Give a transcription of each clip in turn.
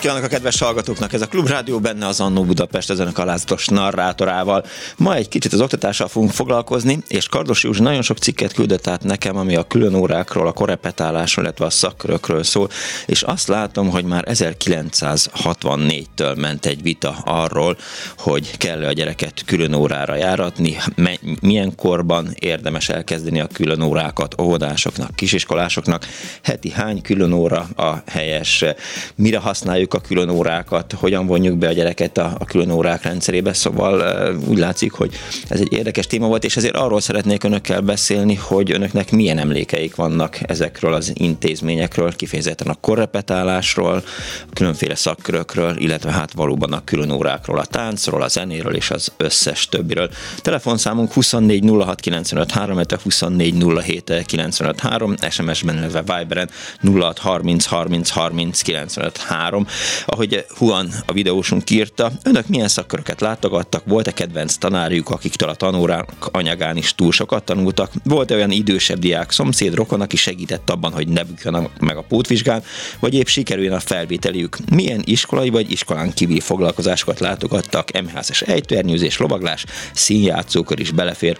Napot kívánok a kedves hallgatóknak! Ez a Klubrádió benne az Annó Budapest ezen a kalázatos narrátorával. Ma egy kicsit az oktatással fogunk foglalkozni, és Kardos Józsi nagyon sok cikket küldött át nekem, ami a külön órákról, a korepetálásról, illetve a szakkörökről szól, és azt látom, hogy már 1964-től ment egy vita arról, hogy kell a gyereket külön órára járatni, milyen korban érdemes elkezdeni a külön órákat óvodásoknak, kisiskolásoknak, heti hány külön óra a helyes, mire használjuk a külön órákat, hogyan vonjuk be a gyereket a, a külön órák rendszerébe, szóval úgy látszik, hogy ez egy érdekes téma volt, és ezért arról szeretnék önökkel beszélni, hogy önöknek milyen emlékeik vannak ezekről az intézményekről, kifejezetten a korrepetálásról, a különféle szakkörökről, illetve hát valóban a külön órákról, a táncról, a zenéről és az összes többiről. Telefonszámunk 24 06 95 3, 24 07 95 3, SMS-ben, illetve Viberen 06 30 30 30 95 3 ahogy Juan a videósunk írta, önök milyen szakköröket látogattak, volt-e kedvenc tanárjuk, akiktől a tanórák anyagán is túl sokat tanultak, volt-e olyan idősebb diák szomszéd, rokon, aki segített abban, hogy ne bukjanak meg a pótvizsgán, vagy épp sikerüljön a felvételiük. Milyen iskolai vagy iskolán kívüli foglalkozásokat látogattak, MHS-es ejtőernyőzés, lovaglás, színjátszókör is belefér,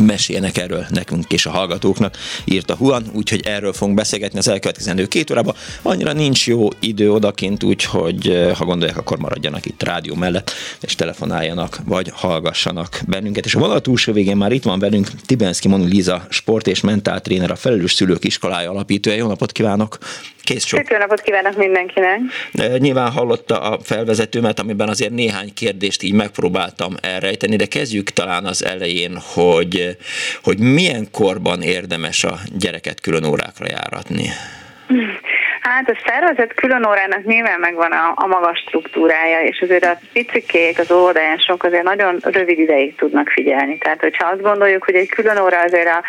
meséljenek erről nekünk és a hallgatóknak, írta Huan, úgyhogy erről fogunk beszélgetni az elkövetkezendő két órában. Annyira nincs jó idő odakint, úgyhogy eh, ha gondolják, akkor maradjanak itt rádió mellett, és telefonáljanak, vagy hallgassanak bennünket. És a vonal túlsó végén már itt van velünk Tibenszki Moni Liza, sport és mentáltréner, a Felelős Szülők Iskolája alapítója. Jó napot kívánok! Kész sok. Jó napot kívánok mindenkinek! De nyilván hallotta a felvezetőmet, amiben azért néhány kérdést így megpróbáltam elrejteni, de kezdjük talán az elején, hogy, hogy milyen korban érdemes a gyereket külön órákra járatni. Hát a szervezet külön órának nyilván megvan a, a magas struktúrája, és azért a picikék, az óvodások azért nagyon rövid ideig tudnak figyelni. Tehát, hogyha azt gondoljuk, hogy egy külön óra azért a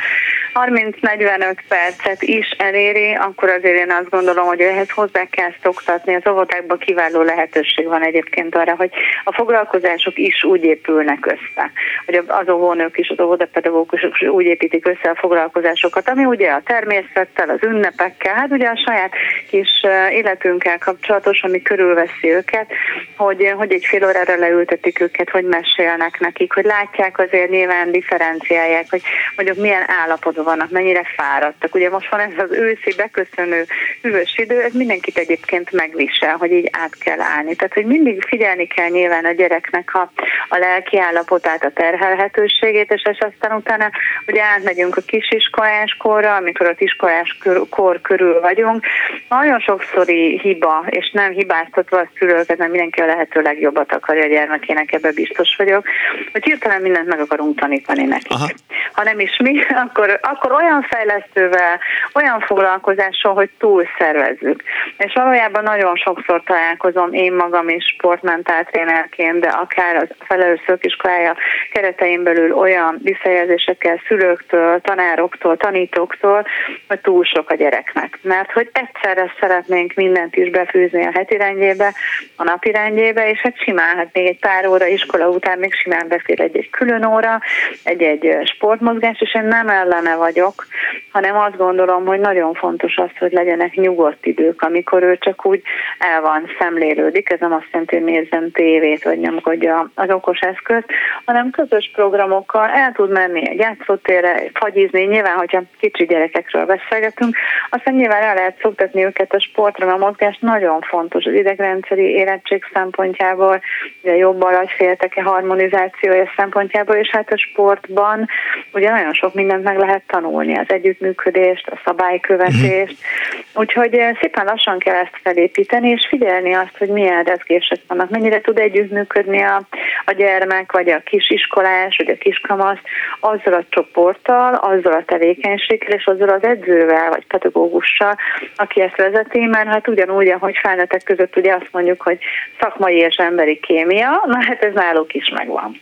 30-45 percet is eléri, akkor azért én azt gondolom, hogy ehhez hozzá kell szoktatni. Az óvodákban kiváló lehetőség van egyébként arra, hogy a foglalkozások is úgy épülnek össze, hogy az óvónők is, az óvodapedagógusok is úgy építik össze a foglalkozásokat, ami ugye a természettel, az ünnepekkel, hát ugye a saját kis életünkkel kapcsolatos, ami körülveszi őket, hogy, hogy egy fél órára leültetik őket, hogy mesélnek nekik, hogy látják azért nyilván differenciálják, hogy mondjuk milyen állapotban vannak, mennyire fáradtak. Ugye most van ez az őszi beköszönő hűvös idő, ez mindenkit egyébként megvisel, hogy így át kell állni. Tehát, hogy mindig figyelni kell nyilván a gyereknek a, a lelki állapotát, a terhelhetőségét, és, és aztán utána ugye átmegyünk a kisiskolás korra, amikor az iskolás kor körül vagyunk, nagyon sokszori hiba, és nem hibáztatva a szülőket, mert mindenki a lehető legjobbat akarja a gyermekének, ebbe biztos vagyok, hogy hirtelen mindent meg akarunk tanítani nekik. Aha. Ha nem is mi, akkor, akkor olyan fejlesztővel, olyan foglalkozással, hogy túl szervezzük. És valójában nagyon sokszor találkozom én magam is sportmentáltrénerként, de akár az felelős szökiskolája keretein belül olyan visszajelzésekkel szülőktől, tanároktól, tanítóktól, hogy túl sok a gyereknek. Mert hogy egyszerre szeretnénk mindent is befűzni a heti rendjébe, a napi rendjébe, és hát simán, hát még egy pár óra iskola után még simán befér egy-egy külön óra, egy-egy sportmozgás, és én nem ellene vagyok, hanem azt gondolom, hogy nagyon fontos az, hogy legyenek nyugodt idők, amikor ő csak úgy el van, szemlélődik, ez nem azt jelenti, hogy nézzen tévét, vagy nyomkodja az okos eszközt, hanem közös programokkal el tud menni egy játszótérre, fagyizni, nyilván, hogyha kicsi gyerekekről beszélgetünk, aztán nyilván el lehet szoktatni őket a sportra, mert a mozgás nagyon fontos az idegrendszeri érettség szempontjából, a jobb agyfélteke harmonizációja szempontjából, és hát a sportban ugye nagyon sok mindent meg lehet tanulni, az együttműködést, a szabálykövetést, uh-huh. úgyhogy eh, szépen lassan kell ezt felépíteni, és figyelni azt, hogy milyen rezgések vannak, mennyire tud együttműködni a, a gyermek, vagy a kisiskolás, vagy a kiskamasz azzal a csoporttal, azzal a tevékenységgel, és azzal az edzővel, vagy pedagógussal, aki ezt vezeti, mert hát ugyanúgy, ahogy felnőttek között ugye azt mondjuk, hogy szakmai és emberi kémia, na hát ez náluk is megvan.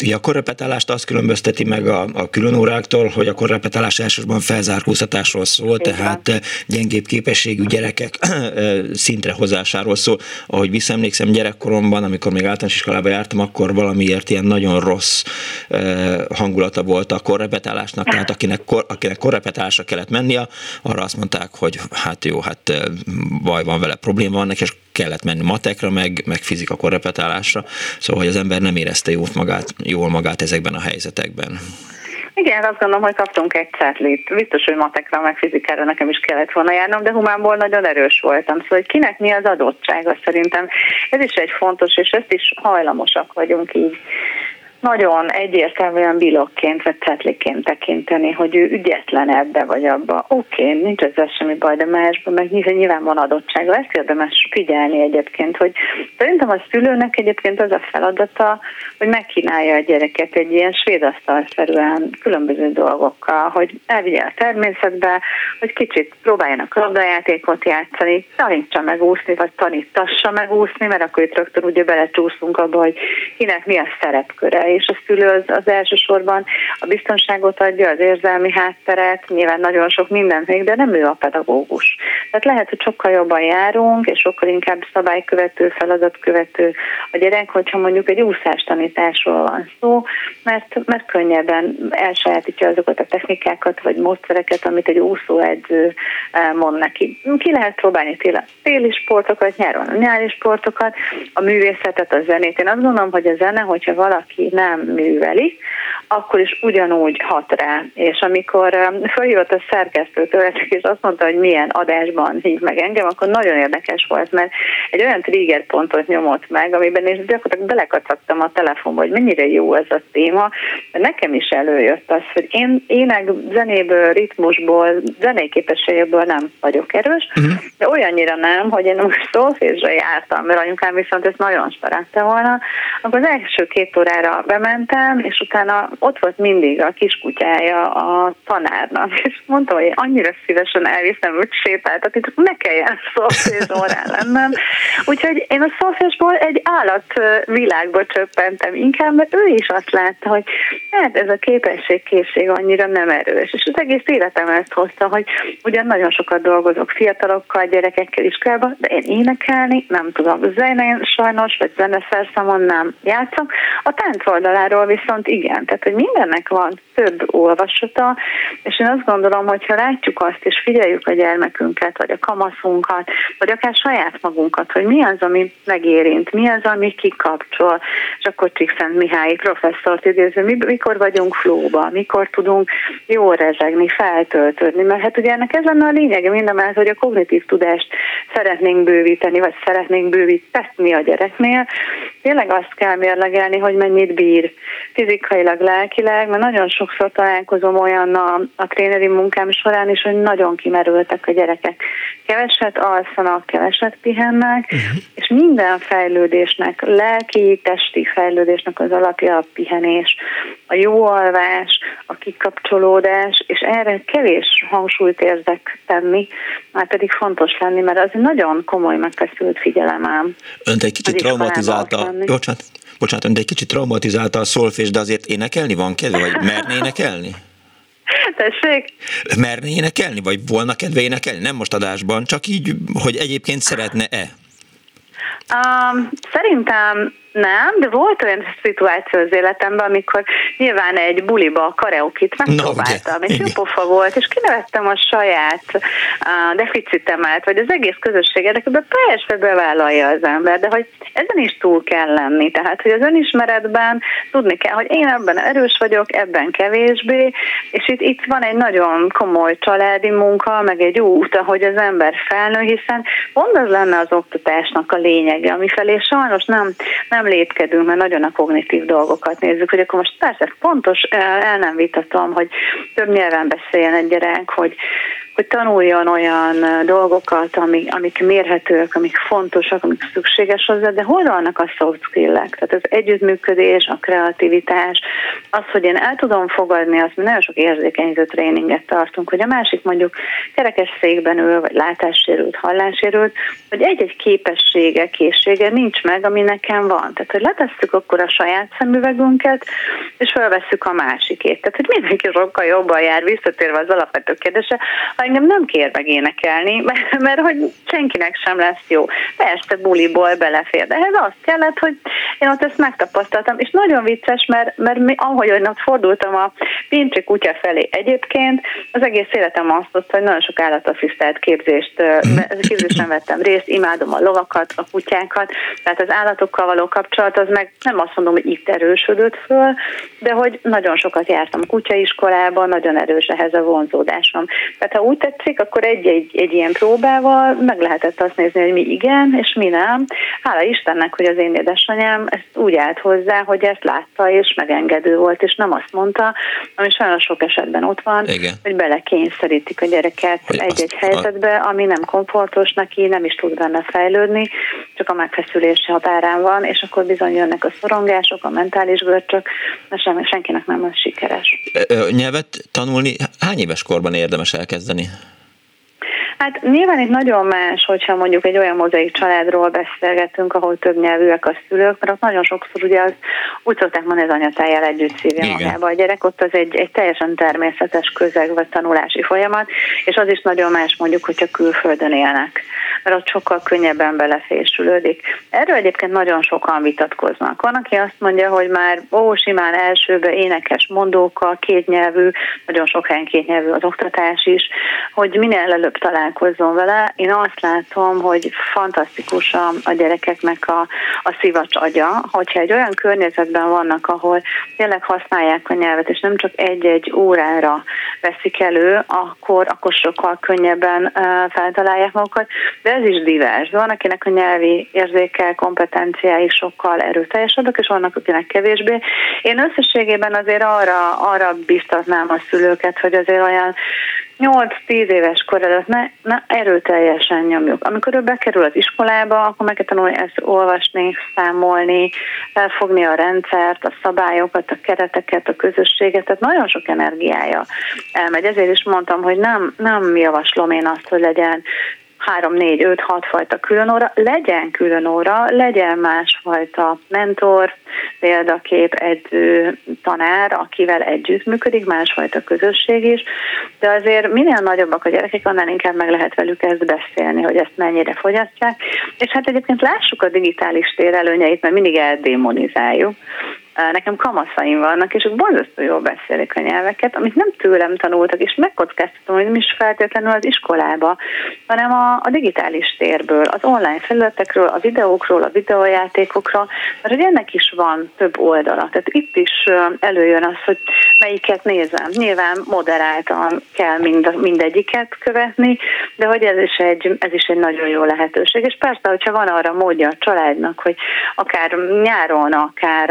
Ugye a korrepetálást azt különbözteti meg a, a külön óráktól, hogy a korrepetálás elsősorban felzárkóztatásról szól, tehát gyengébb képességű gyerekek szintre hozásáról szól. Ahogy visszaemlékszem gyerekkoromban, amikor még általános iskolába jártam, akkor valamiért ilyen nagyon rossz hangulata volt a korrepetálásnak, tehát akinek, kor, akinek korrepetálásra kellett mennie, arra azt mondták, hogy hát jó, hát baj van vele, probléma van neki, és kellett menni matekra, meg, meg fizika korrepetálásra, szóval hogy az ember nem érezte jól magát, jól magát ezekben a helyzetekben. Igen, azt gondolom, hogy kaptunk egy cetlit. Biztos, hogy matekra, meg fizikára nekem is kellett volna járnom, de humánból nagyon erős voltam. Szóval, hogy kinek mi az adottsága szerintem. Ez is egy fontos, és ezt is hajlamosak vagyunk így nagyon egyértelműen bilokként vagy cetliként tekinteni, hogy ő ügyetlen ebbe vagy abba. Oké, okay, nincs ezzel semmi baj, de másban meg nyilván van adottsága. Ezt érdemes figyelni egyébként, hogy szerintem a szülőnek egyébként az a feladata, hogy megkínálja a gyereket egy ilyen svédasztalszerűen különböző dolgokkal, hogy elvigye a természetbe, hogy kicsit próbáljanak labdajátékot játszani, tanítsa megúszni, vagy tanítassa megúszni, mert akkor itt rögtön ugye belecsúszunk abba, hogy kinek mi a szerepköre és a szülő az, az elsősorban a biztonságot adja, az érzelmi hátteret, nyilván nagyon sok mindent még, de nem ő a pedagógus. Tehát lehet, hogy sokkal jobban járunk, és sokkal inkább szabálykövető, feladatkövető a gyerek, hogyha mondjuk egy úszás tanításról van szó, mert, mert könnyebben elsajátítja azokat a technikákat vagy módszereket, amit egy úszóedző eh, mond neki. Ki lehet próbálni télen, téli sportokat, nyáron a nyári sportokat, a művészetet, a zenét. Én azt gondolom, hogy a zene, hogyha valaki nem műveli, akkor is ugyanúgy hat rá. És amikor um, felhívott a szerkesztő tőletek, és azt mondta, hogy milyen adásban hív meg engem, akkor nagyon érdekes volt, mert egy olyan trigger pontot nyomott meg, amiben én gyakorlatilag belekacagtam a telefonba, hogy mennyire jó ez a téma, de nekem is előjött az, hogy én ének zenéből, ritmusból, zenei képességből nem vagyok erős, uh-huh. de olyannyira nem, hogy én most szólfésre jártam, mert anyukám viszont ezt nagyon szerette volna, akkor az első két órára bementem, és utána ott volt mindig a kiskutyája a tanárnak, és mondtam, hogy annyira szívesen elviszem őt sétáltatni, csak ne kelljen szófés órán lennem. Úgyhogy én a szófésból egy állat világba csöppentem inkább, mert ő is azt látta, hogy hát ez a képesség-készség annyira nem erős. És az egész életem ezt hozta, hogy ugyan nagyon sokat dolgozok fiatalokkal, gyerekekkel iskolában, de én énekelni nem tudom. Zenén sajnos, vagy zeneszerszámon nem játszom. A tánc oldaláról viszont igen, tehát hogy mindennek van több olvasata, és én azt gondolom, hogy ha látjuk azt, és figyeljük a gyermekünket, vagy a kamaszunkat, vagy akár saját magunkat, hogy mi az, ami megérint, mi az, ami kikapcsol, és akkor Csíkszent Mihály professzort idéző, mikor vagyunk flóba, mikor tudunk jól rezegni, feltöltődni, mert hát ugye ennek ez lenne a lényege, mindemellett, hogy a kognitív tudást szeretnénk bővíteni, vagy szeretnénk bővíteni a gyereknél, tényleg azt kell mérlegelni, hogy mennyit bír fizikailag, lelkileg, mert nagyon sokszor találkozom olyan a, a tréneri munkám során is, hogy nagyon kimerültek a gyerekek. Keveset alszanak, keveset pihennek, uh-huh. és minden fejlődésnek, lelki, testi fejlődésnek az alapja a pihenés, a jó alvás, a kikapcsolódás, és erre kevés hangsúlyt érzek tenni, már pedig fontos lenni, mert az egy nagyon komoly megfeszült figyelem ám. Önt egy kicsit traumatizálta, bocsánat, bocsánat, ön egy kicsit traumatizálta a szolfés, de azért énekelni van kedve, vagy merne énekelni? Tessék? Merne énekelni, vagy volna kedve énekelni? Nem most adásban, csak így, hogy egyébként szeretne-e? Um, szerintem Nem, de volt olyan szituáció az életemben, amikor nyilván egy buliba a karaokit megpróbáltam, no, és jó pofa volt, és kinevettem a saját uh, deficitemet, vagy az egész közösséget, de persze bevállalja az ember, de hogy ezen is túl kell lenni, tehát hogy az önismeretben tudni kell, hogy én ebben erős vagyok, ebben kevésbé, és itt, itt van egy nagyon komoly családi munka, meg egy út, ahogy az ember felnő, hiszen pont az lenne az oktatásnak a lényege, ami felé sajnos nem, nem nem lépkedünk, mert nagyon a kognitív dolgokat nézzük, hogy akkor most persze fontos, el nem vitatom, hogy több nyelven beszéljen egy gyerek, hogy hogy tanuljon olyan dolgokat, amik, amik mérhetőek, amik fontosak, amik szükséges hozzá, de hol vannak a soft skill-ek? Tehát az együttműködés, a kreativitás, az, hogy én el tudom fogadni, azt mi nagyon sok érzékenyítő tréninget tartunk, hogy a másik mondjuk kerekes székben ül, vagy látássérült, hallássérült, hogy egy-egy képessége, készsége nincs meg, ami nekem van. Tehát, hogy letesszük akkor a saját szemüvegünket, és felvesszük a másikét. Tehát, hogy mindenki sokkal jobban jár, visszatérve az alapvető kérdése, ha engem nem kér meg énekelni, mert, mert hogy senkinek sem lesz jó. Persze buliból belefér, de ez azt kellett, hogy én ott ezt megtapasztaltam, és nagyon vicces, mert, mert mi, ahogy ott fordultam a Pincsi kutya felé egyébként, az egész életem azt hozta, hogy nagyon sok állatasszisztált képzést, mhm. képzésen vettem részt, imádom a lovakat, a kutyákat, tehát az állatokkal való kapcsolat az meg nem azt mondom, hogy itt erősödött föl, de hogy nagyon sokat jártam kutyaiskolában, nagyon erős ehhez a vonzódásom. Tehát ha úgy tetszik, akkor egy-egy egy ilyen próbával meg lehetett azt nézni, hogy mi igen, és mi nem. Hála Istennek, hogy az én édesanyám ezt úgy állt hozzá, hogy ezt látta, és megengedő volt, és nem azt mondta, ami sajnos sok esetben ott van, igen. hogy belekényszerítik a gyereket egy-egy helyzetbe, ami nem komfortos neki, nem is tud benne fejlődni, csak a megfeszülés határán van, és akkor bizony jönnek a szorongások, a mentális görcsök, semmi, senkinek nem az sikeres. Nyelvet tanulni hány éves korban érdemes elkezdeni? Yeah. Hát nyilván itt nagyon más, hogyha mondjuk egy olyan mozaik családról beszélgetünk, ahol több nyelvűek a szülők, mert ott nagyon sokszor ugye az, úgy szokták mondani, az anyatájjal együtt szívja magába a gyerek, ott az egy, egy teljesen természetes közeg vagy tanulási folyamat, és az is nagyon más mondjuk, hogyha külföldön élnek, mert ott sokkal könnyebben belefésülődik. Erről egyébként nagyon sokan vitatkoznak. Van, aki azt mondja, hogy már ó, simán elsőbe énekes mondókkal, kétnyelvű, nagyon sok helyen kétnyelvű az oktatás is, hogy minél előbb talál találkozzon vele. Én azt látom, hogy fantasztikus a, a gyerekeknek a, a szivacs agya, hogyha egy olyan környezetben vannak, ahol tényleg használják a nyelvet, és nem csak egy-egy órára veszik elő, akkor, akkor sokkal könnyebben uh, feltalálják magukat, de ez is divers. Van, akinek a nyelvi érzékel, kompetenciái sokkal erőteljesebbek, és vannak, akinek kevésbé. Én összességében azért arra, arra biztatnám a szülőket, hogy azért olyan 8-10 éves kor előtt ne, ne erőteljesen nyomjuk. Amikor ő bekerül az iskolába, akkor meg kell tanulni ezt olvasni, számolni, elfogni a rendszert, a szabályokat, a kereteket, a közösséget, tehát nagyon sok energiája elmegy. Ezért is mondtam, hogy nem, nem javaslom én azt, hogy legyen három, négy, öt, hat fajta külön óra, legyen külön óra, legyen másfajta mentor, példakép, edző, tanár, akivel együtt működik, másfajta közösség is, de azért minél nagyobbak a gyerekek, annál inkább meg lehet velük ezt beszélni, hogy ezt mennyire fogyasztják, és hát egyébként lássuk a digitális tér előnyeit, mert mindig eldémonizáljuk, nekem kamaszaim vannak, és ők borzasztó jól beszélik a nyelveket, amit nem tőlem tanultak, és megkockáztatom, hogy nem is feltétlenül az iskolába, hanem a, a digitális térből, az online felületekről, a videókról, a videójátékokról, mert hogy ennek is van több oldala. Tehát itt is előjön az, hogy melyiket nézem. Nyilván moderáltan kell mind, mindegyiket követni, de hogy ez is, egy, ez is egy nagyon jó lehetőség. És persze, hogyha van arra módja a családnak, hogy akár nyáron, akár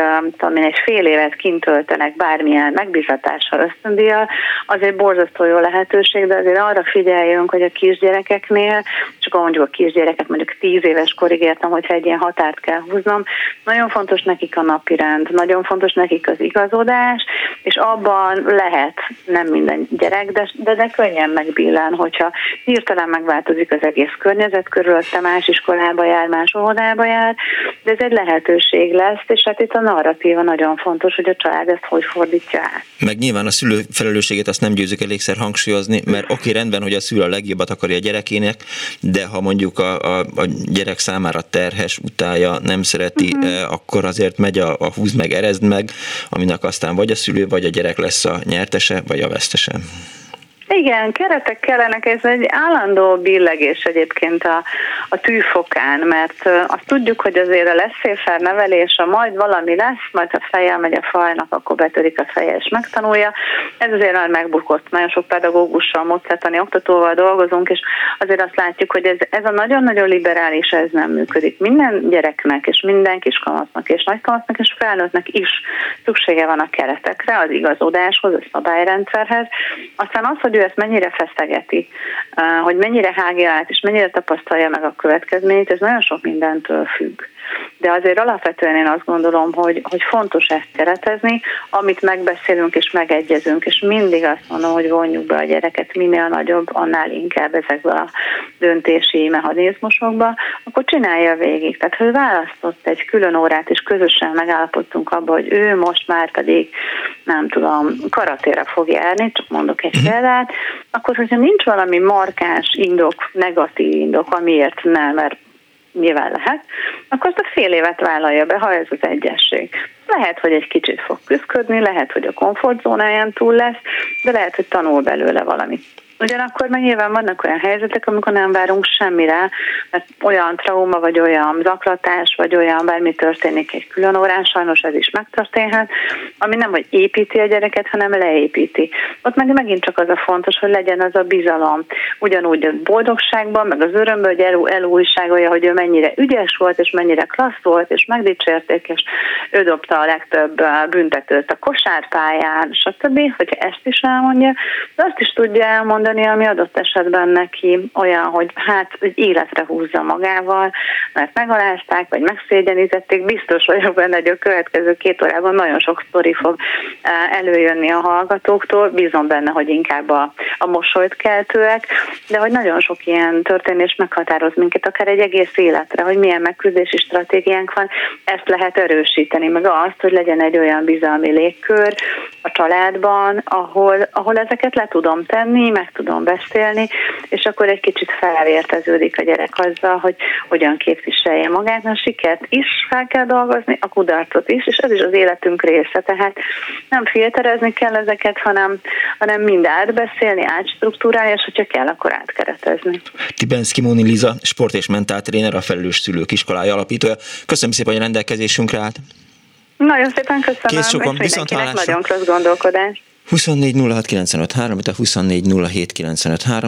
tudom én, egy fél évet kint töltenek bármilyen megbizatással, ösztöndíjjal, az egy borzasztó jó lehetőség, de azért arra figyeljünk, hogy a kisgyerekeknél, csak mondjuk a kisgyerekek mondjuk tíz éves korig értem, hogyha egy ilyen határt kell húznom, nagyon fontos nekik a napi rend, nagyon fontos nekik az igazodás, és abban lehet nem minden gyerek, de, de, de könnyen megbillen, hogyha hirtelen megváltozik az egész környezet körülötte, más iskolába jár, más óvodába jár, de ez egy lehetőség lesz, és hát itt a narratív perspektíva nagyon fontos, hogy a család ezt hogy fordítja át. Meg nyilván a szülő felelősségét azt nem győzük elégszer hangsúlyozni, mert oké, rendben, hogy a szülő a legjobbat akarja a gyerekének, de ha mondjuk a, a, a gyerek számára terhes, utálja, nem szereti, uh-huh. akkor azért megy a, a húz meg, erezd meg, aminek aztán vagy a szülő, vagy a gyerek lesz a nyertese, vagy a vesztese. Igen, keretek kellenek, ez egy állandó billegés egyébként a, a tűfokán, mert azt tudjuk, hogy azért a lesz nevelés, a majd valami lesz, majd ha fejjel megy a fajnak, akkor betörik a feje és megtanulja. Ez azért nagyon megbukott. Nagyon sok pedagógussal, módszertani oktatóval dolgozunk, és azért azt látjuk, hogy ez, ez a nagyon-nagyon liberális, ez nem működik. Minden gyereknek, és minden kiskamasznak, és nagykamasznak, és felnőttnek is szüksége van a keretekre, az igazodáshoz, a szabályrendszerhez. Aztán az, hogy ő ezt mennyire feszegeti, hogy mennyire hágja át, és mennyire tapasztalja meg a következményt, ez nagyon sok mindentől függ de azért alapvetően én azt gondolom, hogy, hogy fontos ezt keretezni, amit megbeszélünk és megegyezünk, és mindig azt mondom, hogy vonjuk be a gyereket minél nagyobb, annál inkább ezekbe a döntési mechanizmusokba, akkor csinálja végig. Tehát, ő választott egy külön órát, és közösen megállapodtunk abba, hogy ő most már pedig, nem tudom, karatéra fog járni, csak mondok egy mhm. példát, akkor, hogyha nincs valami markáns indok, negatív indok, amiért nem, mert nyilván lehet, akkor azt a fél évet vállalja be, ha ez az egyesség. Lehet, hogy egy kicsit fog küzdködni, lehet, hogy a komfortzónáján túl lesz, de lehet, hogy tanul belőle valamit. Ugyanakkor meg nyilván vannak olyan helyzetek, amikor nem várunk semmire, mert olyan trauma, vagy olyan zaklatás, vagy olyan bármi történik egy külön órán, sajnos ez is megtörténhet, ami nem vagy építi a gyereket, hanem leépíti. Ott meg megint csak az a fontos, hogy legyen az a bizalom. Ugyanúgy a boldogságban, meg az örömben, hogy elú, elújságolja, hogy ő mennyire ügyes volt, és mennyire klassz volt, és megdicsérték, és ő dobta a legtöbb büntetőt a kosárpályán, stb., hogyha ezt is elmondja, de azt is tudja elmondani, mondani, ami adott esetben neki olyan, hogy hát egy életre húzza magával, mert megalázták, vagy megszégyenítették, biztos vagyok benne, hogy a következő két órában nagyon sok sztori fog eh, előjönni a hallgatóktól, bízom benne, hogy inkább a, a mosolyt keltőek, de hogy nagyon sok ilyen történés meghatároz minket, akár egy egész életre, hogy milyen megküzdési stratégiánk van, ezt lehet erősíteni, meg azt, hogy legyen egy olyan bizalmi légkör a családban, ahol, ahol ezeket le tudom tenni, meg tudom beszélni, és akkor egy kicsit felvérteződik a gyerek azzal, hogy hogyan képviselje magát. A sikert is fel kell dolgozni, a kudarcot is, és ez is az életünk része. Tehát nem filterezni kell ezeket, hanem, hanem mind átbeszélni, átstruktúrálni, és hogyha kell, akkor átkeretezni. Tibenszki Móni Liza, sport és mentáltréner, a felelős szülők iskolája alapítója. Köszönöm szépen, hogy rendelkezésünkre állt. Nagyon szépen köszönöm, Kész sokan, mindenkinek nagyon klassz gondolkodás. 24 06 a 24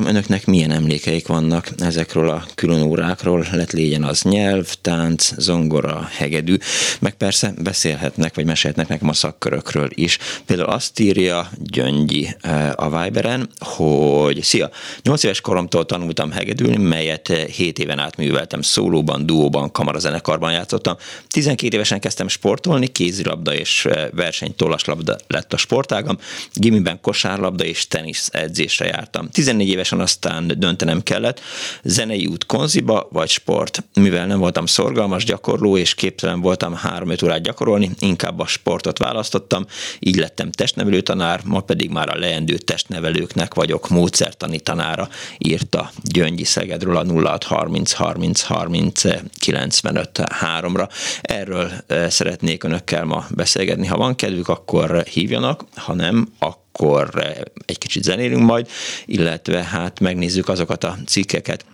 Önöknek milyen emlékeik vannak ezekről a külön órákról, lett legyen az nyelv, tánc, zongora, hegedű, meg persze beszélhetnek, vagy mesélhetnek nekem a szakkörökről is. Például azt írja Gyöngyi eh, a Viberen, hogy szia, 8 éves koromtól tanultam hegedülni, melyet 7 éven át műveltem. Szólóban, duóban, kamarazenekarban játszottam. 12 évesen kezdtem sportolni, kézilabda és eh, versenytollaslabda lett a sportágam, gimiben kosárlabda és tenisz edzésre jártam. 14 évesen aztán döntenem kellett, zenei út konziba vagy sport. Mivel nem voltam szorgalmas gyakorló és képtelen voltam 3-5 órát gyakorolni, inkább a sportot választottam, így lettem testnevelő tanár, ma pedig már a leendő testnevelőknek vagyok módszertani tanára, írta Gyöngyi Szegedről a 0630 30 30 95 3-ra. Erről eh, szeretnék önökkel ma beszélgetni. Ha van kedvük, akkor hívjanak, ha nem, akkor eh, egy kicsit zenélünk majd, illetve hát megnézzük azokat a cikkeket,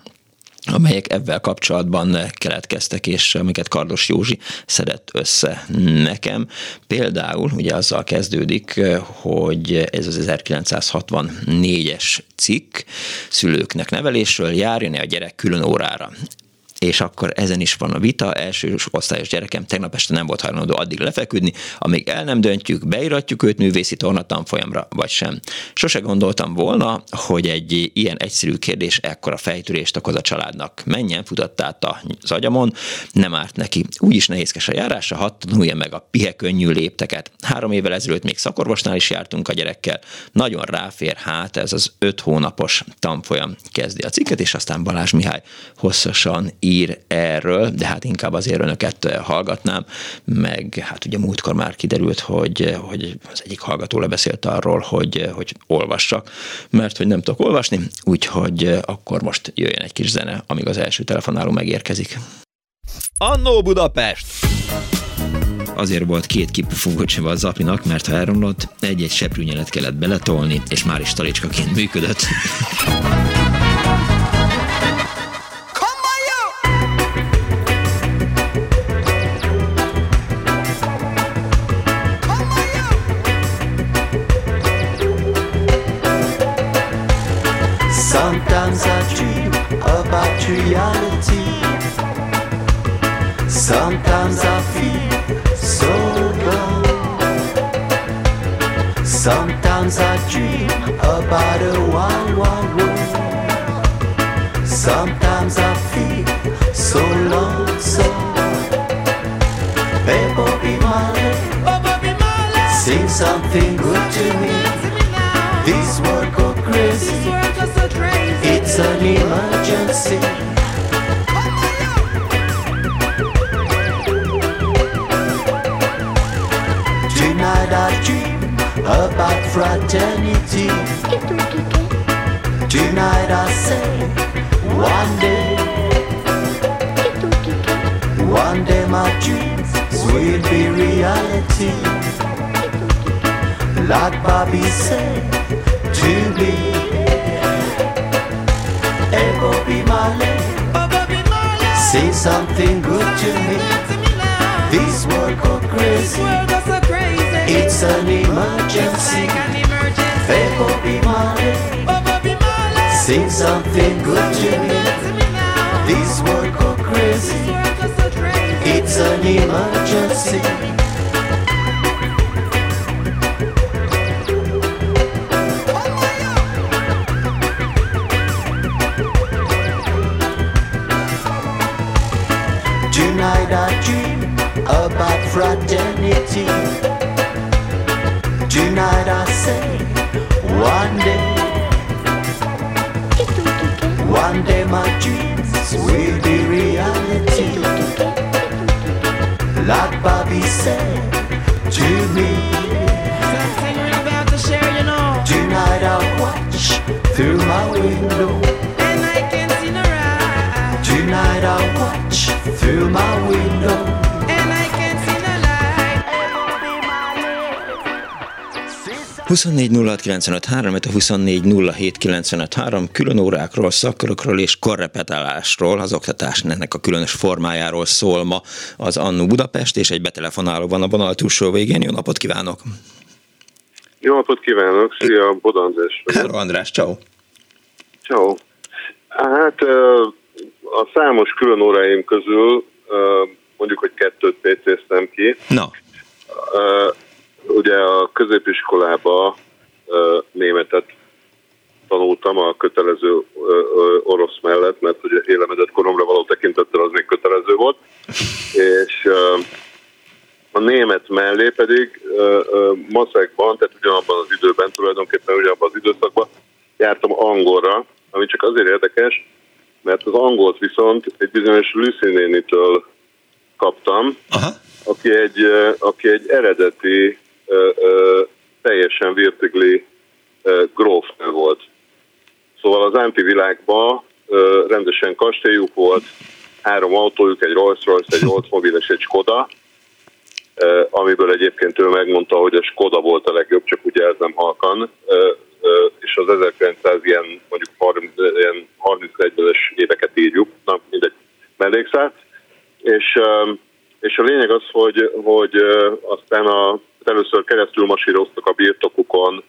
amelyek ebben kapcsolatban keletkeztek, és amiket Kardos Józsi szedett össze nekem. Például ugye azzal kezdődik, hogy ez az 1964-es cikk szülőknek nevelésről járjon-e a gyerek külön órára és akkor ezen is van a vita. Első osztályos gyerekem tegnap este nem volt hajlandó addig lefeküdni, amíg el nem döntjük, beiratjuk őt művészi tornatanfolyamra, vagy sem. Sose gondoltam volna, hogy egy ilyen egyszerű kérdés ekkora fejtörést okoz a családnak. Menjen, futott át az agyamon, nem árt neki. Úgyis nehézkes a járása, hadd tanulja meg a pihe könnyű lépteket. Három évvel ezelőtt még szakorvosnál is jártunk a gyerekkel. Nagyon ráfér hát ez az öt hónapos tanfolyam kezdi a cikket, és aztán Balázs Mihály hosszasan ír erről, de hát inkább azért önöket hallgatnám, meg hát ugye múltkor már kiderült, hogy, hogy az egyik hallgató lebeszélt arról, hogy, hogy olvassak, mert hogy nem tudok olvasni, úgyhogy akkor most jöjjön egy kis zene, amíg az első telefonáló megérkezik. Annó Budapest! Azért volt két kipufogócsival az apinak, mert ha elromlott, egy-egy seprűnyelet kellett beletolni, és már is talicskaként működött. reality. Sometimes I feel so low. Sometimes I dream about a one one world. Sometimes I feel so lonesome. Hey, Bobby Marley, sing something good to me. This world emergency. Tonight I dream about fraternity. Tonight I say, one day, one day my dreams will be reality. Like Bobby said to me, Hey Bobby Marley, say something good to me. This world go crazy. It's an emergency. Hey Bobby Marley, say something good to me. This world go crazy. It's an emergency. Fraternity. Tonight I say, one day, one day my dreams will be reality. Like Bobby said to me. Tonight I'll watch through my window. Tonight I'll watch through my window. 24 06 95 3, a 24 07 95 3 külön órákról, szakkörökről és korrepetálásról, az oktatás ennek a különös formájáról szól ma az Annu Budapest, és egy betelefonáló van a vonal túlsó végén. Jó napot kívánok! Jó napot kívánok! Szia, Bod András. Hello András, ciao. Ciao. Hát a számos külön óráim közül mondjuk, hogy kettőt PC-ztem ki. Na. Ugye a középiskolába németet tanultam a kötelező orosz mellett, mert ugye élemedett koromra való tekintettel az még kötelező volt, és a német mellé pedig maszekban, tehát ugyanabban az időben, tulajdonképpen ugyanabban az időszakban jártam angolra, ami csak azért érdekes, mert az angolt viszont egy bizonyos Lucy nénitől kaptam, Aha. aki egy, aki egy eredeti, teljesen virtigli grófnő volt. Szóval az antivilágban rendesen kastélyuk volt, három autójuk, egy Rolls-Royce, egy Oldsmobile és egy Skoda, amiből egyébként ő megmondta, hogy a Skoda volt a legjobb, csak ugye ez halkan, és az 1900 ilyen mondjuk 30, ilyen 31-es éveket írjuk, na mindegy mellékszál, és, és a lényeg az, hogy, hogy aztán a, először keresztül masíroztak a birtokukon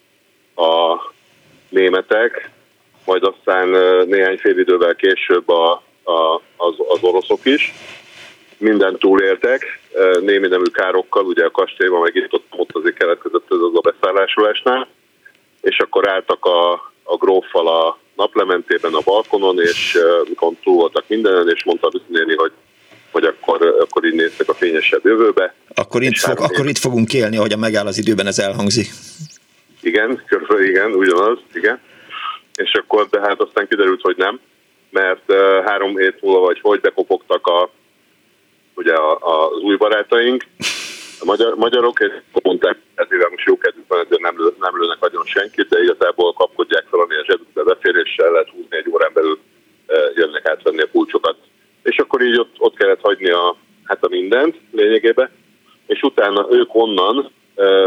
a németek, majd aztán néhány fél idővel később a, a, az, az oroszok is. Minden túléltek, némi nemű károkkal, ugye a kastélyban meg itt ott, ott azért keletkezett ez az a beszállásolásnál, és akkor álltak a, a gróffal a naplementében a balkonon, és mikor túl voltak mindenen, és mondta a néni, hogy hogy akkor, akkor így néztek a fényesebb jövőbe. Akkor itt, fog, akkor itt fogunk élni, ahogy a megáll az időben ez elhangzik. Igen, körülbelül igen, ugyanaz, igen. És akkor, de hát aztán kiderült, hogy nem. mert három hét múlva vagy hogy bekopogtak a, ugye a, a, az új barátaink, a magyar, magyarok, és mondták, ezért most jó kedvük van, ezért nem, lő, nem lőnek nagyon senkit, de igazából kapkodják fel, ami a zsebükbe beféréssel lehet húzni egy órán belül jönnek átvenni a kulcsokat. És akkor így ott, ott kellett hagyni a, hát a mindent lényegében, és utána ők onnan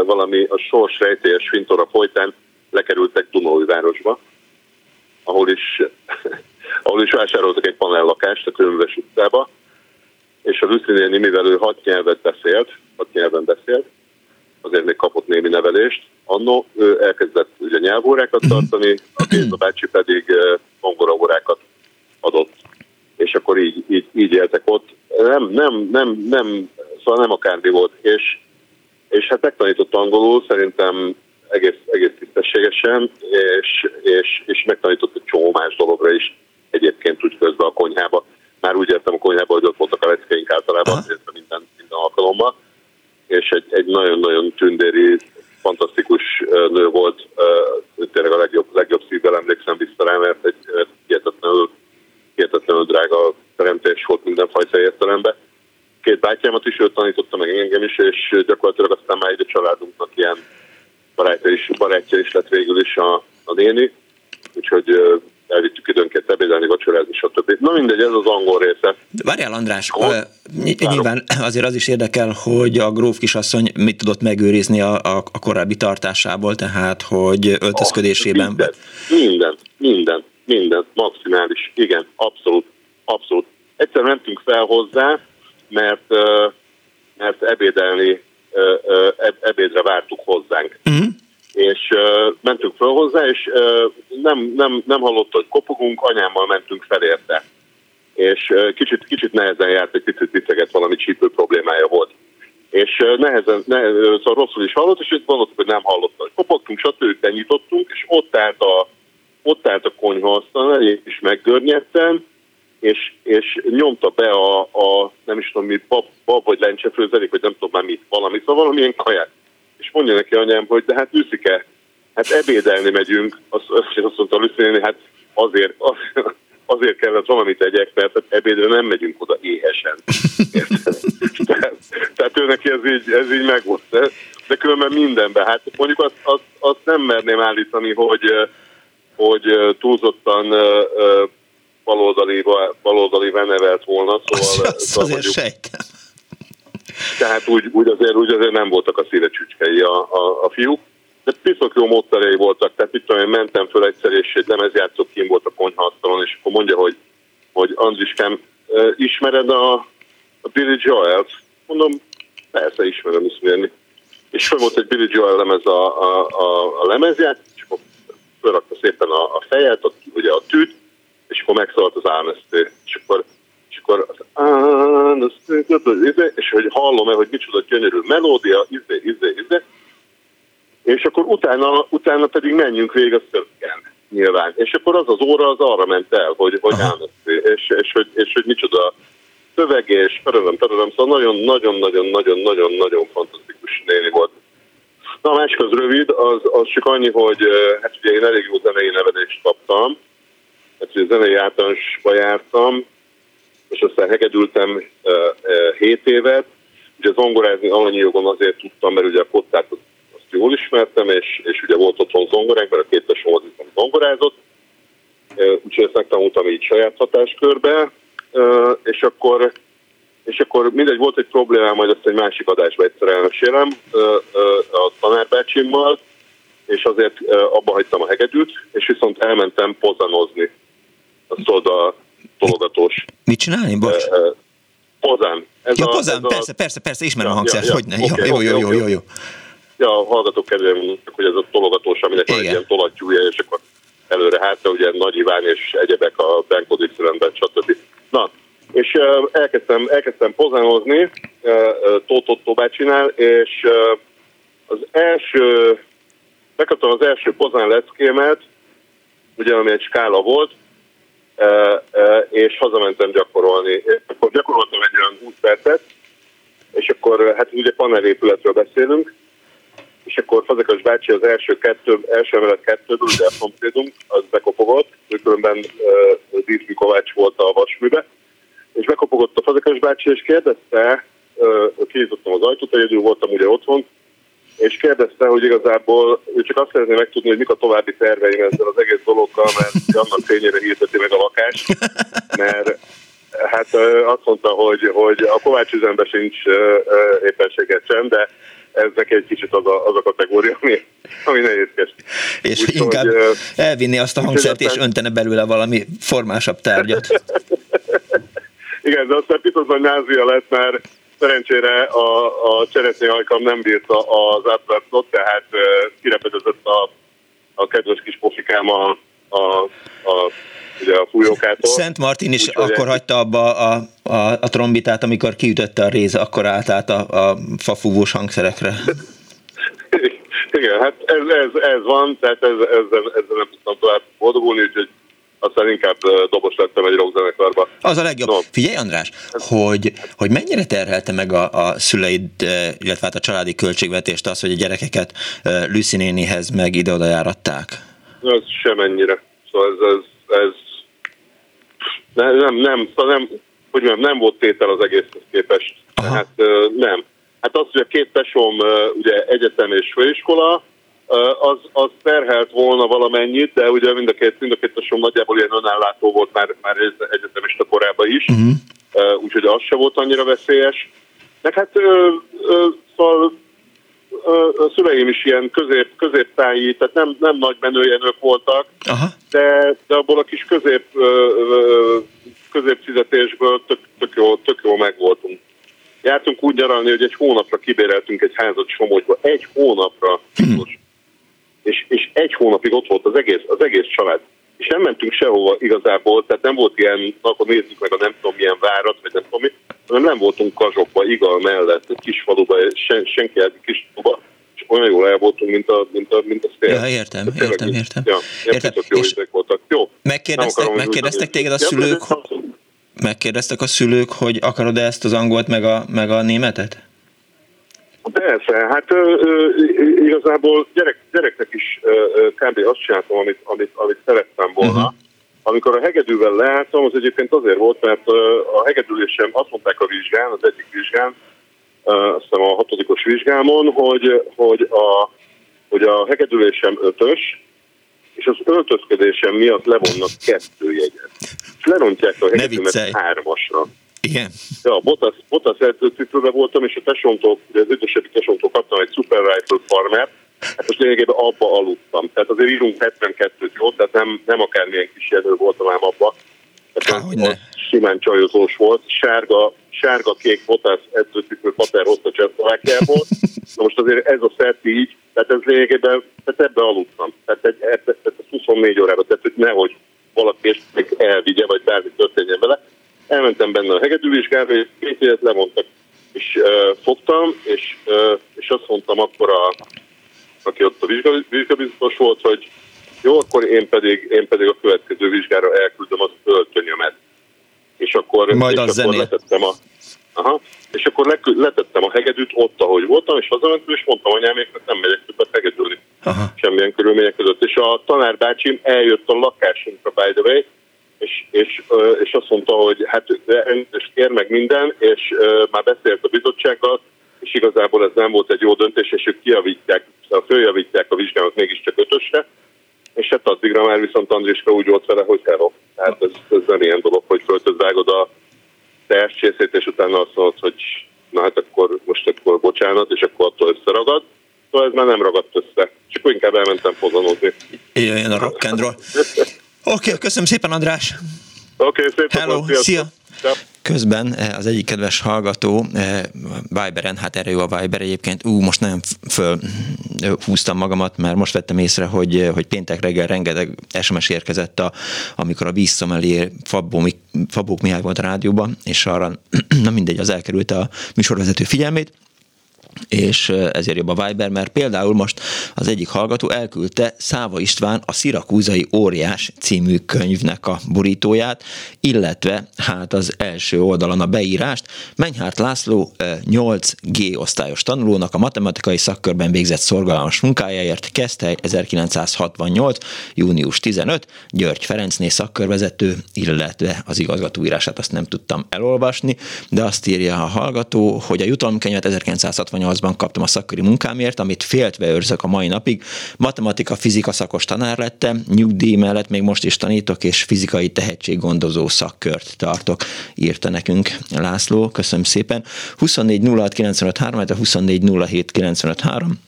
valami a sors rejtélyes fintora folytán lekerültek városba, ahol is, ahol is vásároltak egy panellakást a Körülves utcába, és a Lucy néni, mivel ő hat nyelvet beszélt, hat nyelven beszélt, azért még kapott némi nevelést. Annó ő elkezdett ugye nyelvórákat mhm. tartani, a Géza bácsi pedig zongoraórákat adott. És akkor így, így, így éltek ott. Nem, nem, nem, nem, szóval nem akármi volt. És, és hát megtanított angolul, szerintem egész, egész tisztességesen, és, és, és megtanított egy csomó más dologra is egyébként úgy közben a konyhába. Már úgy értem a konyhába, hogy ott voltak a leckeink általában, minden, minden alkalommal, és egy, egy nagyon-nagyon tündéri, fantasztikus nő volt, tényleg a legjobb, legjobb szívvel emlékszem vissza rá, mert egy hihetetlenül, hihetetlenül drága teremtés volt mindenfajta értelemben. Két bátyámat is őt tanította meg engem is, és gyakorlatilag aztán már egy a családunknak ilyen barátja is, barátja is lett végül is a, a néni, úgyhogy elvittük időnként ebédelni, vacsorázni, stb. Na mindegy, ez az angol része. Várjál András, uh, nyilván azért az is érdekel, hogy a gróf kisasszony mit tudott megőrizni a, a, a korábbi tartásából, tehát hogy öltözködésében. Oh, mindent, mindent, mindent, mindent, maximális, igen, abszolút, abszolút. Egyszer mentünk fel hozzá, mert, mert ebédelni ebédre vártuk hozzánk. Uh-huh. És mentünk föl hozzá, és nem, nem, nem hallotta, hogy kopogunk, anyámmal mentünk fel érte. És kicsit, kicsit nehezen járt, egy picit vicceget, valami csípő problémája volt. És nehezen, ne, szóval rosszul is hallott, és gondoltuk, hogy nem hallotta, kopogtunk, stb. benyitottunk, és ott állt a, ott állt a konyha és meggörnyedtem, és, és nyomta be a, a nem is tudom mi, bab, bab vagy lencsefőzelék, vagy nem tudom már mit, valami, szóval valamilyen kaját. És mondja neki anyám, hogy de hát Lüszike, hát ebédelni megyünk, azt, azt mondta Lüszike, hát azért, azért, azért kellett valamit tegyek, mert hát ebédre nem megyünk oda éhesen. tehát, tehát ő neki ez így, ez így megvolt. De, de különben mindenben. Hát mondjuk azt, azt, azt nem merném állítani, hogy, hogy túlzottan baloldali, baloldali nevelt volna. Szóval, az, az szóval azért mondjuk, sejtem. Tehát úgy, úgy, azért, úgy azért nem voltak a szíve csücskei a, a, a fiúk. De piszok jó módszerei voltak, tehát itt tudom, én mentem föl egyszer, és egy lemezjátszó kim volt a konyhaasztalon, és akkor mondja, hogy, hogy Andriskám, ismered a, a Billy Joel-t? Mondom, persze ismerem, ismerni. És fel volt egy Billy Joel lemez a, a, a, a lemezját, és akkor fölrakta szépen a, a fejet, ott, ugye a tűt, és akkor megszólalt az álmesztő, és akkor, és akkor az izé, és hogy hallom-e, hogy micsoda gyönyörű melódia, izé, izé, izé, és akkor utána, utána pedig menjünk végig a szövegen nyilván. És akkor az az óra az arra ment el, hogy, hogy álmesztő, és, és, hogy, és hogy micsoda szöveg, és perelem, perelem, szóval nagyon-nagyon-nagyon-nagyon-nagyon-nagyon fantasztikus néni volt. Na a másik az rövid, az, az csak annyi, hogy hát ugye én elég jó zenei nevelést kaptam, hát ugye zenei általánosba jártam, és aztán hegedültem uh, uh, 7 évet. Ugye zongorázni alanyi jogon azért tudtam, mert ugye a kottát azt, jól ismertem, és, és ugye volt otthon zongoránk, mert a két tesóm az viszont zongorázott. Úgyhogy ezt megtanultam így saját hatáskörbe, és akkor és akkor mindegy, volt egy problémám, majd ezt egy másik adásba egyszer elmesélem a tanárbácsimmal, és azért abba hagytam a hegedűt, és viszont elmentem pozanozni szóval a tologatós. Mit csinálni, bocs? Pozán. Ez ja, a, pozán, ez persze, a... persze, persze, ismerem ja, a hangszert, ja, hogy ne. Okay, jó, jó, jó, jó, jó. Ja, a hallgatók kedvére hogy ez a tologatós, aminek van egy ilyen tolattyúja, és akkor előre hátra, ugye Nagy Iván és egyebek a Benko Dixielandben, stb. Na, és elkezdtem, elkezdtem pozánozni, uh, Tótó csinál, és az első, megkaptam az első pozán leckémet, ugye ami egy skála volt, és hazamentem gyakorolni. Akkor gyakoroltam egy olyan 20 percet, és akkor hát ugye panelépületről beszélünk, és akkor Fazekas bácsi az első kettő, első emelet kettőből, ugye a az bekopogott, különben uh, Díszmi bácsi, és kérdezte, kinyitottam az ajtót, egyedül voltam ugye otthon, és kérdezte, hogy igazából ő csak azt szeretné megtudni, hogy mik a további terveim ezzel az egész dologgal, mert annak fényére hirdeti meg a lakást, mert hát azt mondta, hogy, hogy a Kovács üzemben sincs éppenséget sem, de ez neki egy kicsit az a, az a kategória, ami, ami nehézkes. És Úgy, inkább hogy, elvinni azt a hangszert, és öntene belőle valami formásabb tárgyat. Igen, de aztán hogy názia lett, mert szerencsére a, a cseresznyi ajkam nem bírta az átvártot, tehát kirepedezett a, a kedves kis pofikám a, a, a ugye a fújókától. Szent Martin is Úgy, akkor hagyta abba a, a, a trombitát, amikor kiütötte a réze, akkor állt át a, a fafúvós hangszerekre. Igen, hát ez, ez, ez van, tehát ez, ezzel, ezzel nem tudtam tovább boldogulni, úgyhogy aztán inkább dobos lettem egy rockzenekarba. Az a legjobb. No. Figyelj András, hogy, hogy mennyire terhelte meg a, a szüleid, illetve hát a családi költségvetést az, hogy a gyerekeket Lucy nénihez meg ide-oda járatták? Ez semennyire. Szóval ez, ez, ez nem, nem, nem, szóval nem, hogy mondjam, nem volt tétel az egészhez képest. Aha. Hát nem. Hát az, hogy a két tesóm ugye egyetem és főiskola, az, az terhelt volna valamennyit, de ugye mind a két, mind a két tesóm nagyjából ilyen önállátó volt már, már egyetemista korában is, uh-huh. úgyhogy az se volt annyira veszélyes. Meg hát szóval a szüleim is ilyen közép, középtáji, tehát nem, nem nagy menőjenők voltak, Aha. De, de abból a kis közép, középfizetésből tök, tök, jó, tök jó megvoltunk. Jártunk úgy nyaralni, hogy egy hónapra kibéreltünk egy házat Somogyba. Egy hónapra. Hmm. És, és egy hónapig ott volt az egész, az egész család. És nem mentünk sehova igazából, tehát nem volt ilyen, akkor nézzük meg a nem tudom milyen várat, vagy nem tudom mi, hanem nem voltunk kazsokba, igal mellett, egy kis faluba, sen, senki egy kis faluba, és olyan jól el voltunk, mint a, mint a, mint a szél. Ja, értem, értem, értem. Ja, értem. Jó és voltak. Jó. Megkérdeztek, megkérdeztek téged a szülők, megkérdeztek a szülők, hogy akarod-e ezt az angolt meg a, meg a németet? Persze, hát ö, ö, igazából gyerek, gyereknek is ö, kb. azt csináltam, amit, amit, amit szerettem volna. Uh-huh. Amikor a hegedűvel leálltam, az egyébként azért volt, mert a hegedülésem azt mondták a vizsgán, az egyik vizsgán, azt hiszem a hatodikos vizsgámon, hogy, hogy, a, hogy a hegedülésem ötös, és az öltözködésem miatt levonnak kettő jegyet. És lerontják a hegedűmet hármasra. Igen. Ja, Botas, Botas edzőcipőbe voltam, és a tesómtól, az idősebbi tesómtól kaptam egy Super Rifle farmert, hát most lényegében abba aludtam. Tehát azért írunk 72-t, jó? Tehát nem, nem akármilyen kis jelő voltam ám abba. Tehát Há, az, simán csajozós volt. Sárga, sárga-kék Botas edzőcipő Pater hozta Csehszlovákiából. Na most azért ez a szert így, tehát ez lényegében, tehát ebbe aludtam. Tehát egy, ebbe, tehát 24 órára, tehát hogy nehogy valaki és elvigye, vagy bármi történjen vele elmentem benne a hegedűvizsgára, és két évet lemondtak. És uh, fogtam, és, uh, és azt mondtam akkor, a, aki ott a vizsgabiztos volt, hogy jó, akkor én pedig, én pedig a következő vizsgára elküldöm az öltönyömet. És akkor, Majd és akkor letettem a, aha, és akkor le, letettem a hegedűt ott, ahogy voltam, és hazamentem, és mondtam anyáméknak, nem megyek többet hegedülni. Aha. Semmilyen körülmények között. És a tanárbácsim eljött a lakásunkra, by the way, és, és, és azt mondta, hogy hát kér meg minden, és már beszélt a bizottsággal, és igazából ez nem volt egy jó döntés, és ők kijavítják, följavítják a vizsgálat mégiscsak ötösre, és hát addigra már viszont Andriska úgy volt vele, hogy hello. Tehát ez, ez nem ilyen dolog, hogy föltözvágod a csészét, és utána azt mondod, hogy na hát akkor most akkor bocsánat, és akkor attól összeragad. Szóval ez már nem ragadt össze. Akkor inkább elmentem fozonozni. Jöjjön a rock. Oké, okay, köszönöm szépen, András. Oké, okay, szépen. Hello, szia. Közben eh, az egyik kedves hallgató eh, Viberen, hát erre jó a Viber egyébként, ú, most nem föl húztam magamat, mert most vettem észre, hogy, eh, hogy péntek reggel rengeteg SMS érkezett, a, amikor a vízszomelé Fabó, Fabók Mihály volt a rádióban, és arra, na mindegy, az elkerült a műsorvezető figyelmét, és ezért jobb a Viber, mert például most az egyik hallgató elküldte Száva István a Szirakúzai Óriás című könyvnek a borítóját, illetve hát az első oldalon a beírást. Menyhárt László 8G osztályos tanulónak a matematikai szakkörben végzett szorgalmas munkájáért kezdte 1968. június 15. György Ferencné szakkörvezető, illetve az igazgatóírását azt nem tudtam elolvasni, de azt írja a hallgató, hogy a jutalomkönyvet 1968-ban kaptam a szakköri munkámért, amit féltve őrzök a mai napig. Matematika, fizika szakos tanár lettem, nyugdíj mellett még most is tanítok, és fizikai tehetséggondozó szakkört tartok, írta nekünk László. Köszönöm szépen. 24 06 95 3, a 24 07 95 3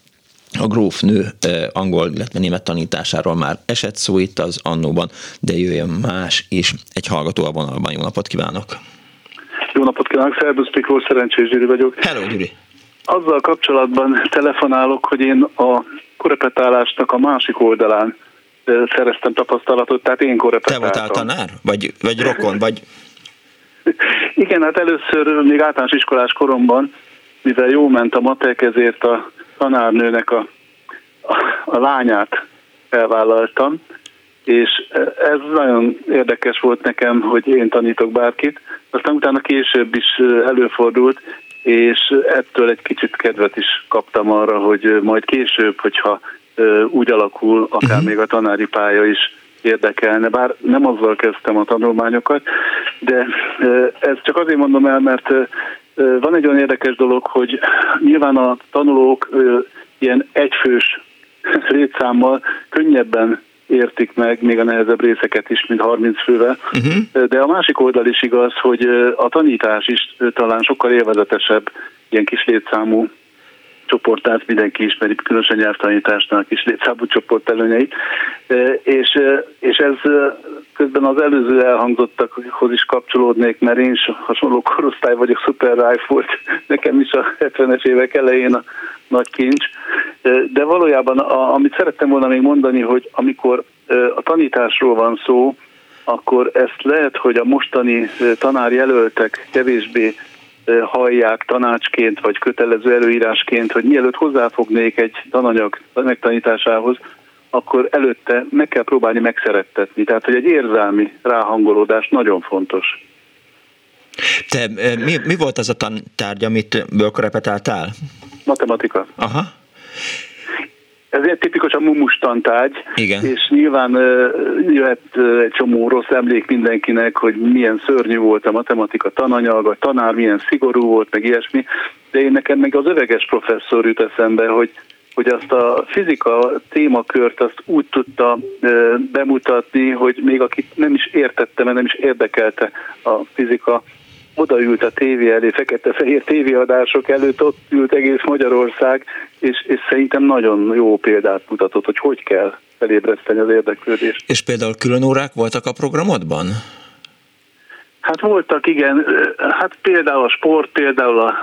a grófnő angol, illetve német tanításáról már esett szó itt az annóban, de jöjjön más is. Egy hallgató a vonalban. Jó napot kívánok! Jó napot kívánok, Szerbusz Miklós, Szerencsés Gyuri vagyok. Hello, Gyuri! Azzal kapcsolatban telefonálok, hogy én a korepetálásnak a másik oldalán szereztem tapasztalatot, tehát én korepetáltam. Te voltál tanár? Vagy, vagy rokon? Vagy... Igen, hát először még általános iskolás koromban, mivel jó ment a matek, ezért a tanárnőnek a, a, a lányát elvállaltam, és ez nagyon érdekes volt nekem, hogy én tanítok bárkit. Aztán utána később is előfordult, és ettől egy kicsit kedvet is kaptam arra, hogy majd később, hogyha úgy alakul, akár uh-huh. még a tanári pálya is érdekelne, bár nem azzal kezdtem a tanulmányokat, de ez csak azért mondom el, mert van egy olyan érdekes dolog, hogy nyilván a tanulók ilyen egyfős létszámmal könnyebben értik meg még a nehezebb részeket is, mint 30 fővel. Uh-huh. De a másik oldal is igaz, hogy a tanítás is talán sokkal élvezetesebb ilyen kis létszámú csoportát mindenki ismeri, különösen nyelvtanításnál a kis létszámú csoport előnyeit. És, és ez közben az előző elhangzottakhoz is kapcsolódnék, mert én is hasonló korosztály vagyok, Super Rife volt nekem is a 70-es évek elején a nagy kincs. De valójában, a, amit szerettem volna még mondani, hogy amikor a tanításról van szó, akkor ezt lehet, hogy a mostani tanárjelöltek kevésbé hallják tanácsként vagy kötelező előírásként, hogy mielőtt hozzáfognék egy tananyag megtanításához, akkor előtte meg kell próbálni megszerettetni. Tehát, hogy egy érzelmi ráhangolódás nagyon fontos. Te, mi, mi volt az a tantárgy, amit repetáltál? Matematika. Aha. Ez egy tipikusan mumus tantárgy, Igen. és nyilván jöhet egy csomó rossz emlék mindenkinek, hogy milyen szörnyű volt a matematika tananyag, a tanár milyen szigorú volt, meg ilyesmi, de én nekem meg az öveges professzor jut eszembe, hogy hogy azt a fizika témakört azt úgy tudta bemutatni, hogy még akit nem is értette, mert nem is érdekelte a fizika, odaült a tévé elé, fekete-fehér tévéadások előtt, ott ült egész Magyarország, és, és szerintem nagyon jó példát mutatott, hogy hogy kell felébreszteni az érdeklődést. És például külön órák voltak a programodban? Hát voltak, igen. Hát például a sport, például a,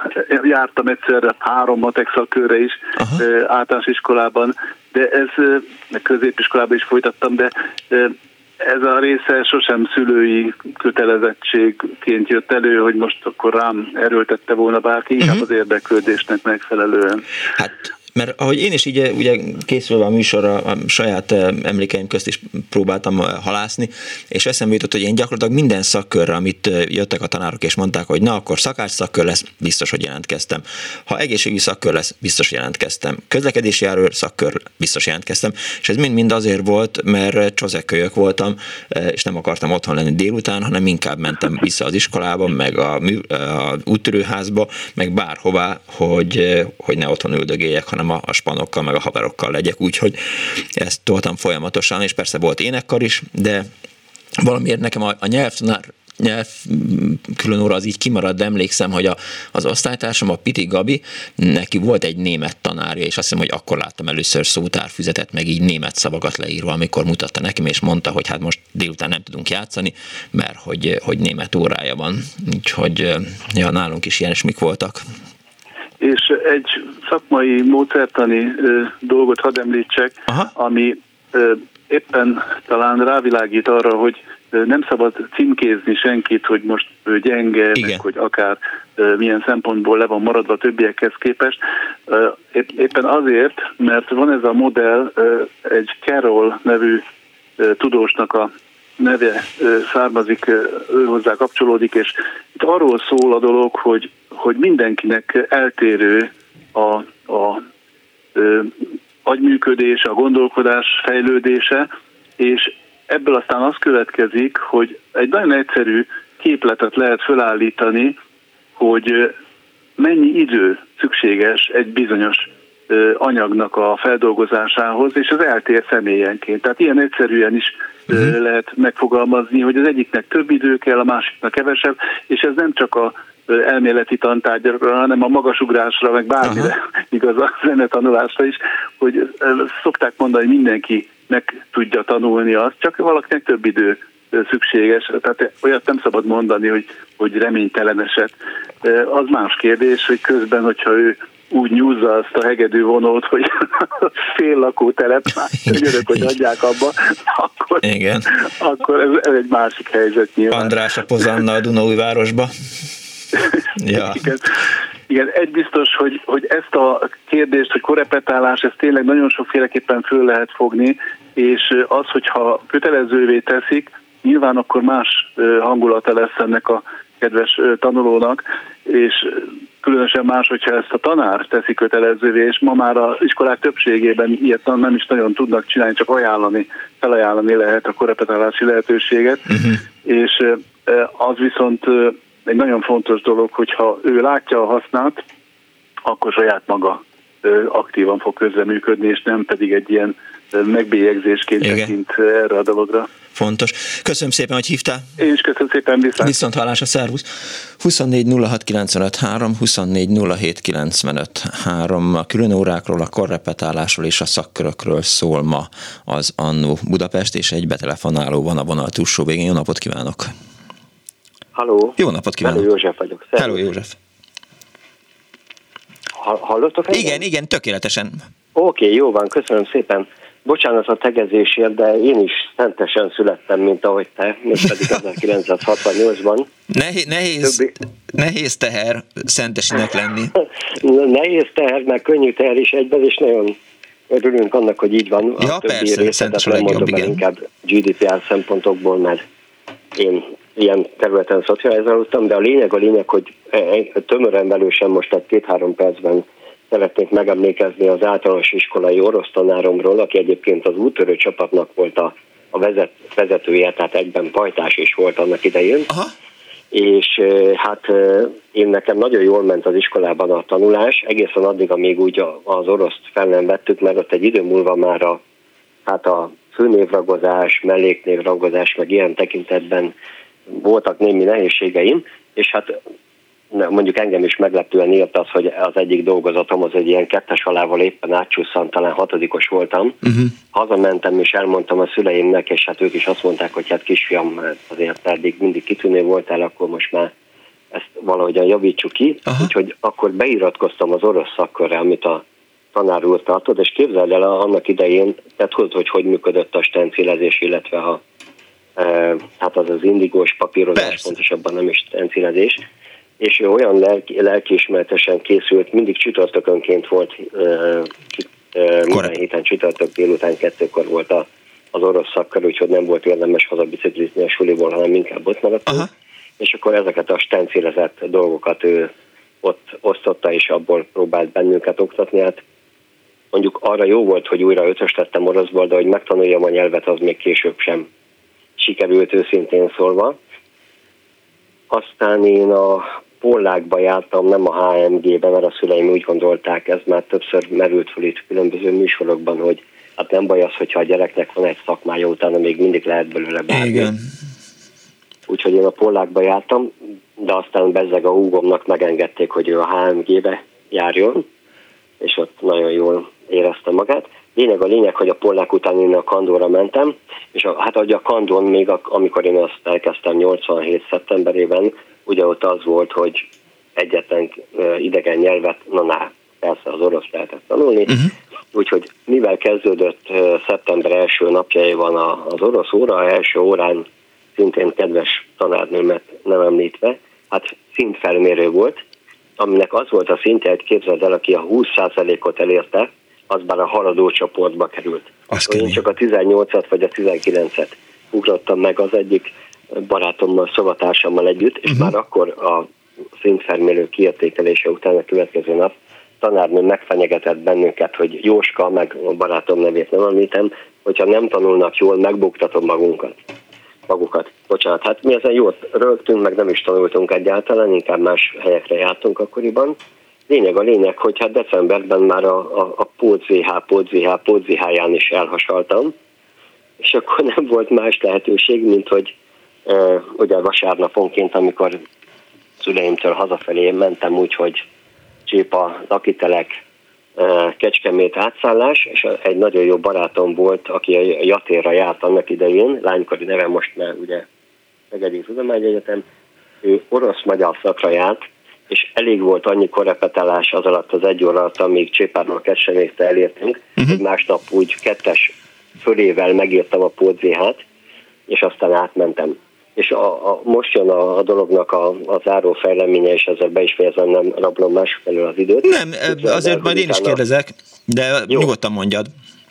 jártam egyszer három matek szakőre is Aha. általános iskolában, de ez középiskolában is folytattam, de ez a része sosem szülői kötelezettségként jött elő, hogy most akkor rám erőltette volna bárki, inkább uh-huh. az érdeklődésnek megfelelően. Hát mert ahogy én is így ugye készülve a műsorra a saját emlékeim közt is próbáltam halászni, és eszembe jutott, hogy én gyakorlatilag minden szakkörre, amit jöttek a tanárok és mondták, hogy na akkor szakács szakkör lesz, biztos, hogy jelentkeztem. Ha egészségügyi szakkör lesz, biztos, jelentkeztem. Közlekedési járó szakkör, biztos jelentkeztem. És ez mind-mind azért volt, mert csozekkölyök voltam, és nem akartam otthon lenni délután, hanem inkább mentem vissza az iskolába, meg a, a úttörőházba, meg bárhová, hogy, hogy ne otthon üldögéljek, hanem hanem a, a spanokkal, meg a haverokkal legyek, úgyhogy ezt toltam folyamatosan, és persze volt énekkar is, de valamiért nekem a, a nyelvtanár nyelv külön óra az így kimarad, de emlékszem, hogy a, az osztálytársam, a Piti Gabi, neki volt egy német tanárja, és azt hiszem, hogy akkor láttam először szótárfüzetet, meg így német szavakat leírva, amikor mutatta nekem, és mondta, hogy hát most délután nem tudunk játszani, mert hogy, hogy német órája van. Úgyhogy ja, nálunk is ilyen mik voltak és egy szakmai módszertani dolgot hadd említsek, Aha. ami éppen talán rávilágít arra, hogy nem szabad címkézni senkit, hogy most ő gyenge, meg hogy akár milyen szempontból le van maradva többiekhez képest. Éppen azért, mert van ez a modell, egy Carol nevű tudósnak a neve származik, ő hozzá kapcsolódik, és itt arról szól a dolog, hogy, hogy mindenkinek eltérő a, a agyműködés, a gondolkodás fejlődése, és ebből aztán az következik, hogy egy nagyon egyszerű képletet lehet felállítani, hogy mennyi idő szükséges egy bizonyos anyagnak a feldolgozásához, és az eltér személyenként. Tehát ilyen egyszerűen is uh-huh. lehet megfogalmazni, hogy az egyiknek több idő kell, a másiknak kevesebb, és ez nem csak a elméleti tantárgyakra, hanem a magasugrásra, meg bármire uh-huh. igaz a zenetanulásra is, hogy szokták mondani, hogy mindenki meg tudja tanulni azt, csak valakinek több idő szükséges, tehát olyat nem szabad mondani, hogy, hogy reménytelen eset. Az más kérdés, hogy közben, hogyha ő úgy nyúzza azt a hegedű vonót, hogy fél lakótelep, gyerek, hogy adják abba, akkor, Igen. akkor ez, ez, egy másik helyzet nyilván. András a Pozanna a városba. Ja. Igen. Igen, egy biztos, hogy, hogy ezt a kérdést, hogy korepetálás, ezt tényleg nagyon sokféleképpen föl lehet fogni, és az, hogyha kötelezővé teszik, nyilván akkor más hangulata lesz ennek a kedves tanulónak, és különösen más, hogyha ezt a tanár teszi kötelezővé, és ma már az iskolák többségében ilyet nem is nagyon tudnak csinálni, csak ajánlani, felajánlani lehet a korepetálási lehetőséget, uh-huh. és az viszont egy nagyon fontos dolog, hogyha ő látja a hasznát, akkor saját maga aktívan fog közreműködni, és nem pedig egy ilyen megbélyegzésként Igen. tekint erre a dologra. Fontos. Köszönöm szépen, hogy hívtál. Én is köszönöm szépen, viszont. Viszont hallás a szervusz. 24 06 95 3, 24 07 95 3. A külön órákról, a korrepetálásról és a szakkörökről szól ma az Annu Budapest, és egy betelefonáló van a vonal túlsó végén. Jó napot kívánok! Halló! Jó napot kívánok! Hello, József vagyok. Hello, József! Hallottok engem? Igen, igen, tökéletesen. Oké, okay, jó van, köszönöm szépen. Bocsánat a tegezésért, de én is szentesen születtem, mint ahogy te, pedig 1968-ban. Nehéz, nehéz, Többi... nehéz teher szentesinek lenni. nehéz teher, meg könnyű teher is egyben, és nagyon örülünk annak, hogy így van. Ja, a persze, szentes a legjobb, igen. inkább GDPR szempontokból, mert én ilyen területen szocializálódtam, de a lényeg a lényeg, hogy e, e, tömören belősen most egy két-három percben szeretnék megemlékezni az általános iskolai orosz tanáromról, aki egyébként az útörő csapatnak volt a, a vezet, vezetője, tehát egyben pajtás is volt annak idején. Aha. És hát én nekem nagyon jól ment az iskolában a tanulás, egészen addig, amíg úgy az oroszt fel nem vettük, mert ott egy idő múlva már a, hát a főnévragozás, melléknévragozás, meg ilyen tekintetben voltak némi nehézségeim, és hát mondjuk engem is meglepően írt az, hogy az egyik dolgozatom az egy ilyen kettes alával éppen átcsúszant, talán hatodikos voltam. Uh-huh. Hazamentem és elmondtam a szüleimnek, és hát ők is azt mondták, hogy hát kisfiam, azért eddig mindig kitűnő voltál, akkor most már ezt valahogyan javítsuk ki. Uh-huh. Úgyhogy akkor beiratkoztam az orosz szakkörre, amit a tanár úr tartott, és képzeld el annak idején, tehát hogy, hogy hogy működött a stencilezés, illetve a, hát az az indigós papírozás, Persze. pontosabban nem is stencilezés és ő olyan lelki, lelkiismeretesen készült, mindig csütörtökönként volt, uh, uh, minden héten csütörtök délután kettőkor volt a, az orosz szakkör, úgyhogy nem volt érdemes hazabiciklizni a suliból, hanem inkább ott maradtunk. Aha. És akkor ezeket a stencilezett dolgokat ő ott osztotta, és abból próbált bennünket oktatni. Hát mondjuk arra jó volt, hogy újra ötös lettem oroszból, de hogy megtanuljam a nyelvet, az még később sem sikerült őszintén szólva. Aztán én a Pollákba jártam, nem a HMG-be, mert a szüleim úgy gondolták, ez már többször merült fel itt különböző műsorokban, hogy hát nem baj az, hogyha a gyereknek van egy szakmája, utána még mindig lehet belőle bármi. Igen. Úgyhogy én a Pollákba jártam, de aztán bezzeg a húgomnak megengedték, hogy ő a HMG-be járjon, és ott nagyon jól érezte magát. Lényeg a lényeg, hogy a Pollák után én a Kandóra mentem, és a, hát ugye a Kandon még, a, amikor én azt elkezdtem 87. szeptemberében, ugye ott az volt, hogy egyetlen idegen nyelvet, na ná, persze az orosz lehetett tanulni, uh-huh. Úgyhogy mivel kezdődött szeptember első napjaiban az orosz óra, első órán szintén kedves tanárnőmet nem említve, hát szintfelmérő volt, aminek az volt a szintje, hogy képzeld el, aki a 20%-ot elérte, az már a haladó csoportba került. Az Én csak a 18-at vagy a 19-et ugrottam meg az egyik barátommal, szovatársammal együtt, és uh-huh. már akkor a szintfelmérő kiértékelése után a következő nap tanárnő megfenyegetett bennünket, hogy Jóska, meg a barátom nevét nem említem, hogyha nem tanulnak jól, megbuktatom magunkat. Magukat. Bocsánat, hát mi ezen jól rögtünk, meg nem is tanultunk egyáltalán, inkább más helyekre jártunk akkoriban. Lényeg a lényeg, hogy hát decemberben már a, a, a PózVH, PózVH, PózVH-ján is elhasaltam, és akkor nem volt más lehetőség, mint hogy e, ugye vasárnaponként, amikor szüleimtől hazafelé mentem úgy, hogy Csépa, Lakitelek, Kecskemét átszállás, és egy nagyon jó barátom volt, aki a Jatérra járt annak idején, lánykori neve most már ugye Megegyik Tudományegyetem, ő orosz-magyar szakra járt, és elég volt annyi korepetálás az alatt az egy óra alatt, amíg Csépárról Kecskemétre elértünk, uh-huh. hogy másnap úgy kettes fölével megírtam a pódzéhát, és aztán átmentem és a, a, most jön a, a dolognak a, a záró fejleménye, és ezzel be is fejezem, nem rablom másfelől az időt. Nem, Képzel, azért majd én is kérdezek, de Jó. nyugodtan mondjad.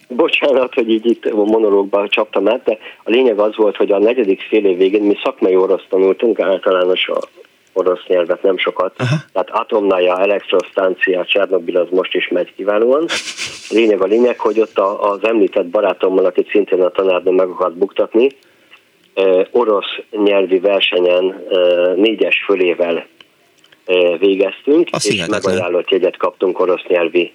Bocsánat, hogy így itt a monológban csaptam át, de a lényeg az volt, hogy a negyedik fél év végén mi szakmai orosz tanultunk, általános a orosz nyelvet nem sokat. Aha. Tehát atomnaja, elektrosztáncia, Csernobil az most is megy kiválóan. Lényeg a lényeg, hogy ott az említett barátommal, akit szintén a tanárnő meg akart buktatni, orosz nyelvi versenyen négyes fölével végeztünk, Azt és megajánlott jegyet kaptunk orosz nyelvi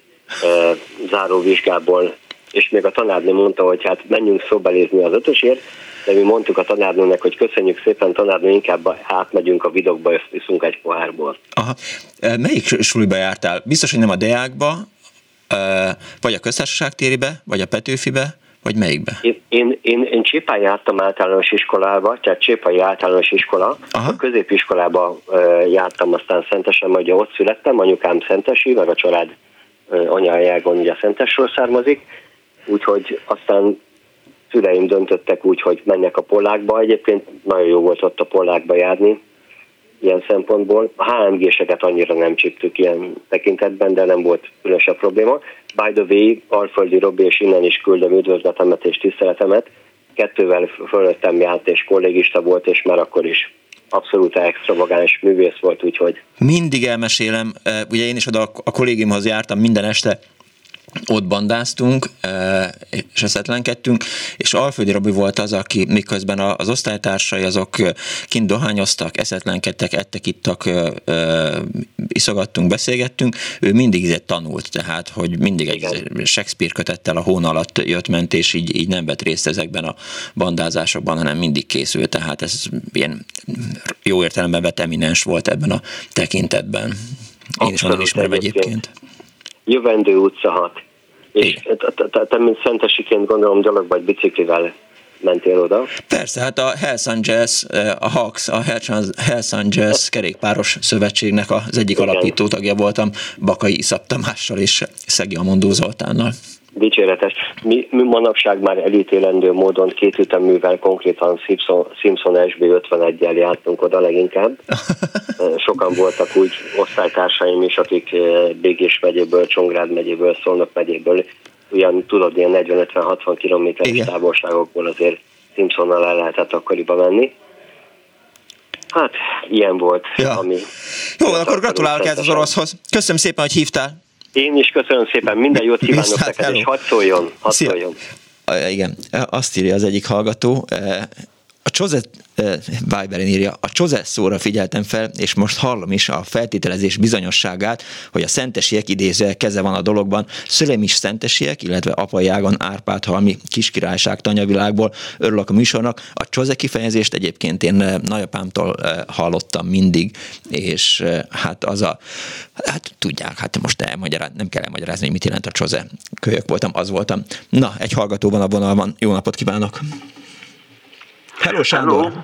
záróvizsgából, és még a tanárnő mondta, hogy hát menjünk szóbelézni az ötösért, de mi mondtuk a tanárnőnek, hogy köszönjük szépen, tanárnő, inkább átmegyünk a vidokba, és iszunk egy pohárból. Aha. Melyik suliba jártál? Biztos, hogy nem a Deákba, vagy a köztársaság téribe, vagy a Petőfibe, vagy melyikbe? Én, én, én, én Csépán jártam általános iskolába, tehát Csépai általános iskola. Aha. A középiskolába jártam aztán Szentesen, majd ott születtem, anyukám Szentesi, meg a család anyajágon ugye Szentesről származik, úgyhogy aztán szüleim döntöttek úgy, hogy menjek a Pollákba. Egyébként nagyon jó volt ott a Pollákba járni, ilyen szempontból. A HMG-seket annyira nem csíptük ilyen tekintetben, de nem volt különösebb probléma. By the way, Alföldi Robi, és innen is küldöm üdvözletemet és tiszteletemet. Kettővel fölöttem járt, és kollégista volt, és már akkor is abszolút extravagáns művész volt, úgyhogy... Mindig elmesélem, ugye én is oda a kollégiumhoz jártam minden este, ott bandáztunk, és eszetlenkedtünk, és Alföldi Robi volt az, aki miközben az osztálytársai azok kint dohányoztak, eszetlenkedtek, ettek, ittak, iszogattunk, beszélgettünk, ő mindig tanult, tehát, hogy mindig egy Shakespeare kötettel a hón alatt jött ment, és így, így nem vett részt ezekben a bandázásokban, hanem mindig készült, tehát ez ilyen jó értelemben vett eminens volt ebben a tekintetben. Én is onnan ismerem egyébként. Jövendő utca 6. És te, mint szentesiként gondolom gyalog vagy biciklivel mentél oda. Persze, hát a Hells Angels, a Hawks, a Hells Angels kerékpáros szövetségnek az egyik Igen. alapító tagja voltam, Bakai Iszap Tamással és Szegi Amondó Zoltánnal dicséretes. Mi, mi manapság már elítélendő módon két üteművel konkrétan Simpson, Simpson SB 51-jel jártunk oda leginkább. Sokan voltak úgy osztálytársaim is, akik eh, Bégés megyéből, Csongrád megyéből, Szolnok megyéből, ugyan tudod, ilyen 40-50-60 kilométeres távolságokból azért Simpsonnal el lehetett akkoriban menni. Hát, ilyen volt. Ja. Ami Jó, akkor gratulálok ez az oroszhoz. Köszönöm szépen, hogy hívtál. Én is köszönöm szépen, minden jót kívánok neked, és hadd szóljon, hadd szóljon. Igen, azt írja az egyik hallgató, a Csozet, Viberen írja, a Csozet szóra figyeltem fel, és most hallom is a feltételezés bizonyosságát, hogy a szentesiek idézve keze van a dologban. Szülem is szentesiek, illetve apai ágon Árpád halmi kiskirályság tanyavilágból. Örülök a műsornak. A Csoze kifejezést egyébként én nagyapámtól hallottam mindig, és hát az a, hát tudják, hát most elmagyaráz, nem kell elmagyarázni, hogy mit jelent a Csoze. Kölyök voltam, az voltam. Na, egy hallgató van a vonalban. Jó napot kívánok! Hello, Sándor! Hello.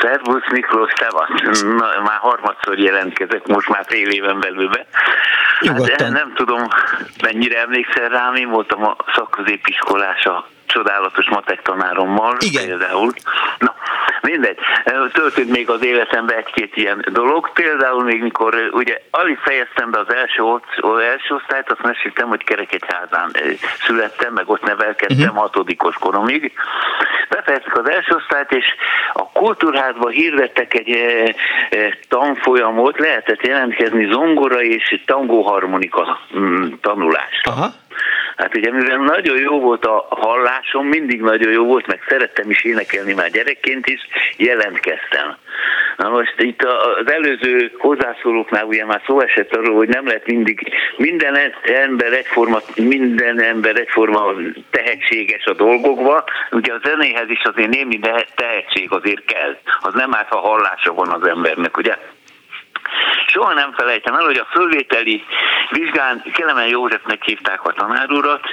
Szervusz Miklós, szevasz! Na, már harmadszor jelentkezek, most már fél éven belül be. Hát, nem tudom, mennyire emlékszel rám, én voltam a szakközépiskolás a csodálatos matek tanárommal Igen. például. Na, mindegy. Történt még az életemben egy-két ilyen dolog. Például még mikor ugye alig fejeztem be az első, első osztályt, azt meséltem, hogy Kerekegyházán születtem, meg ott nevelkedtem uh-huh. hatodikos koromig. Befejeztük az első osztályt, és a kultúrházban hirdettek egy e, e, tanfolyamot, lehetett jelentkezni zongora és tangóharmonika mm, tanulást. Aha. Hát ugye mivel nagyon jó volt a hallásom, mindig nagyon jó volt, meg szerettem is énekelni már gyerekként is, jelentkeztem. Na most itt az előző hozzászólóknál ugye már szó esett arról, hogy nem lehet mindig minden ember egyforma, minden ember egyforma tehetséges a dolgokba. Ugye a zenéhez is azért némi tehetség azért kell. Az nem árt, ha hallása van az embernek, ugye? Soha nem felejtem el, hogy a fölvételi vizsgán Kelemen Józsefnek hívták a tanárurat,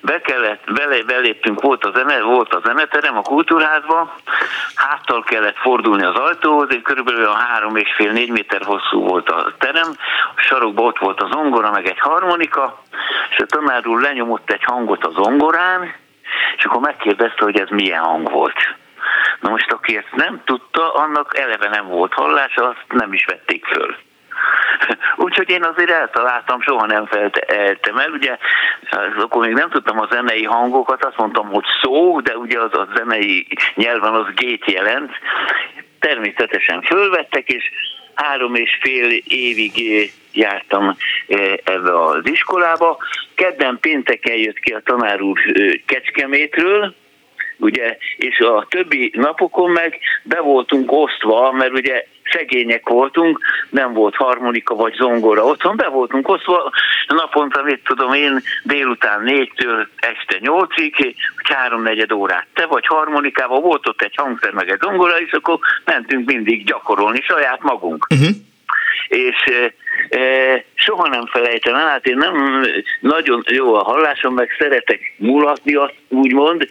be kellett, bele, beléptünk, volt a, zene, volt a zeneterem a kultúrházba, háttal kellett fordulni az ajtóhoz, és körülbelül a három és fél négy méter hosszú volt a terem, a sarokban ott volt az zongora, meg egy harmonika, és a tanár úr lenyomott egy hangot a zongorán, és akkor megkérdezte, hogy ez milyen hang volt. Na most aki ezt nem tudta, annak eleve nem volt hallása, azt nem is vették föl. Úgyhogy én azért eltaláltam, soha nem felteltem el. Ugye akkor még nem tudtam a zenei hangokat, azt mondtam, hogy szó, de ugye az a zenei nyelven az gét jelent. Természetesen fölvettek, és három és fél évig jártam ebbe az iskolába. Kedden pénteken jött ki a tanár úr Kecskemétről, ugye, és a többi napokon meg be voltunk osztva, mert ugye szegények voltunk, nem volt harmonika vagy zongora otthon, be voltunk osztva, naponta, mit tudom én, délután négytől este nyolcig, háromnegyed órát te vagy harmonikával, volt ott egy hangszer meg egy zongora, és akkor mentünk mindig gyakorolni saját magunk. Uh-huh és e, e, soha nem felejtem el, hát én nem nagyon jó a hallásom, meg szeretek mulatni, úgymond,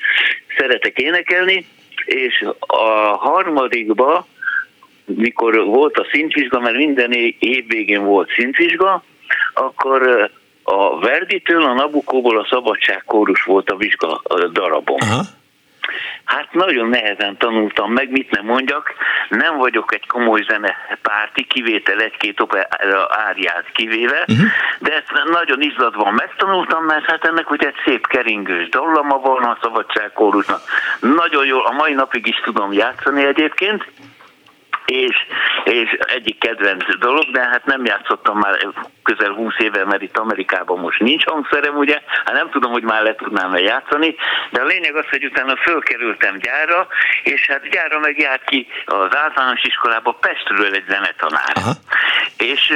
szeretek énekelni, és a harmadikba, mikor volt a szintvizsga, mert minden év végén volt szintvizsga, akkor a Verditől, a Nabukóból a Szabadságkórus volt a vizsga a darabom. Aha. Hát nagyon nehezen tanultam meg, mit nem mondjak. Nem vagyok egy komoly zenepárti, kivétel egy-két opera áriát kivéve, uh-huh. de ezt nagyon izzadvan megtanultam, mert hát ennek ugye egy szép keringős dallama van a szabadságkórusnak. Nagyon jól, a mai napig is tudom játszani egyébként, és, és egyik kedvenc dolog, de hát nem játszottam már közel 20 éve, mert itt Amerikában most nincs hangszerem, ugye, hát nem tudom, hogy már le tudnám-e játszani, de a lényeg az, hogy utána fölkerültem gyára, és hát gyára meg járt ki az általános iskolába Pestről egy zenetanár. Aha. És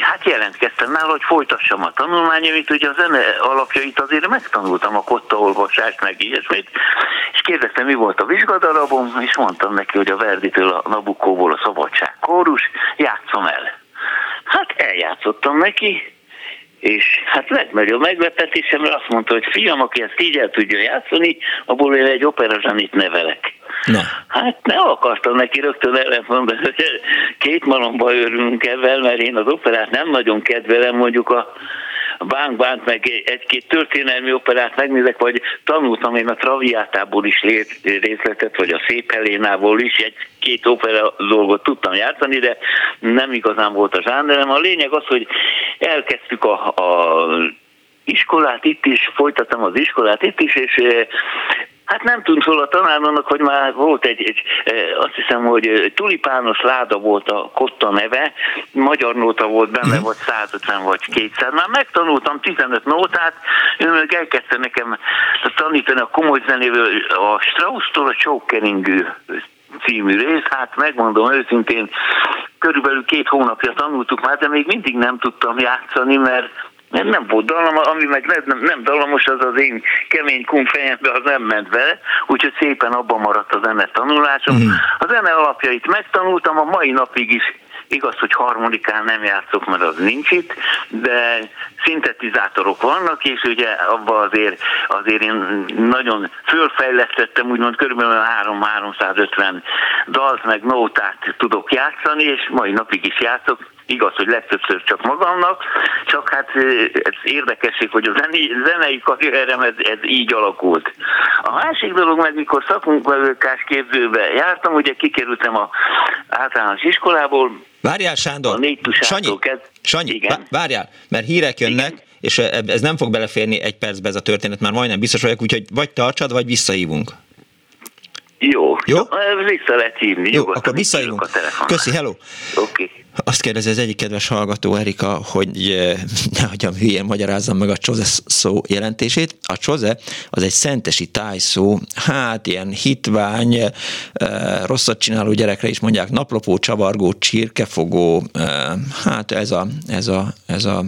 hát jelentkeztem nála, hogy folytassam a tanulmányomit, ugye a zene alapjait azért megtanultam, a kottaolvasást, meg ilyesmit, és kérdeztem, mi volt a vizsgadarabom, és mondtam neki, hogy a Verditől a Nabukóból a Szabadság kórus, játszom el. Hát eljátszottam neki, és hát legnagyobb meglepetésemre azt mondta, hogy fiam, aki ezt így el tudja játszani, abból én egy operazsanit nevelek. Na. Hát ne akartam neki rögtön ellent mondani, hogy két malomba örülünk ebben, mert én az operát nem nagyon kedvelem, mondjuk a Bánk Bánk, meg egy-két történelmi operát megnézek, vagy tanultam én a Traviátából is részletet, vagy a Szép Helénából is, egy-két opera dolgot tudtam játszani, de nem igazán volt a zsánerem. A lényeg az, hogy elkezdtük a, a iskolát itt is, folytattam az iskolát itt is, és Hát nem tűnt föl a tanárnak, hogy már volt egy, egy, azt hiszem, hogy tulipános láda volt a kotta neve, magyar nóta volt benne, uh-huh. vagy 150 vagy 200. Már megtanultam 15 nótát, ő meg elkezdte nekem tanítani a komoly zenével a Strauss-tól a csókkeringű című rész, hát megmondom őszintén, körülbelül két hónapja tanultuk már, de még mindig nem tudtam játszani, mert nem, nem volt dallam, ami meg nem, nem dallamos, az az én kemény kum fejembe, az nem ment vele, úgyhogy szépen abban maradt a zene tanulásom. Mm. A zene alapjait megtanultam, a mai napig is Igaz, hogy harmonikán nem játszok, mert az nincs itt, de szintetizátorok vannak, és ugye abban azért, azért én nagyon fölfejlesztettem, úgymond körülbelül 3-350 dalt meg nótát tudok játszani, és mai napig is játszok, igaz, hogy legtöbbször csak magamnak, csak hát ez érdekesség, hogy a zenei, zenei karrierem ez, ez így alakult. A másik dolog meg, mikor szakmunkás képzőbe jártam, ugye kikerültem a általános iskolából, Várjál, Sándor! A négy Sanyi, kezd... Sanyi, Igen. várjál, mert hírek jönnek, Igen. és ez nem fog beleférni egy percbe ez a történet, már majdnem biztos vagyok, úgyhogy vagy tartsad, vagy visszahívunk. Jó. Jó? Vissza lehet hívni. Jó, akkor visszahívunk. Köszi, hello. Oké. Okay. Azt kérdezi az egyik kedves hallgató, Erika, hogy eh, ne hagyjam hülyén magyarázzam meg a csoze szó jelentését. A csoze az egy szentesi tájszó, hát ilyen hitvány, eh, rosszat csináló gyerekre is mondják, naplopó, csavargó, csirkefogó, eh, hát ez a, ez a, ez a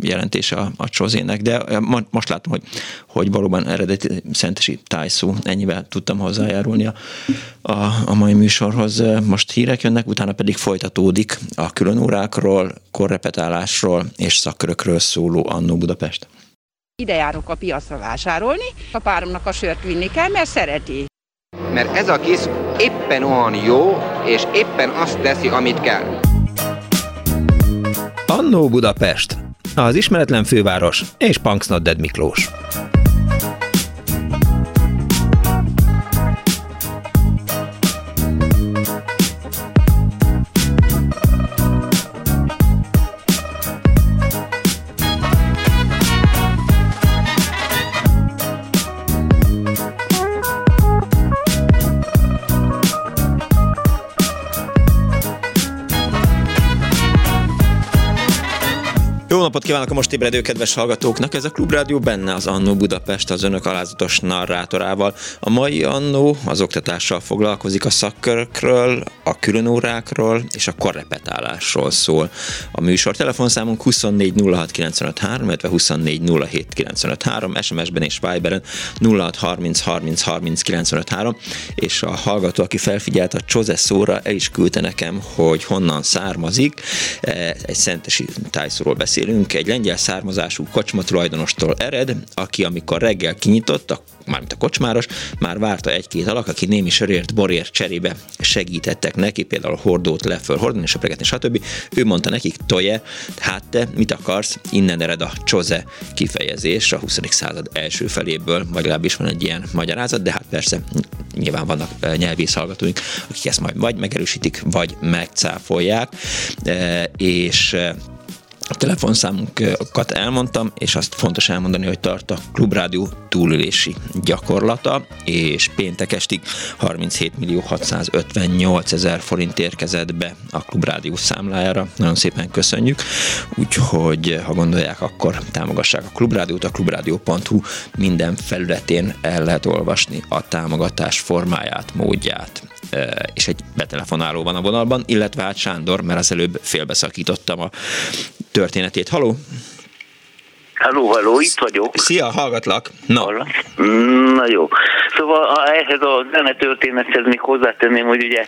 jelentése a, a csozének, de most látom, hogy, hogy valóban eredeti szentesi tájszó, ennyivel tudtam hozzájárulni a, a, a mai műsorhoz. Most hírek jönnek, utána pedig folytatódik a külön órákról, korrepetálásról és szakkörökről szóló Annó Budapest. Ide járok a piacra vásárolni, a páromnak a sört vinni kell, mert szereti. Mert ez a kis éppen olyan jó, és éppen azt teszi, amit kell. Annó Budapest, az ismeretlen főváros és Punksnodded Miklós. Napot kívánok a most ébredő kedves hallgatóknak! Ez a Klubrádió benne az Annó Budapest az önök alázatos narrátorával. A mai Annó az oktatással foglalkozik, a szakkörökről, a különórákról és a korrepetálásról szól. A műsor telefonszámunk 24 illetve 24 SMS-ben és Viberen 06 30 30 30 és a hallgató, aki felfigyelt a Csoze szóra, el is küldte nekem, hogy honnan származik. Egy szentesi tájszóról beszélünk, nekünk egy lengyel származású kocsma tulajdonostól ered, aki amikor reggel kinyitott, mármint a kocsmáros, már várta egy-két alak, aki némi sörért, borért cserébe segítettek neki, például hordót leföl hordani, söpregetni, stb. Ő mondta nekik, toje, hát te mit akarsz, innen ered a csoze kifejezés a 20. század első feléből, vagy legalábbis van egy ilyen magyarázat, de hát persze nyilván vannak nyelvész hallgatóink, akik ezt majd vagy megerősítik, vagy megcáfolják, és a telefonszámunkat elmondtam, és azt fontos elmondani, hogy tart a Klubrádió túlülési gyakorlata, és péntek estig 37 millió 658 ezer forint érkezett be a Klubrádió számlájára. Nagyon szépen köszönjük, úgyhogy ha gondolják, akkor támogassák a Klubrádiót, a klubrádió.hu minden felületén el lehet olvasni a támogatás formáját, módját és egy betelefonáló van a vonalban, illetve hát Sándor, mert az előbb félbeszakítottam a történetét. Haló! Halló, halló, itt vagyok. Szia, hallgatlak. Na. Na jó. Szóval ehhez a zenetörténethez még hozzátenném, hogy ugye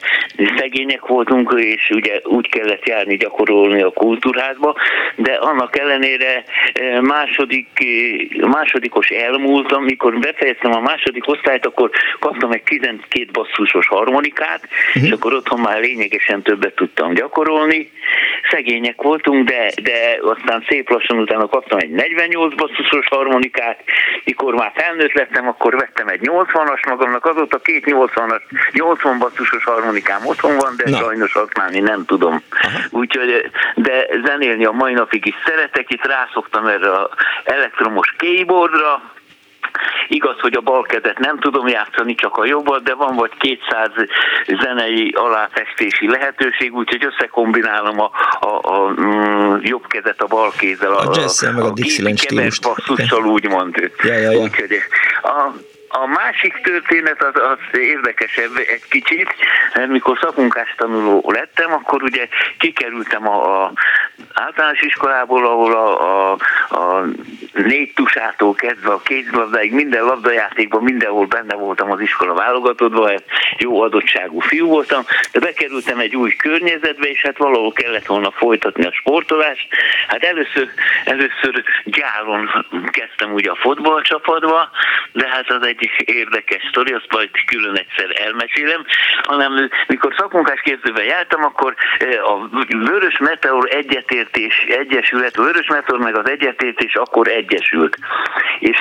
szegények voltunk, és ugye úgy kellett járni, gyakorolni a kultúrházba, de annak ellenére eh, második, eh, másodikos elmúltam, mikor befejeztem a második osztályt, akkor kaptam egy 12 basszusos harmonikát, uh-huh. és akkor otthon már lényegesen többet tudtam gyakorolni. Szegények voltunk, de, de aztán szép lassan utána kaptam egy 48 basszusos harmonikát, mikor már felnőtt lettem, akkor vettem egy 80-as magamnak, azóta két 80-as, 80 basszusos harmonikám otthon van, de Na. sajnos használni nem tudom. Úgyhogy, de zenélni a mai napig is szeretek, itt rászoktam erre az elektromos keyboardra, Igaz, hogy a bal kezet nem tudom játszani, csak a jobbat, de van vagy 200 zenei aláfestési lehetőség, úgyhogy összekombinálom a, a, a, a mm, jobb kezet a bal kézzel. A, a jazz meg a, a Dixieland stílust. Basszussal úgymond. Ja, ja, ja. Úgyhogy a, a másik történet az, az érdekesebb egy kicsit, mert mikor szakmunkás tanuló lettem, akkor ugye kikerültem a, a általános iskolából, ahol a, a, a négy tusától kezdve a kézlabdáig minden labdajátékban mindenhol benne voltam az iskola válogatottban, hát jó adottságú fiú voltam, de bekerültem egy új környezetbe, és hát valahol kellett volna folytatni a sportolást. Hát először, először gyáron kezdtem ugye a fotballcsapatba, de hát az egy érdekes sztori, azt majd külön egyszer elmesélem, hanem mikor szakmunkás képzőben jártam, akkor eh, a Vörös Meteor Egyetértés Egyesület, a Vörös Meteor meg az Egyetértés akkor egyesült, és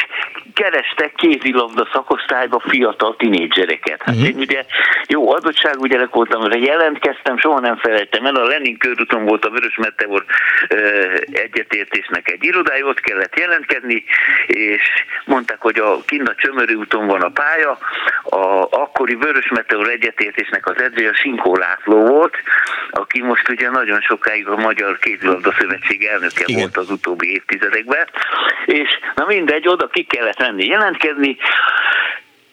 kerestek kézilabda szakosztályba fiatal tinédzsereket. Hát uh-huh. én ugye jó adottságú gyerek voltam, amire jelentkeztem, soha nem felejtem el, a Lenin körúton volt a Vörös Meteor egyetértésnek egy irodája, ott kellett jelentkezni, és mondták, hogy a kint a Csömöri úton van a pálya, a akkori Vörös Meteor egyetértésnek az edzője Sinkó László volt, aki most ugye nagyon sokáig a Magyar Kézilabda Szövetség elnöke Igen. volt az utóbbi évtizedekben, és na mindegy, oda ki kellett menni jelentkezni,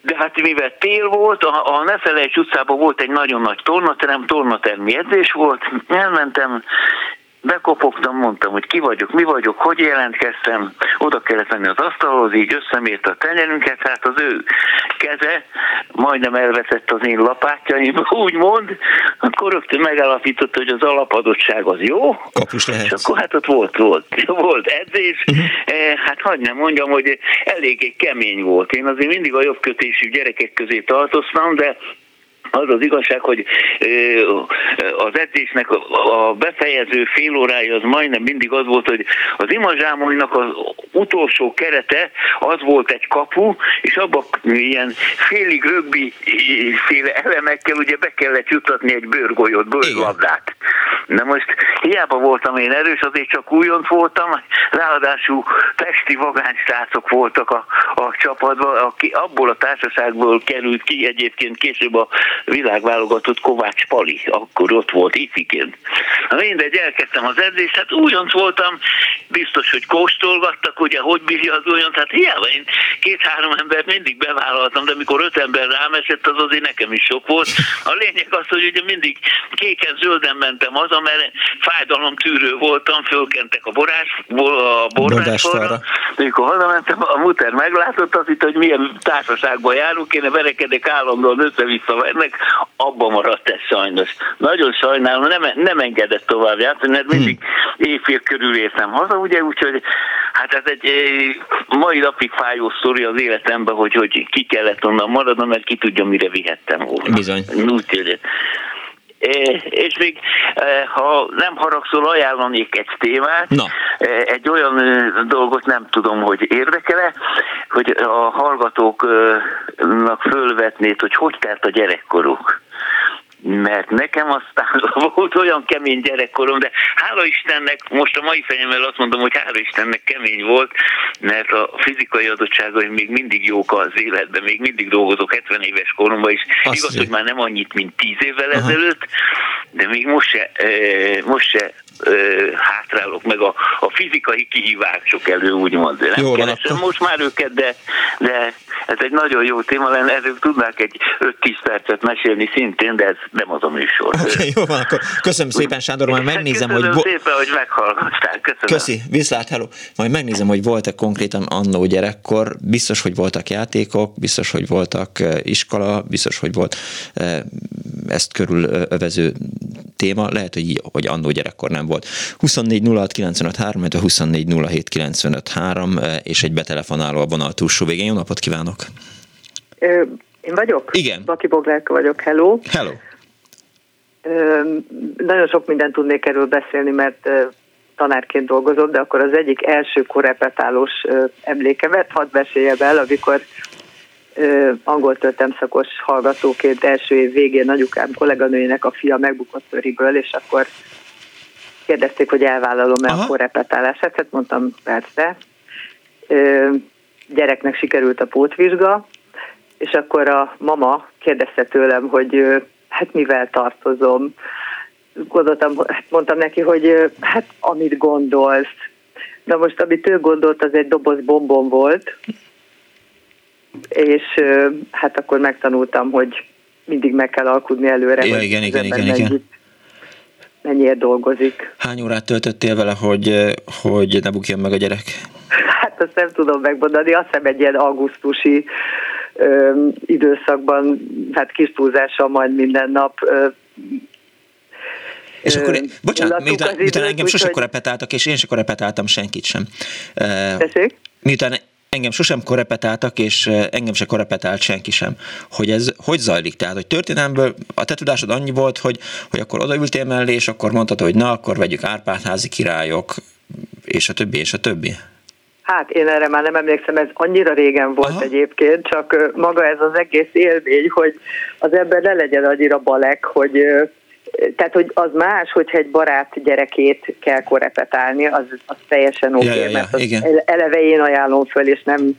de hát mivel tél volt, a, a Nefelejts utcában volt egy nagyon nagy tornaterem, tornatermi edzés volt, elmentem, bekopogtam, mondtam, hogy ki vagyok, mi vagyok, hogy jelentkeztem, oda kellett menni az asztalhoz, így összemérte a tenyerünket, hát az ő keze majdnem elveszett az én lapátjaim, úgymond, akkor rögtön megállapította, hogy az alapadottság az jó, Kapus lehet. és akkor hát ott volt, volt, volt edzés, uh-huh. hát hagyd nem mondjam, hogy eléggé kemény volt. Én azért mindig a jobbkötésű gyerekek közé tartoztam, de az az igazság, hogy az edzésnek a befejező fél órája az majdnem mindig az volt, hogy az imazsámonynak az utolsó kerete az volt egy kapu, és abban ilyen félig rögbi féle elemekkel ugye be kellett jutatni egy bőrgolyót, bőrlabdát. Na most hiába voltam én erős, azért csak újont voltam, ráadásul pesti vagánysrácok voltak a, a csapatban, aki abból a társaságból került ki egyébként később a világválogatott Kovács Pali, akkor ott volt ifiként. Na mindegy, elkezdtem az edzést, hát újonc voltam, biztos, hogy kóstolgattak, ugye, hogy bírja az újonc, hát hiába én két-három embert mindig bevállaltam, de mikor öt ember rám esett, az azért nekem is sok volt. A lényeg az, hogy ugye mindig kéken-zölden mentem haza, mert fájdalomtűrő voltam, fölkentek a borás, a borrásfalra. Amikor hazamentem, a muter meglátott azt itt, hogy milyen társaságban járunk, én verekedek állandóan össze-vissza ennek abba maradt ez sajnos. Nagyon sajnálom, nem, nem engedett tovább játszani, mert mindig hmm. éjfél körül értem haza, ugye, úgyhogy hát ez egy mai napig fájó sztori az életemben, hogy, hogy ki kellett onnan maradnom, mert ki tudja, mire vihettem volna. Bizony. Úgy, és még, ha nem haragszol, ajánlanék egy témát, Na. egy olyan dolgot nem tudom, hogy érdekele, hogy a hallgatóknak fölvetnéd, hogy hogy telt a gyerekkoruk mert nekem aztán volt olyan kemény gyerekkorom, de hála Istennek, most a mai fenyemmel azt mondom, hogy hála Istennek kemény volt, mert a fizikai adottságaim még mindig jók az életben, még mindig dolgozok 70 éves koromban is. Azt Igaz, hogy már nem annyit, mint 10 évvel Aha. ezelőtt, de még most se, most se hátrálok meg a, a fizikai kihívások elő, úgymond. Nem jó, keresem most már őket, de, de ez egy nagyon jó téma lenne, erről tudnák egy 5-10 percet mesélni szintén, de ez nem az a műsor. Okay, jó van, akkor köszönöm szépen, Sándor, majd megnézem, köszönöm hogy... szépen, hogy meghallgattál, köszönöm. Köszi, viszlát, hello. Majd megnézem, hogy volt-e konkrétan annó gyerekkor, biztos, hogy voltak játékok, biztos, hogy voltak iskola, biztos, hogy volt ezt körül övező téma, lehet, hogy, hogy annó gyerekkor nem volt. 24 06 953, 24 07 953, és egy betelefonáló a vonal túlsó végén. Jó napot kívánok! Én vagyok? Igen. Baki Boglárka vagyok, hello. Hello. Ö, nagyon sok mindent tudnék erről beszélni, mert ö, tanárként dolgozott, de akkor az egyik első korepetálós ö, emlékemet hadd meséljem el, amikor ö, angol történelmszakos hallgatóként első év végén nagyukám kolléganőjének a fia megbukott töriből, és akkor kérdezték, hogy elvállalom-e a korrepetálását, hát mondtam, persze. Ö, gyereknek sikerült a pótvizsga, és akkor a mama kérdezte tőlem, hogy hát mivel tartozom. Gondoltam, hát mondtam neki, hogy hát amit gondolsz. Na most, amit ő gondolt, az egy doboz bombon volt, és hát akkor megtanultam, hogy mindig meg kell alkudni előre. Ja, igen, igen, igen, igen. Mennyiért dolgozik. Hány órát töltöttél vele, hogy, hogy ne bukjon meg a gyerek? Hát azt nem tudom megmondani, azt hiszem egy ilyen augusztusi ö, időszakban, hát kis túlzással majd minden nap ö, és akkor, bocsánat, miután, miután engem sose korepetáltak, és én se korepetáltam senkit sem. Tessék? Miután engem sosem korepetáltak, és engem se korepetált senki sem. Hogy ez hogy zajlik? Tehát, hogy történelmből a te tudásod annyi volt, hogy, hogy akkor odaültél mellé, és akkor mondtad, hogy na, akkor vegyük Árpádházi királyok, és a többi, és a többi. Hát én erre már nem emlékszem, ez annyira régen volt Aha. egyébként, csak maga ez az egész élmény, hogy az ember ne legyen annyira balek, hogy tehát, hogy az más, hogyha egy barát gyerekét kell korepetálni, az, az teljesen oké, okay, ja, ja, mert az igen. eleve én ajánlom föl, és nem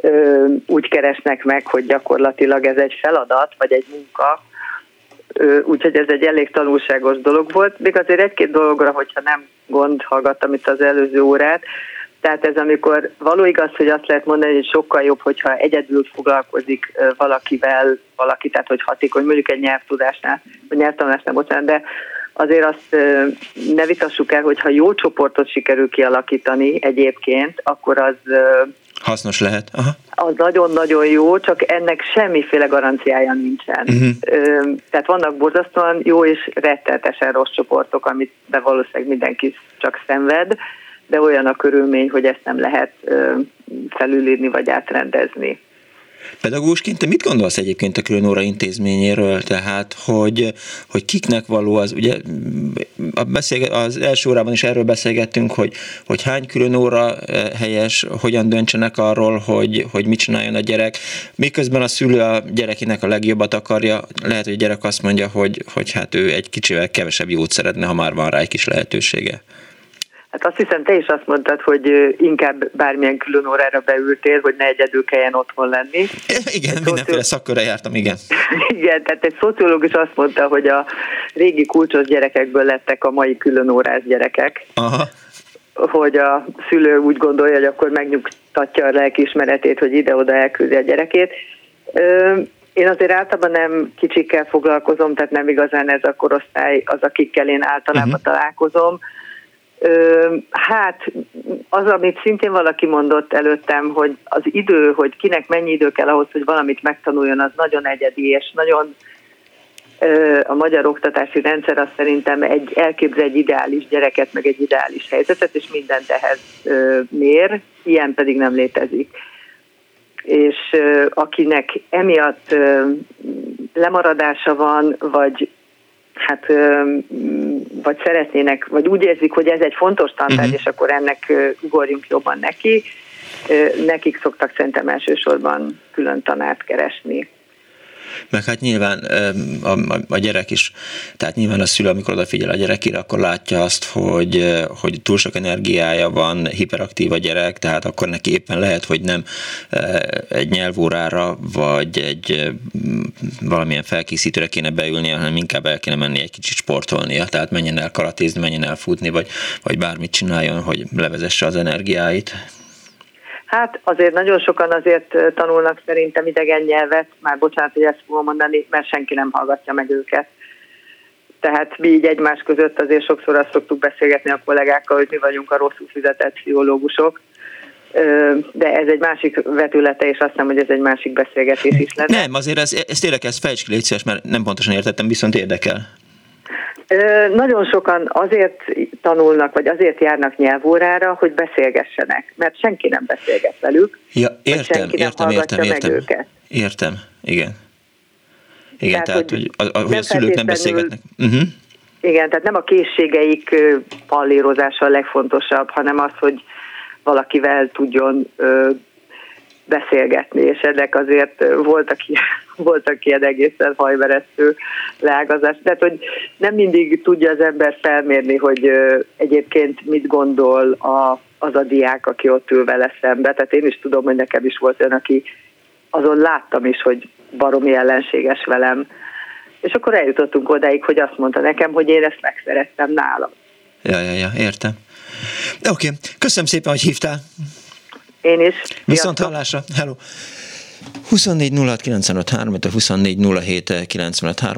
ö, úgy keresnek meg, hogy gyakorlatilag ez egy feladat, vagy egy munka, úgyhogy ez egy elég tanulságos dolog volt. Még azért egy-két dologra, hogyha nem gond, hallgattam itt az előző órát, tehát ez amikor való igaz, hogy azt lehet mondani, hogy sokkal jobb, hogyha egyedül foglalkozik valakivel, valaki, tehát hogy hatékony, mondjuk egy nyelvtudásnál, vagy nyelvtanulásnál, bocsánat, de azért azt ne vitassuk el, hogy ha jó csoportot sikerül kialakítani egyébként, akkor az Hasznos lehet. Aha. Az nagyon-nagyon jó, csak ennek semmiféle garanciája nincsen. Uh-huh. Tehát vannak borzasztóan jó és rettenetesen rossz csoportok, amit be valószínűleg mindenki csak szenved, de olyan a körülmény, hogy ezt nem lehet felülírni vagy átrendezni. Pedagógusként te mit gondolsz egyébként a külön óra intézményéről, tehát hogy, hogy kiknek való az, ugye a az első órában is erről beszélgettünk, hogy, hogy hány külön óra helyes, hogyan döntsenek arról, hogy, hogy mit csináljon a gyerek, miközben a szülő a gyerekének a legjobbat akarja, lehet, hogy a gyerek azt mondja, hogy, hogy hát ő egy kicsivel kevesebb jót szeretne, ha már van rá egy kis lehetősége. Hát azt hiszem, te is azt mondtad, hogy inkább bármilyen külön órára beültél, hogy ne egyedül kelljen otthon lenni. Igen, egy mindenféle szakkörre jártam, igen. igen, tehát egy szociológus azt mondta, hogy a régi kulcsos gyerekekből lettek a mai külön órás gyerekek. Aha. Hogy a szülő úgy gondolja, hogy akkor megnyugtatja a lelkiismeretét, hogy ide-oda elküldi a gyerekét. Én azért általában nem kicsikkel foglalkozom, tehát nem igazán ez a korosztály az, akikkel én általában uh-huh. találkozom Hát az, amit szintén valaki mondott előttem, hogy az idő, hogy kinek mennyi idő kell ahhoz, hogy valamit megtanuljon, az nagyon egyedi, és nagyon a magyar oktatási rendszer az szerintem egy elképzel egy ideális gyereket, meg egy ideális helyzetet, és mindent ehhez mér, ilyen pedig nem létezik. És akinek emiatt lemaradása van, vagy hát vagy szeretnének, vagy úgy érzik, hogy ez egy fontos tantárgy, uh-huh. és akkor ennek ugorjunk jobban neki. Nekik szoktak szerintem elsősorban külön tanárt keresni meg hát nyilván a, a, a gyerek is, tehát nyilván a szülő, amikor odafigyel a gyerekére, akkor látja azt, hogy, hogy túl sok energiája van, hiperaktív a gyerek, tehát akkor neki éppen lehet, hogy nem egy nyelvórára, vagy egy valamilyen felkészítőre kéne beülnie, hanem inkább el kéne menni egy kicsit sportolnia, tehát menjen el karatézni, menjen el futni, vagy, vagy bármit csináljon, hogy levezesse az energiáit. Hát azért nagyon sokan azért tanulnak szerintem idegen nyelvet, már bocsánat, hogy ezt fogom mondani, mert senki nem hallgatja meg őket. Tehát mi így egymás között azért sokszor azt szoktuk beszélgetni a kollégákkal, hogy mi vagyunk a rosszul fizetett pszichológusok, de ez egy másik vetülete, és azt hiszem, hogy ez egy másik beszélgetés is lenne. Nem, azért ez, ez tényleg ez fejtsd mert nem pontosan értettem, viszont érdekel. Nagyon sokan azért tanulnak, vagy azért járnak nyelvórára, hogy beszélgessenek, mert senki nem beszélget velük. Ja, értem, senki értem, nem értem, értem. Meg őket. Értem, igen. Igen, tehát, tehát hogy, hogy, a, hogy a szülők nem beszélgetnek. Uh-huh. Igen, tehát nem a készségeik pallírozása a legfontosabb, hanem az, hogy valakivel tudjon beszélgetni, és ennek azért voltak, voltak ilyen egészen hajmeresztő leágazás. Tehát, hogy nem mindig tudja az ember felmérni, hogy egyébként mit gondol a, az a diák, aki ott ül vele szembe. Tehát én is tudom, hogy nekem is volt olyan, aki azon láttam is, hogy baromi ellenséges velem. És akkor eljutottunk odáig, hogy azt mondta nekem, hogy én ezt megszerettem nálam. Ja, ja, ja, értem. Oké, okay. köszönöm szépen, hogy hívtál. Én is. Viszont hallásra. Hello. 24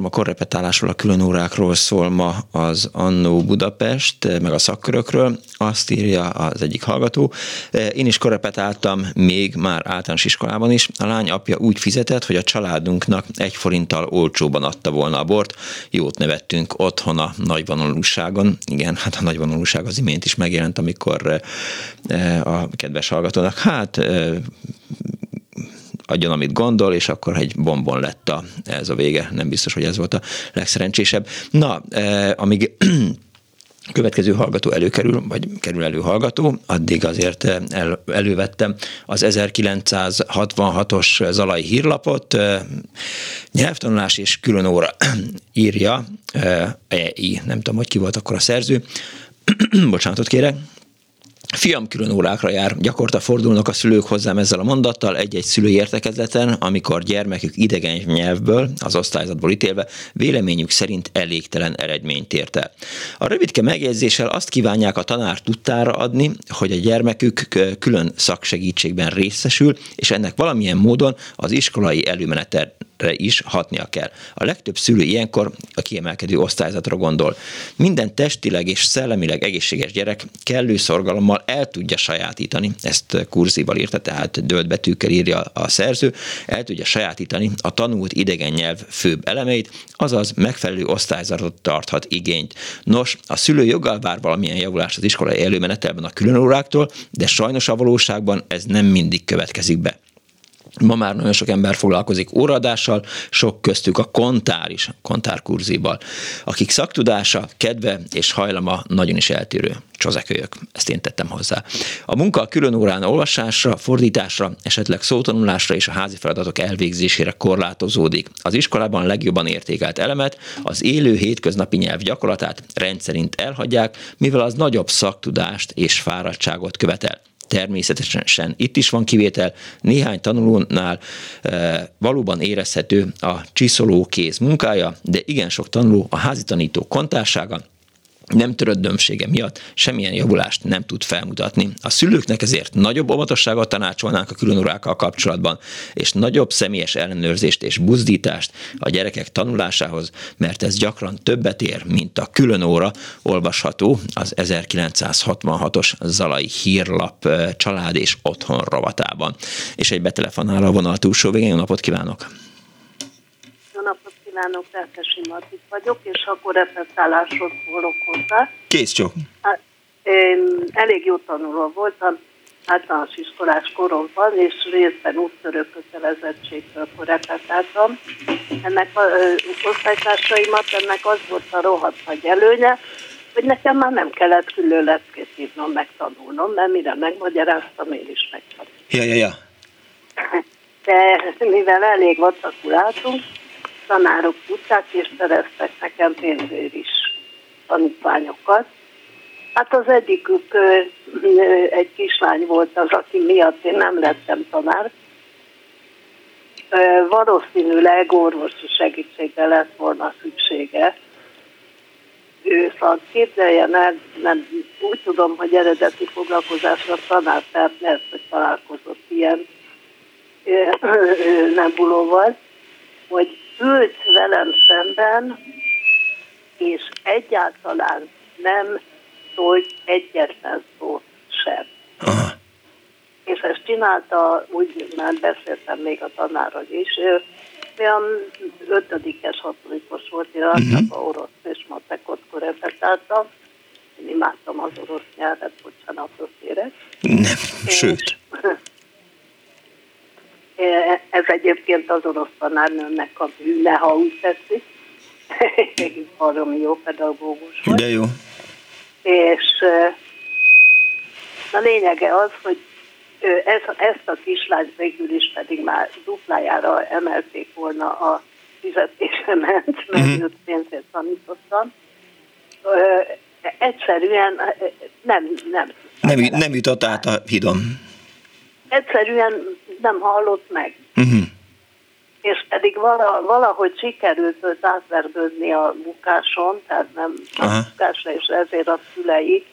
a korrepetálásról, a külön órákról szól ma az Annó Budapest, meg a szakkörökről, azt írja az egyik hallgató. Én is korrepetáltam még már általános iskolában is. A lány apja úgy fizetett, hogy a családunknak egy forinttal olcsóban adta volna a bort. Jót nevettünk otthon a nagyvonalúságon. Igen, hát a nagyvonalúság az imént is megjelent, amikor eh, a kedves hallgatónak, hát eh, adjon, amit gondol, és akkor egy bombon lett a, ez a vége. Nem biztos, hogy ez volt a legszerencsésebb. Na, eh, amíg következő hallgató előkerül, vagy kerül elő hallgató, addig azért el, elővettem az 1966-os Zalai hírlapot, nyelvtanulás és külön óra írja, EI, nem tudom, hogy ki volt akkor a szerző, bocsánatot kérek, Fiam külön órákra jár, gyakorta fordulnak a szülők hozzám ezzel a mondattal egy-egy szülői értekezleten, amikor gyermekük idegen nyelvből, az osztályzatból ítélve, véleményük szerint elégtelen eredményt ért. A rövidke megjegyzéssel azt kívánják a tanár tudtára adni, hogy a gyermekük külön szaksegítségben részesül, és ennek valamilyen módon az iskolai előmenetel is hatnia kell. A legtöbb szülő ilyenkor a kiemelkedő osztályzatra gondol. Minden testileg és szellemileg egészséges gyerek kellő szorgalommal el tudja sajátítani, ezt kurzival írta, tehát dölt betűkkel írja a szerző, el tudja sajátítani a tanult idegen nyelv főbb elemeit, azaz megfelelő osztályzatot tarthat igényt. Nos, a szülő joggal vár valamilyen javulást az iskolai előmenetelben a különóráktól, de sajnos a valóságban ez nem mindig következik be. Ma már nagyon sok ember foglalkozik óradással, sok köztük a kontár is, kontárkurzival, akik szaktudása, kedve és hajlama nagyon is eltérő. Csozekölyök, ezt én tettem hozzá. A munka a külön órán olvasásra, fordításra, esetleg szótanulásra és a házi feladatok elvégzésére korlátozódik. Az iskolában legjobban értékelt elemet, az élő hétköznapi nyelv gyakorlatát rendszerint elhagyják, mivel az nagyobb szaktudást és fáradtságot követel. Természetesen itt is van kivétel, néhány tanulónál e, valóban érezhető a csiszoló kéz munkája, de igen sok tanuló a házi tanító kontársága nem törött dömsége miatt semmilyen javulást nem tud felmutatni. A szülőknek ezért nagyobb óvatosságot tanácsolnánk a különórákkal kapcsolatban, és nagyobb személyes ellenőrzést és buzdítást a gyerekek tanulásához, mert ez gyakran többet ér, mint a különóra olvasható az 1966-os Zalai hírlap család és otthon rovatában. És egy betelefonál a vonal túlsó végén. Jó napot kívánok! Kívánok, Lelkesi Margit vagyok, és akkor repetálásról szólok hozzá. Kész csak. Hát, én elég jó tanuló voltam, általános iskolás koromban, és részben úttörő kötelezettségből repetáltam. Ennek a osztálytársaimat, ennek az volt a rohadt nagy előnye, hogy nekem már nem kellett külön leckét írnom, megtanulnom, mert mire megmagyaráztam, én is megtanultam. Ja, ja, ja. De mivel elég vacakuláltunk, tanárok tudták, és szereztek nekem pénzért is tanítványokat. Hát az egyikük egy kislány volt az, aki miatt én nem lettem tanár. Valószínűleg orvosi segítségre lett volna szüksége. Ő szóval képzeljen el, nem, úgy tudom, hogy eredeti foglalkozásra tanár, tehát lehet, hogy találkozott ilyen nebulóval, hogy ült velem szemben, és egyáltalán nem szólt egyetlen szót sem. Aha. És ezt csinálta, úgy már beszéltem még a tanárral is, ő olyan ötödikes, hatodikos volt, én uh-huh. a orosz és matekot korepetáltam. Én imádtam az orosz nyelvet, bocsánatot kérek. Nem, sőt. Ez egyébként az orosz tanárnőnek a bűne, ha úgy tetszik. Valami jó pedagógus volt. De jó. És a lényege az, hogy ez, ezt a kislányt végül is pedig már duplájára emelték volna a fizetésemet, mert uh-huh. őt pénzért tanítottam. Egyszerűen nem, nem. Nem, nem jutott át a hidon. Egyszerűen nem hallott meg. Uh-huh. És pedig vala, valahogy sikerült őt átverdődni a mukáson, tehát nem a mukásra, és ezért a szülei,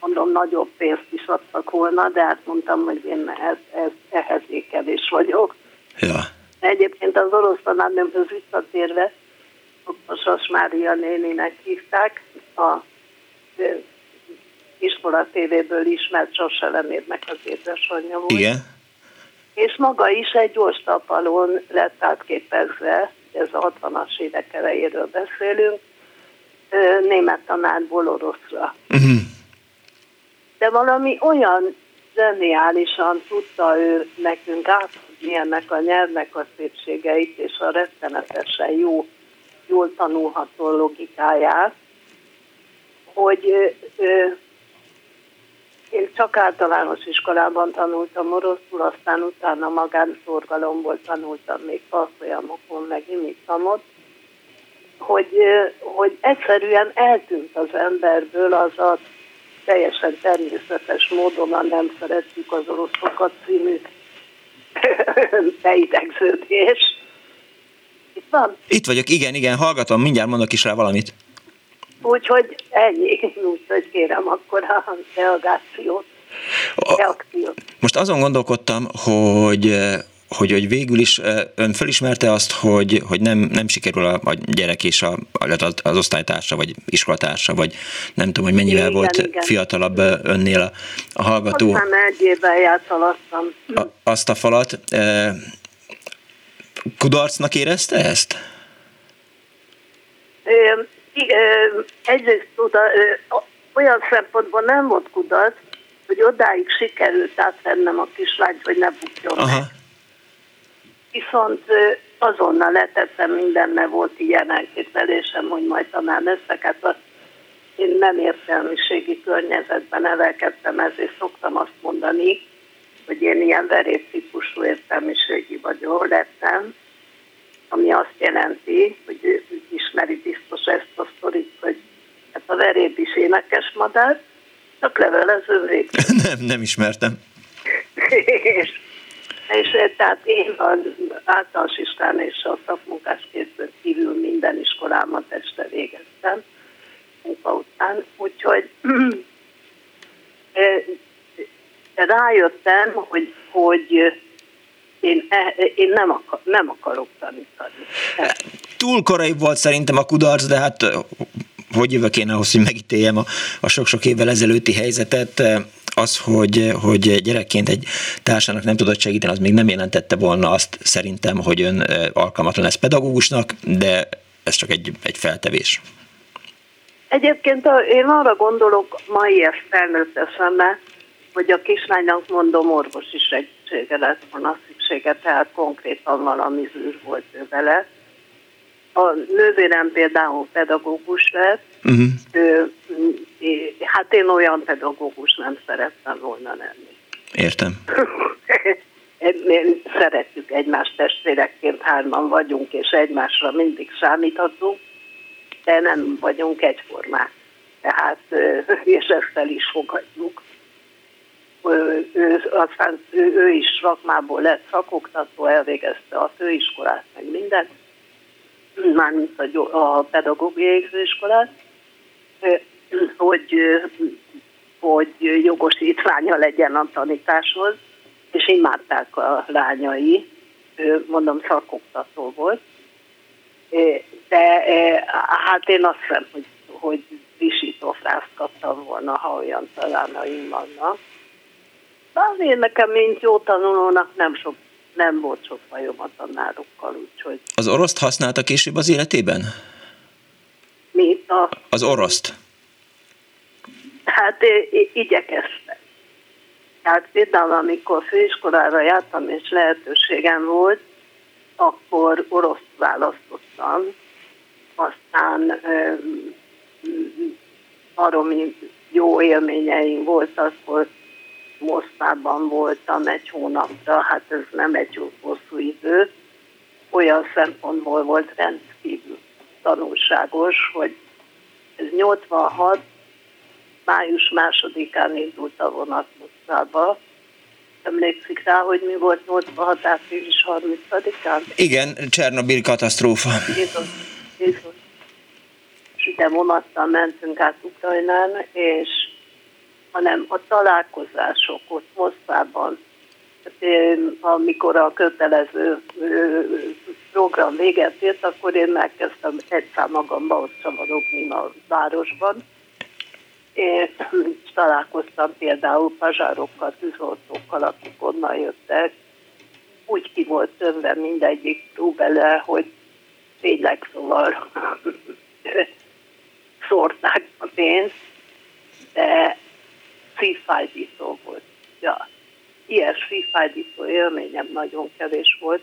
mondom, nagyobb pénzt is adtak volna, de hát mondtam, hogy én ez, ez, ehhez vagyok. Ja. Egyébként az orosz tanárnőmhöz visszatérve, Sas Mária néninek hívták, a iskola tévéből ismert Sas Elemédnek az édesanyja volt. Igen. És maga is egy gyors tapalón lett átképezve, ez a 60-as évek elejéről beszélünk, német tanárból oroszra. Uh-huh. De valami olyan zseniálisan tudta ő nekünk átadni ennek a nyelvnek a szépségeit, és a rettenetesen jó, jól tanulható logikáját, hogy ö, ö, én csak általános iskolában tanultam oroszul, aztán utána magánszorgalomból tanultam még tanfolyamokon, meg imitamot, hogy, hogy egyszerűen eltűnt az emberből az a teljesen természetes módon a nem szeretjük az oroszokat című beidegződés. Itt van? Itt vagyok, igen, igen, hallgatom, mindjárt mondok is rá valamit. Úgyhogy ennyi, úgyhogy kérem akkor a reagációt, reakciót. Most azon gondolkodtam, hogy eh, hogy, hogy végül is eh, ön felismerte azt, hogy, hogy nem, nem sikerül a, a gyerek és a, az osztálytársa, vagy iskolatársa, vagy nem tudom, hogy mennyivel Igen, volt igen. fiatalabb eh, önnél a, a hallgató. Aztán egy évvel járt alattam. a, azt a falat. E, kudarcnak érezte ezt? Ö, Egyrészt oda, olyan szempontból nem volt kudarc, hogy odáig sikerült átvennem a kislányt, hogy ne bukjon meg. Aha. Viszont ö, azonnal letettem minden, mert volt ilyen elképzelésem, hogy majd tanár leszek. Hát a, én nem értelmiségi környezetben nevelkedtem, ezért szoktam azt mondani, hogy én ilyen veréptípusú értelmiségi vagy jól lettem, ami azt jelenti, hogy ő ismeri biztos ezt a sztorit, hogy hát a verép is énekes madár, csak levelező nem, nem ismertem. és, és eh, tehát én az általános iskolán és a szakmunkáskészből kívül minden iskolámat este végeztem munka után, úgyhogy eh, rájöttem, hogy, hogy én, e- én nem, akar, nem akarok tanítani. Túl korai volt szerintem a kudarc, de hát ö, hogy jövök én ahhoz, hogy megítéljem a, a sok-sok évvel ezelőtti helyzetet, az, hogy, hogy gyerekként egy társának nem tudott segíteni, az még nem jelentette volna azt szerintem, hogy ön alkalmatlan lesz pedagógusnak, de ez csak egy, egy feltevés. Egyébként a, én arra gondolok mai ezt felnőtt eszembe, hogy a kislánynak mondom orvosi segítsége lett volna szüksége, tehát konkrétan valami zűr volt vele. A nővérem például pedagógus lett, Uh-huh. ő, é- hát én olyan pedagógus nem szerettem volna lenni. Értem. Én szeretjük egymást testvérekként, hárman vagyunk, és egymásra mindig számíthatunk, de nem vagyunk egyformák. Tehát, és ezt el is fogadjuk. Ő, aztán ő, ő is szakmából lett szakoktató, elvégezte a főiskolát, meg mindent, mármint a, a pedagógiai főiskolát, hogy, hogy jogosítványa legyen a tanításhoz, és imádták a lányai, mondom, szakoktató volt. De hát én azt hiszem, hogy, hogy visítófrászt kaptam volna, ha olyan talánaim vannak. Azért nekem, mint jó tanulónak nem, sok, nem volt sok bajom a tanárokkal, úgyhogy Az oroszt használta később az életében? mi a, Az oroszt? hát igyekeztem. Tehát például, amikor főiskolára jártam, és lehetőségem volt, akkor oroszt választottam. Aztán baromi jó élményeim voltak, hogy Moszkvában voltam egy hónapra, hát ez nem egy jó hosszú idő. Olyan szempontból volt rendkívül tanulságos, hogy ez 86 május másodikán indult a vonat Moszkvába. Emlékszik rá, hogy mi volt 86 április 30-án? Igen, Csernobil katasztrófa. Jézus, Jézus. És ide vonattal mentünk át Ukrajnán, és hanem a találkozások ott Moszkvában amikor a kötelező program véget ért, akkor én megkezdtem egyszer magamba ott csavarogni a városban. És találkoztam például pazsárokkal, tűzoltókkal, akik onnan jöttek. Úgy ki volt tömve mindegyik túlbele, hogy tényleg szóval szórták a pénzt, de szívfájdító volt. Ja, ilyen szívfájdító élményem nagyon kevés volt.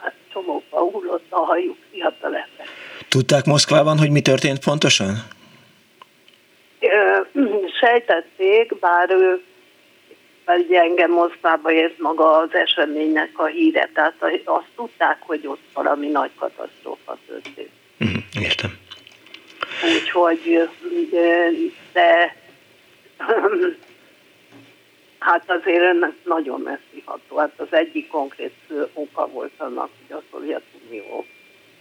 Hát csomóba hullott a hajuk fiatal ember. Tudták Moszkvában, hogy mi történt pontosan? Sejtették, bár ő ugye engem Moszkvába ért maga az eseménynek a híre, tehát azt tudták, hogy ott valami nagy katasztrófa történt. Mm, értem. Úgyhogy, de hát azért ennek nagyon messziható. Hát az egyik konkrét oka volt annak, hogy a Szovjetunió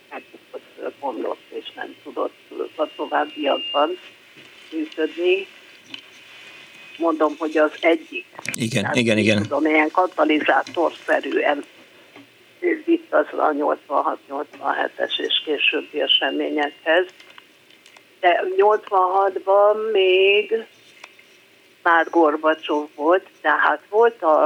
megbukott mondott, és nem tudott a továbbiakban működni. Mondom, hogy az egyik. Igen, Tehát, igen, igen. Tudom, ilyen katalizátorszerűen vitt az a 86-87-es és későbbi eseményekhez. De 86-ban még már Gorbacsov volt, tehát volt a,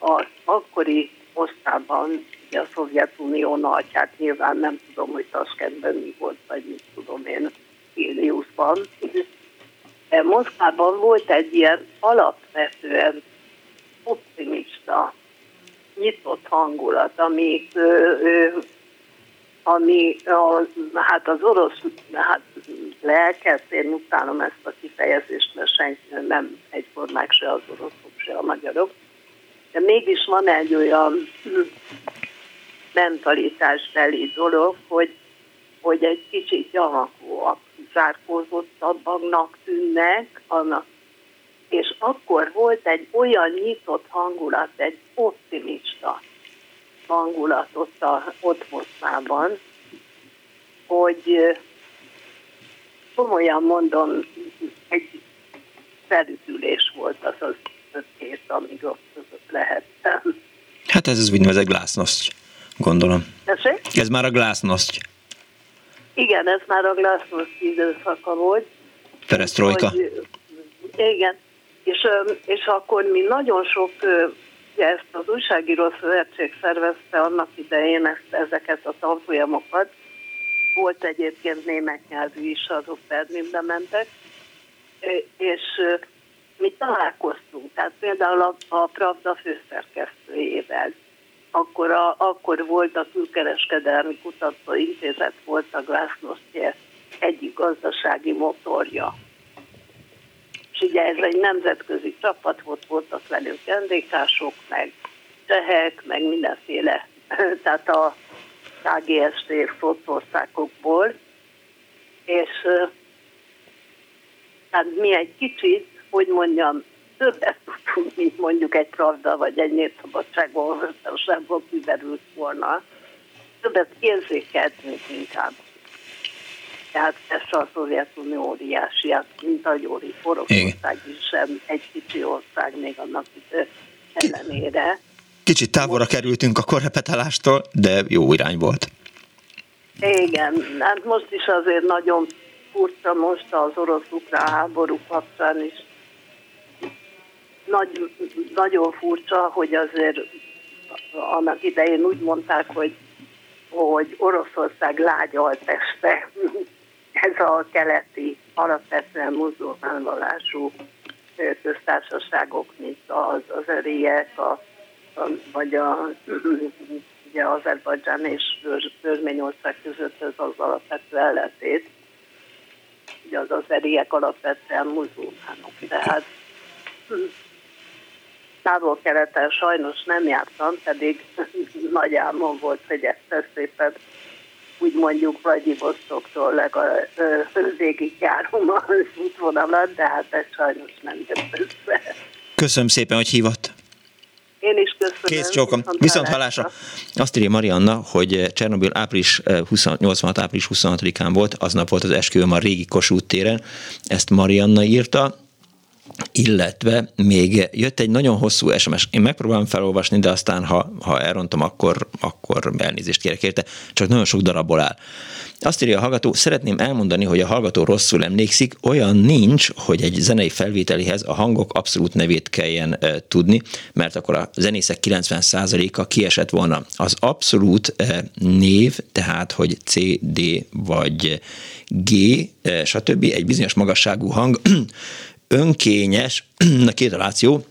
a akkori osztában a Szovjetunió nagy, hát nyilván nem tudom, hogy Taskentben mi volt, vagy mit tudom én, Vilniusban. De Moszkvában volt egy ilyen alapvetően optimista, nyitott hangulat, ami, ö, ö, ami a, hát az orosz hát lelket, én utálom ezt a kifejezést, mert senki nem egyformák se az oroszok, se a magyarok. De mégis van egy olyan mentalitásbeli dolog, hogy, hogy egy kicsit gyanakóak, zárkózottabbaknak tűnnek, annak és akkor volt egy olyan nyitott hangulat, egy optimista hangulat ott, a, ott Moszkvában, hogy komolyan mondom, egy felütülés volt az az öt hét, amíg ott lehettem. Hát ez az úgynevezett glásznoszt, gondolom. Tessék? Ez már a glásznoszt. Igen, ez már a glásznoszt időszaka volt. Perestroika. igen, és, és akkor mi nagyon sok, ugye ezt az újságíró szövetség szervezte annak idején ezt, ezeket a tanfolyamokat, volt egyébként német nyelvű is, azok Berlinbe mentek, és mi találkoztunk, tehát például a, a Pravda főszerkesztőjével, akkor, a, akkor volt a külkereskedelmi kutatóintézet, volt a Glasnost egyik gazdasági motorja. És ugye ez egy nemzetközi csapat volt, voltak velünk vendégások, meg csehek, meg mindenféle, tehát a KGST országokból, és tehát mi egy kicsit, hogy mondjam, többet tudtunk, mint mondjuk egy Pravda vagy egy Népszabadságból kiderült volna. Többet érzékeltünk inkább. Tehát ez a Szovjetunió óriási, hát mint a Gyóri Oroszország is sem egy kicsi ország még annak ellenére. Kicsit távolra kerültünk a korrepetálástól, de jó irány volt. Igen, hát most is azért nagyon furcsa most az orosz-ukrán háború kapcsán is. Nagy, nagyon furcsa, hogy azért annak idején úgy mondták, hogy, hogy Oroszország lágyalteste, ez a keleti, alapvetően muzulmán vallású köztársaságok, mint az, az öriek, a vagy a, ugye Azerbajdzsán és Örményország között ez az alapvető ellenét. Ugye az azeriek alapvetően muzulmánok. Tehát hm, távol-keleten sajnos nem jártam, pedig nagy álmom volt, hogy ezt szépen úgy mondjuk Vladivostoktól legalább végig járom az útvonalat, de hát ez sajnos nem jött össze. Köszönöm szépen, hogy hívott. Én is köszönöm. Kész csókom. Viszont hallásra. Azt írja Marianna, hogy Csernobil április 20, 86. április 26-án volt, aznap volt az esküvőm a régi Kossuth téren. Ezt Marianna írta. Illetve még jött egy nagyon hosszú SMS. Én megpróbálom felolvasni, de aztán, ha, ha elrontom, akkor, akkor elnézést kérek érte. Csak nagyon sok darabból áll. Azt írja a hallgató, szeretném elmondani, hogy a hallgató rosszul emlékszik, olyan nincs, hogy egy zenei felvételihez a hangok abszolút nevét kelljen e, tudni, mert akkor a zenészek 90%-a kiesett volna. Az abszolút e, név, tehát hogy C, D vagy G, e, stb. egy bizonyos magasságú hang önkényes, a két reláció,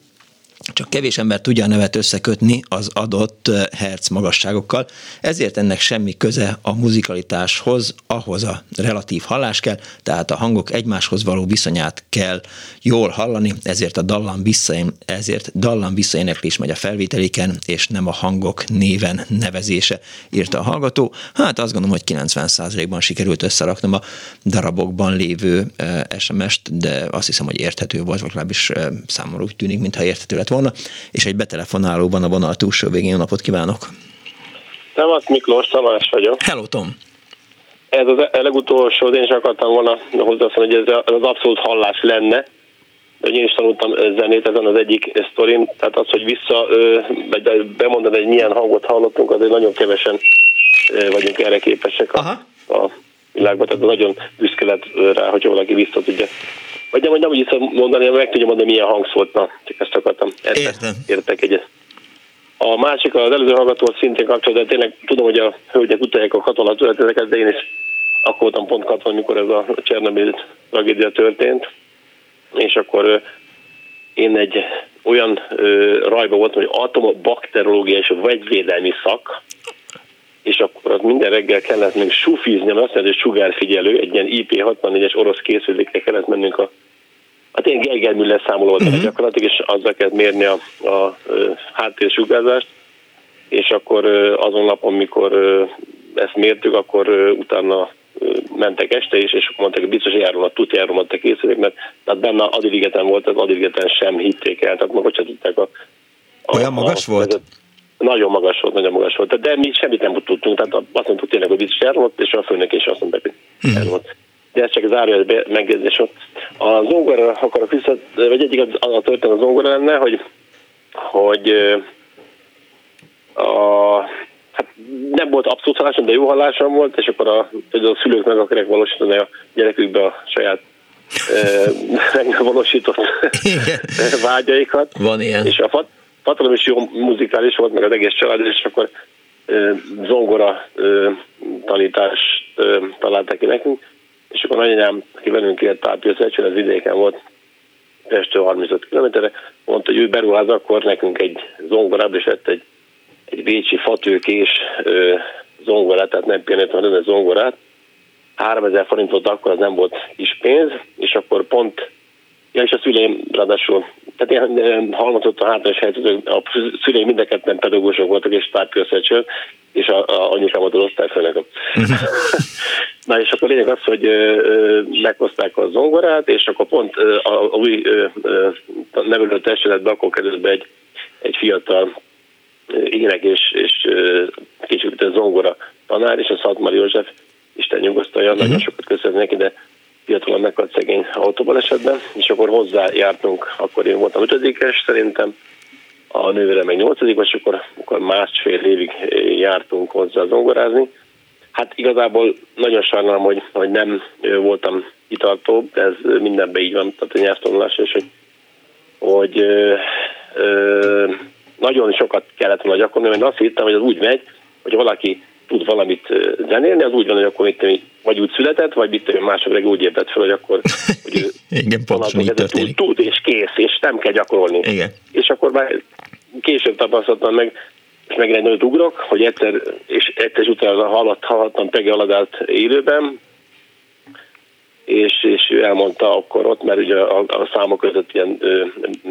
csak kevés ember tudja a nevet összekötni az adott herc magasságokkal, ezért ennek semmi köze a muzikalitáshoz, ahhoz a relatív hallás kell, tehát a hangok egymáshoz való viszonyát kell jól hallani, ezért a dallam visszaén, ezért dallam visszaéneklés megy a felvételiken, és nem a hangok néven nevezése, írta a hallgató. Hát azt gondolom, hogy 90%-ban sikerült összeraknom a darabokban lévő SMS-t, de azt hiszem, hogy érthető volt, legalábbis számomra úgy tűnik, mintha érthető lett volna, és egy betelefonálóban a vonal túlsó végén. Jó napot kívánok! Szevasz Miklós, Tamás vagyok. Hello Tom! Ez az e- legutolsó, én is akartam volna hozzászólni, hogy ez az abszolút hallás lenne, hogy én is tanultam zenét ezen az egyik sztorin, tehát az, hogy vissza, vagy bemondani, hogy milyen hangot hallottunk, azért nagyon kevesen vagyunk erre képesek a, a világban, tehát nagyon büszke lett rá, hogy valaki vissza tudja vagy nem, nem úgy mondani, meg tudja mondani, milyen hang szólt. Na, csak ezt akartam. Értem. Értek egyet. A másik, az előző hallgató szintén kapcsolatban, tényleg tudom, hogy a hölgyek utolják a katona történeteket, de én is akkor voltam pont katona, amikor ez a Csernobyl tragédia történt, és akkor én egy olyan rajba voltam, hogy atomobakterológia és vegyvédelmi szak, és akkor az minden reggel kellett még sufizni, mert azt mondja, hogy sugárfigyelő, egy ilyen IP64-es orosz készülékkel kellett mennünk a Hát én Geiger Müller számoló uh-huh. gyakorlatilag, és azzal kellett mérni a, a, a háttérsugárzást, és akkor azon napon, mikor ezt mértük, akkor utána mentek este is, és mondták, hogy biztos járom a tuti járom a készülék, mert tehát benne Adiligeten volt, az Adiligeten sem hitték el, tehát maga csak tudták a, a Olyan magas a, volt? Vezet, nagyon magas volt, nagyon magas volt. De mi semmit nem tudtunk, tehát azt mondtuk tényleg, hogy biztos elromlott, és a főnök is azt mondták, hogy mhm. De ez csak árja megjegyzés. A zongora akarok vissza, vagy egyik az a történet a zongora lenne, hogy, hogy a, hát nem volt abszolút hallásom, de jó hallásom volt, és akkor a, a szülők meg akarják valósítani a gyerekükbe a saját megvalósított vágyaikat. Van ilyen. És a fat, Patalom is jó muzikális volt, meg az egész család, és akkor zongora tanítást találtak ki nekünk, és akkor nagyanyám, aki velünk élt Pápia Szecsön, az vidéken volt, Pestől 35 kilométerre, mondta, hogy ő beruház akkor nekünk egy zongorát, és vett egy, egy bécsi fatőkés zongorát, tehát nem pianet, hanem zongorát. 3000 forint volt akkor, az nem volt is pénz, és akkor pont, ja, és a szüleim ráadásul tehát én halmozott a hátrányos helyzet, a szüleim mind a ketten pedagógusok voltak, és tárgykösszecső, és a, a anyukám volt az osztályfőnök. Na és akkor lényeg az, hogy meghozták a zongorát, és akkor pont a, a új nevelő testületbe akkor került be egy, egy fiatal ének és, és kicsit a zongora tanár, és a Szatmar József, Isten nyugosztalja, uh-huh. nagyon sokat köszönöm neki, de fiatalon meghalt szegény autóbalesetben, és akkor hozzájártunk, akkor én voltam ötödikes szerintem, a nővére meg nyolcadik, és akkor, akkor másfél évig jártunk hozzá zongorázni. Hát igazából nagyon sajnálom, hogy, hogy nem voltam kitartó, de ez mindenben így van, tehát a nyelvtanulás, és hogy, hogy ö, ö, nagyon sokat kellett volna gyakorolni, mert azt hittem, hogy az úgy megy, hogy valaki tud valamit zenélni, az úgy van, hogy akkor mit, vagy úgy született, vagy mit mások reggel úgy ébredt fel, hogy akkor hogy Igen, pontosan így történik. Tud, tud, és kész, és nem kell gyakorolni. Igen. És akkor már később tapasztaltam meg, és megint egy nagyot ugrok, hogy egyszer, és egyszer utána hallott, hallottam Pege Aladát élőben, és, és ő elmondta akkor ott, mert ugye a, a számok között ilyen ö,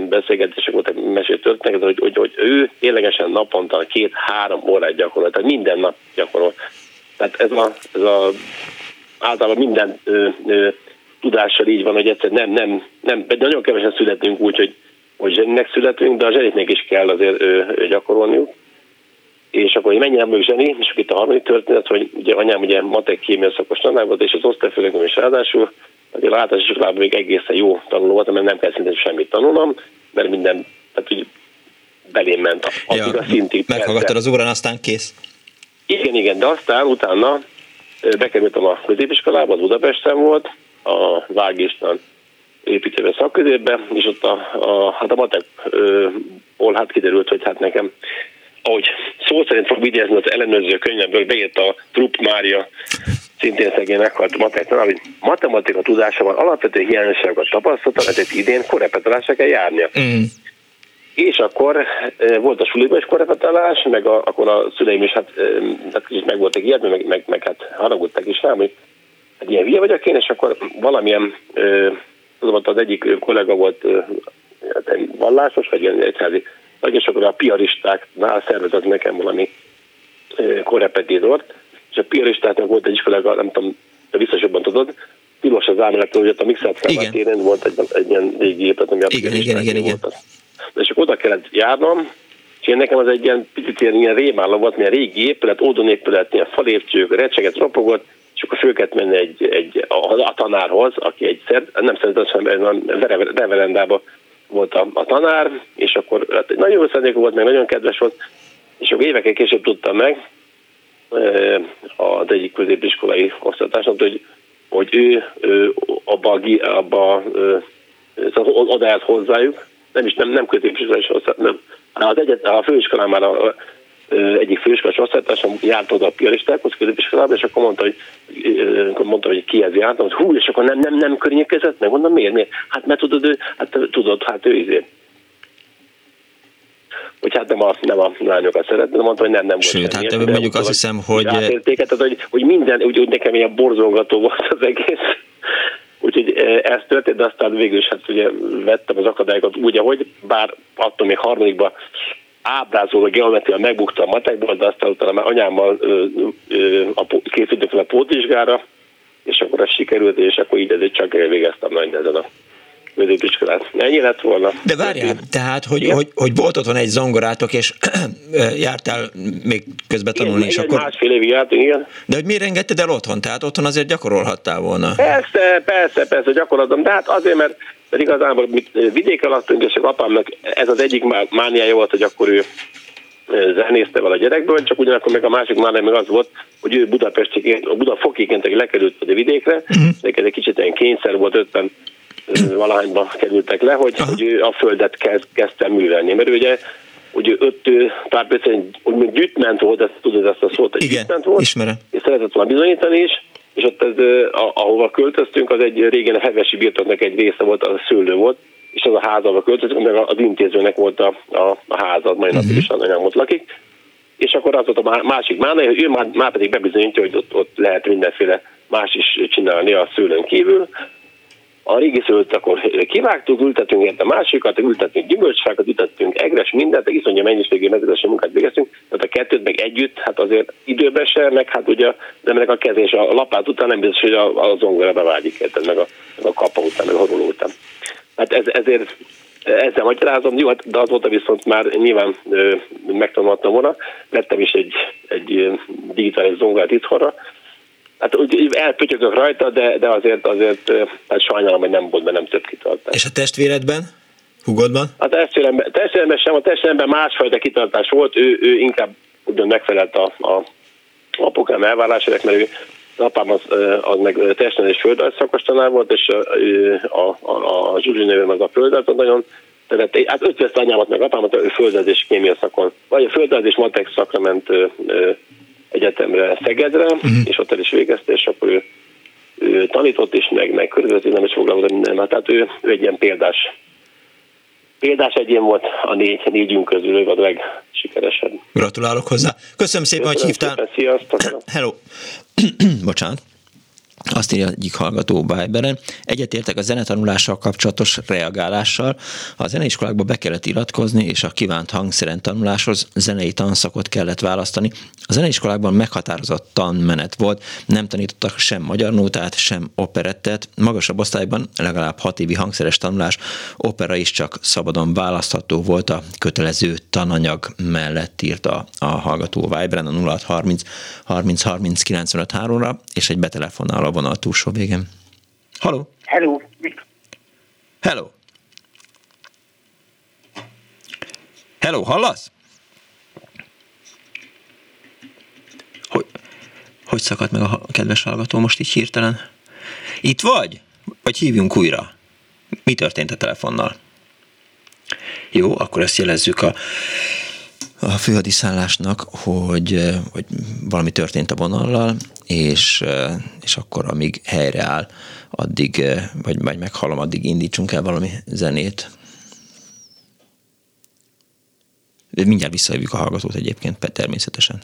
beszélgetések voltak, mesét történnek, hogy, hogy, hogy ő ténylegesen naponta két-három órát gyakorol, tehát minden nap gyakorol. Tehát ez a, ez a általában minden ö, ö, tudással így van, hogy egyszer nem, nem, nem, de nagyon kevesen születünk úgy, hogy, hogy zseninek születünk, de a zseniknek is kell azért ö, ö, gyakorolniuk és akkor, hogy mennyire vagyok zseni, és itt a harmadik történet, hogy ugye anyám ugye matek kémia szakos tanár volt, és az osztályfőnököm is ráadásul, Azért a általános iskolában még egészen jó tanuló voltam, mert nem kell szintén semmit tanulnom, mert minden, tehát úgy belém ment addig ja, a szintig. Meghallgattad az órán, aztán kész. Igen, igen, de aztán utána bekerültem a középiskolába, az Budapesten volt, a Vágistan építőbe szakközépbe, és ott a, a, hát a matekból hát kiderült, hogy hát nekem ahogy szó szerint fog idézni az ellenőrző könyvemből, beírt a Trupp Mária, szintén szegény meghalt matek hogy matematika tudásában alapvető hiányosságokat tapasztalta, ezért idén korrepetálásra kell járnia. Mm. És akkor volt a suliba is korrepetálás, meg a, akkor a szüleim is hát, hát kicsit meg voltak ilyet, meg, meg, meg hát haragudtak is rám, hogy hát ilyen hülye vagyok én, és akkor valamilyen, tudom, az egyik kollega volt hát vallásos, vagy ilyen egyházi és akkor a piaristáknál szervezett nekem valami korrepetítort, és a piaristáknak volt egy kollega, nem tudom, de biztos jobban tudod, tilos az ámlet, hogy ott a Mixert felvetéren volt egy, egy ilyen régi épület, ami a igen, igen, igen, igen. Volt. És akkor oda kellett járnom, és én nekem az egy ilyen picit ilyen, ilyen rémálló volt, milyen régi épület, ódon épület, ilyen falépcsők, recseget ropogott, és akkor föl kellett menni egy, egy, a, a tanárhoz, aki egy szerd, nem szerintem, hanem reverendába volt a, a tanár, és akkor hát nagyon szándékú volt, meg nagyon kedves volt, és akkor évekkel később tudtam meg az egyik középiskolai osztatásnak, hogy, hogy ő, ő abba, abba szóval oda hozzájuk, nem is nem, nem középiskolai nem. Az egyet, a főiskolán már a, egyik főiskolás osztálytársam járt oda a piaristákhoz középiskolába, és akkor mondta, hogy, mondta, hogy kihez jártam, hogy hú, és akkor nem, nem, nem környékezett meg, mondom, miért, miért? Hát mert tudod, ő, hát tudod, hát ő izé. Hogy hát nem a, nem a lányokat szeretne, de mondta, hogy nem, nem volt. Sőt, hát mondjuk azt szóval, hiszem, hogy... Átértéket, tehát, hogy, hogy minden, úgy, úgy nekem ilyen borzolgató volt az egész. Úgyhogy ez történt, de aztán végül is hát ugye vettem az akadályokat úgy, ahogy, bár attól még harmadikban ábrázoló geometria megbukta a matekból, de aztán utána már anyámmal készültünk fel a pótvizsgára, és akkor ez sikerült, és akkor így ezért csak elvégeztem nagy ezen a középiskolát. Ennyi lett volna. De várjál, tehát, hogy, hogy, hogy volt otthon egy zongorátok, és jártál még közben tanulni, és akkor... másfél évig jártunk, igen. De hogy miért engedted el otthon? Tehát otthon azért gyakorolhattál volna. Persze, persze, persze, gyakoroltam, de hát azért, mert mert igazából vidéken laktunk, és apámnak ez az egyik mániája volt, hogy akkor ő zenészte vala a gyerekből, csak ugyanakkor meg a másik mániája meg az volt, hogy ő Budapesti, a Budafokiként lekerült a vidékre, uh-huh. neked egy kicsit ilyen kényszer volt, 50 valahányba kerültek le, hogy, hogy ő a földet kezd, kezdte művelni. Mert ő ugye hogy öt párbeszéd, úgy gyűjtment volt, ezt tudod ezt a szót, hogy gyűjtment volt, ismerem. és szeretett volna bizonyítani is, és ott ez, ahova költöztünk, az egy régen a hevesi birtoknak egy része volt, az a szőlő volt, és az a ház, ahova költöztünk, meg az intézőnek volt a, a, a háza, mai napig is anyám ott lakik. És akkor az volt a másik mána, hogy ő már, már pedig bebizonyítja, hogy ott, ott lehet mindenféle más is csinálni a szőlőn kívül, a régi szőlőt akkor kivágtuk, ültettünk érte másikat, ültettünk gyümölcsfákat, ültettünk egres, mindent, iszonyú mennyiségű mezőgazdasági munkát végeztünk, tehát a kettőt meg együtt, hát azért időben se, meg hát ugye az emberek a kezés a lapát után nem biztos, hogy a, a zongora bevágyik, tehát meg a, meg a kapa után, meg a horuló után. Hát ez, ezért ezzel magyarázom, jó, hát, de azóta viszont már nyilván megtanultam volna, vettem is egy, egy digitális zongorát itthonra, Hát úgy elpötyögök rajta, de, de azért, azért hát sajnálom, hogy nem volt nem több kitartás. És a testvéredben? Hugodban? A testvéremben, testvéremben sem, a testvéremben másfajta kitartás volt, ő, ő inkább ugyan megfelelt a, a apukám elvárásának, mert ő az apám az, az meg testen és földrajz szakos tanár volt, és a, a, a, a Zsuzsi nevű meg a földrajz nagyon tehát hát ötvözte anyámat meg apámat, ő földrajz és kémia szakon, vagy a földrajz és matek szakra ment egyetemre Szegedre, uh-huh. és ott el is végezte, és akkor ő, ő tanított is, meg, meg nem is foglalkozott minden, hát, tehát ő, ő egy ilyen példás példás egyén volt a négy, négyünk közül, ő a legsikeresebb. Gratulálok hozzá. Köszönöm szépen, Köszönöm hogy hívtál. Szépen, sziasztok. Hello. Bocsánat. Azt írja egyik hallgató Bájberen. Egyetértek a zenetanulással kapcsolatos reagálással. A zeneiskolákba be kellett iratkozni, és a kívánt hangszeren tanuláshoz zenei tanszakot kellett választani. A zeneiskolákban meghatározott tanmenet volt, nem tanítottak sem magyar nótát, sem operettet. Magasabb osztályban legalább hat évi hangszeres tanulás, opera is csak szabadon választható volt a kötelező tananyag mellett írta a hallgató Viberen a 0630 30 30 95 ra és egy betelefonáló vonal túlsó végén. Halló? Hello. Hello. Hello, hallasz? Hogy, hogy szakadt meg a kedves hallgató most így hirtelen? Itt vagy? Vagy hívjunk újra? Mi történt a telefonnal? Jó, akkor ezt jelezzük a, a főhadiszállásnak, hogy, hogy valami történt a vonallal, és, és akkor amíg helyreáll, addig, vagy, vagy meghallom, addig indítsunk el valami zenét. Mindjárt visszahívjuk a hallgatót egyébként, természetesen.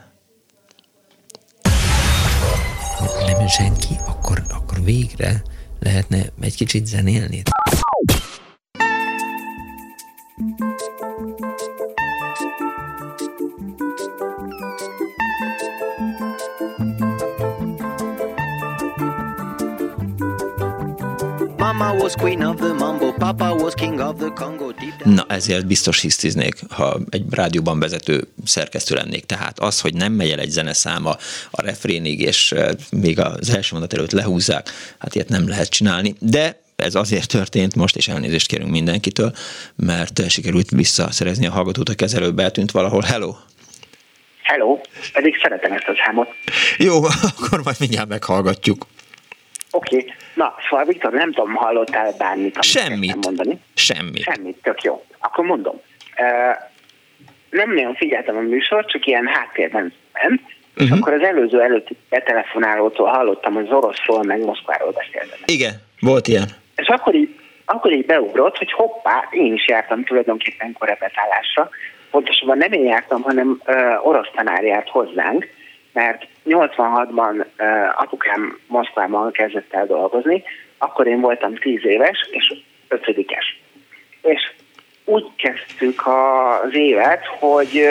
Nem senki, akkor, akkor végre lehetne egy kicsit zenélni. Na ezért biztos hisztiznék, ha egy rádióban vezető szerkesztő lennék. Tehát az, hogy nem megy el egy zeneszáma a refrénig, és még az első mondat előtt lehúzzák, hát ilyet nem lehet csinálni. De ez azért történt most, és elnézést kérünk mindenkitől, mert sikerült visszaszerezni a hallgatót, a kezelőbe eltűnt valahol. Hello! Hello, pedig szeretem ezt a számot. Jó, akkor majd mindjárt meghallgatjuk. Oké, okay. Na, szóval Viktor, nem tudom, hallottál bármit, amit Semmit. mondani? Semmit. Semmit, tök jó. Akkor mondom. Nem nagyon figyeltem a műsor, csak ilyen háttérben uh-huh. és mhm. akkor az előző előtti betelefonálótól hallottam, hogy az oroszról meg Moszkváról beszéltem. Igen, volt ilyen. És akkor így, akkor így beugrott, hogy hoppá, én is jártam tulajdonképpen korepetálásra. Pontosabban nem én jártam, hanem uh, orosz tanár járt hozzánk, mert 86-ban uh, apukám Moszkvában kezdett el dolgozni, akkor én voltam 10 éves és ötödikes. És úgy kezdtük az évet, hogy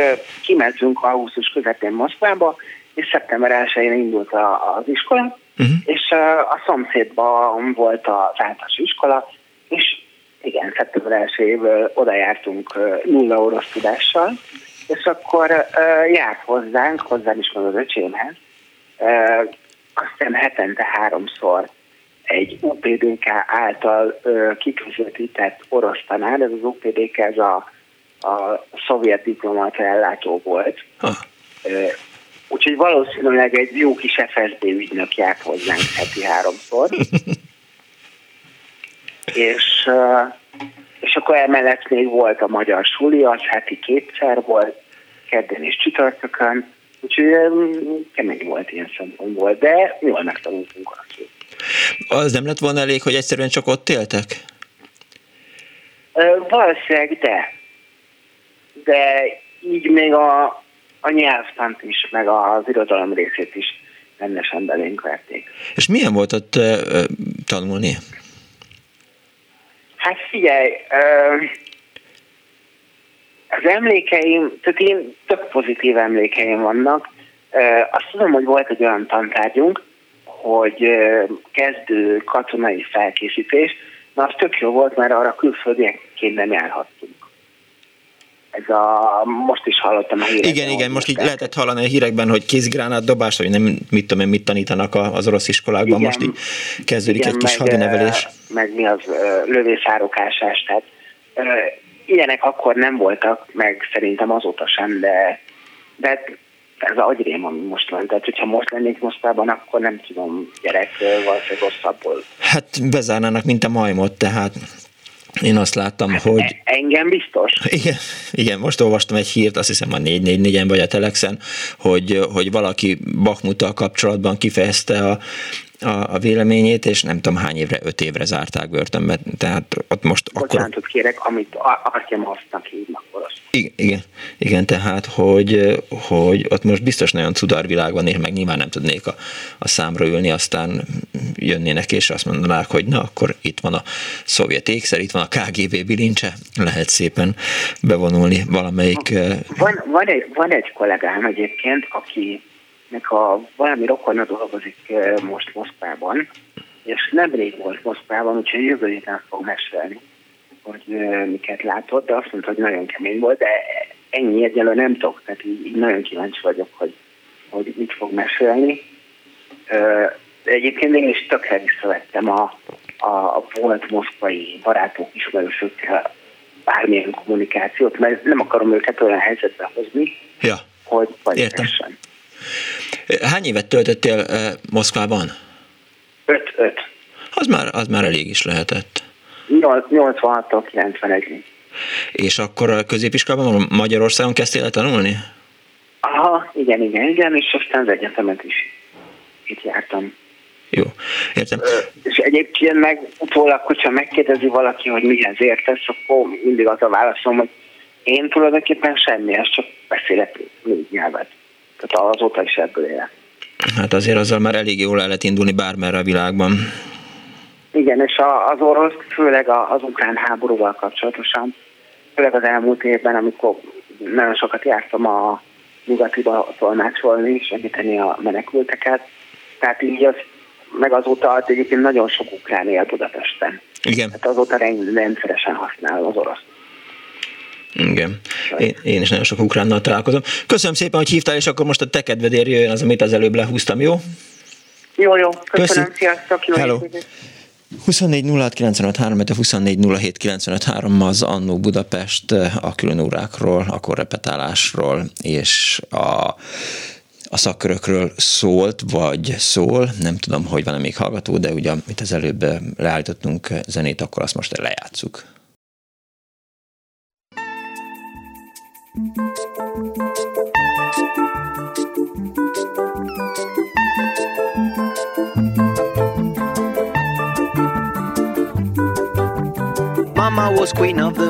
kimentünk augusztus közepén Moszkvába, és szeptember 1-én indult az iskola, uh-huh. és a szomszédban volt az általános iskola, és igen, szeptember 1-ből oda jártunk nulla orosz tudással, és akkor uh, járt hozzánk, hozzám is az öcsémhez, uh, aztán hetente háromszor egy UPDK által uh, kiközvetített orosz tanár, ez az UPDK, ez a, a szovjet diplomata ellátó volt. Uh, úgyhogy valószínűleg egy jó kis FSB ügynök járt hozzánk heti háromszor. és uh, és akkor emellett még volt a magyar suli, az heti kétszer volt, kedden és csütörtökön, úgyhogy kemény volt ilyen szempontból, de jól megtanultunk azt. Az nem lett volna elég, hogy egyszerűen csak ott éltek? Valószínűleg de. De így még a, a nyelvtant is, meg az irodalom részét is rendesen belénk verték. És milyen volt ott uh, tanulni? Hát figyelj, az emlékeim, tehát én tök pozitív emlékeim vannak. Azt tudom, hogy volt egy olyan tantárgyunk, hogy kezdő katonai felkészítés, na az tök jó volt, mert arra külföldiekként nem járhattunk. Ez a, most is hallottam a hírekben. Igen, igen, most így lehetett hallani a hírekben, hogy kézgránát dobás, vagy nem mit tudom én, mit tanítanak az orosz iskolákban, igen, most így kezdődik igen, egy kis meg, hadinevelés. Meg mi az lövészárokásás, tehát ilyenek akkor nem voltak, meg szerintem azóta sem, de, de ez agyrém, ami most van. Tehát, hogyha most lennék Moszkvában, akkor nem tudom, gyerek valószínűleg rosszabbul. Hát bezárnának, mint a majmot, tehát én azt láttam, hát hogy... Engem biztos. Igen, igen, most olvastam egy hírt, azt hiszem a 444-en vagy a Telexen, hogy, hogy valaki Bakmuttal kapcsolatban kifejezte a, a, a véleményét, és nem tudom hány évre, öt évre zárták börtönbe, tehát ott most Bocsánatot akkor... kérek, amit Artyomasznak hívnak orosz. Igen, igen, igen, tehát, hogy, hogy ott most biztos nagyon cudar világ van, és meg nyilván nem tudnék a, a számra ülni, aztán jönnének, és azt mondanák, hogy na, akkor itt van a szovjet ékszer, itt van a KGB bilincse, lehet szépen bevonulni valamelyik... Van, van, egy, van egy kollégám egyébként, aki nek a valami rokona dolgozik most Moszkvában, és nemrég volt Moszkvában, úgyhogy jövő héten fog mesélni, hogy miket látott, de azt mondta, hogy nagyon kemény volt, de ennyi egyelő nem tudok, tehát így, így nagyon kíváncsi vagyok, hogy, hogy mit fog mesélni. De egyébként én is tökre visszavettem a, a volt moszkvai barátok, ismerősökkel bármilyen kommunikációt, mert nem akarom őket olyan helyzetbe hozni, ja. hogy vagy Értem. Hány évet töltöttél uh, Moszkvában? Öt, öt. Az már, az már elég is lehetett. 86-tól 91 És akkor a középiskolában Magyarországon kezdtél el tanulni? Aha, igen, igen, igen, és aztán az egyetemet is itt jártam. Jó, értem. És egyébként meg utólag, hogyha megkérdezi valaki, hogy mihez értesz, akkor mindig az a válaszom, hogy én tulajdonképpen semmi, csak beszélek négy nyelvet. Tehát azóta is ebből élek. Hát azért azzal már elég jól el lehet indulni bármerre a világban. Igen, és az orosz, főleg az ukrán háborúval kapcsolatosan, főleg az elmúlt évben, amikor nagyon sokat jártam a nyugatiba tolmácsolni, segíteni a menekülteket. Tehát így az, meg azóta az egyébként nagyon sok ukrán él Budapesten. Igen. Tehát azóta rendszeresen használ az orosz. Igen. Én, én is nagyon sok ukránnal találkozom. Köszönöm szépen, hogy hívtál, és akkor most a te kedvedért jöjjön az, amit az előbb lehúztam, jó? Jó, jó. Köszönöm, Köszi. sziasztok. Jó Hello. 24 06 95 3, 24 07 95 3 az Annó Budapest a külön órákról, a korrepetálásról és a a szakkörökről szólt, vagy szól, nem tudom, hogy van-e még hallgató, de ugye, amit az előbb leállítottunk zenét, akkor azt most lejátszuk. Mama was queen of the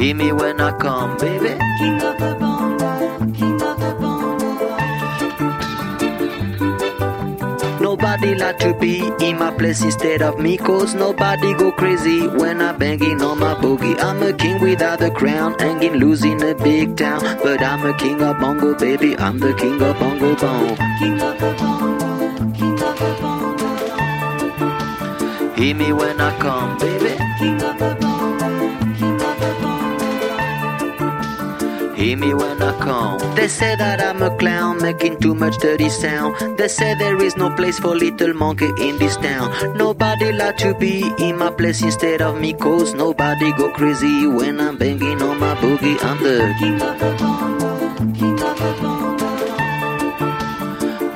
Hear me when I come, baby. King of the bongo, king of the bongo. Nobody like to be in my place instead of me, cause nobody go crazy when I'm banging on my boogie. I'm a king without a crown, hanging loose in a big town. But I'm a king of bongo, baby. I'm the king of bongo bong. King of the bongo, king of the bongo. Hear me when I come, baby. King of the bongo, Hear me when I come. They say that I'm a clown making too much dirty sound. They say there is no place for little monkey in this town. Nobody like to be in my place instead of me, cause nobody go crazy when I'm banging on my boogie. I'm the king of the bongo, king the.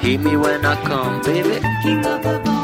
Hear me when I come, baby. King of the bongo,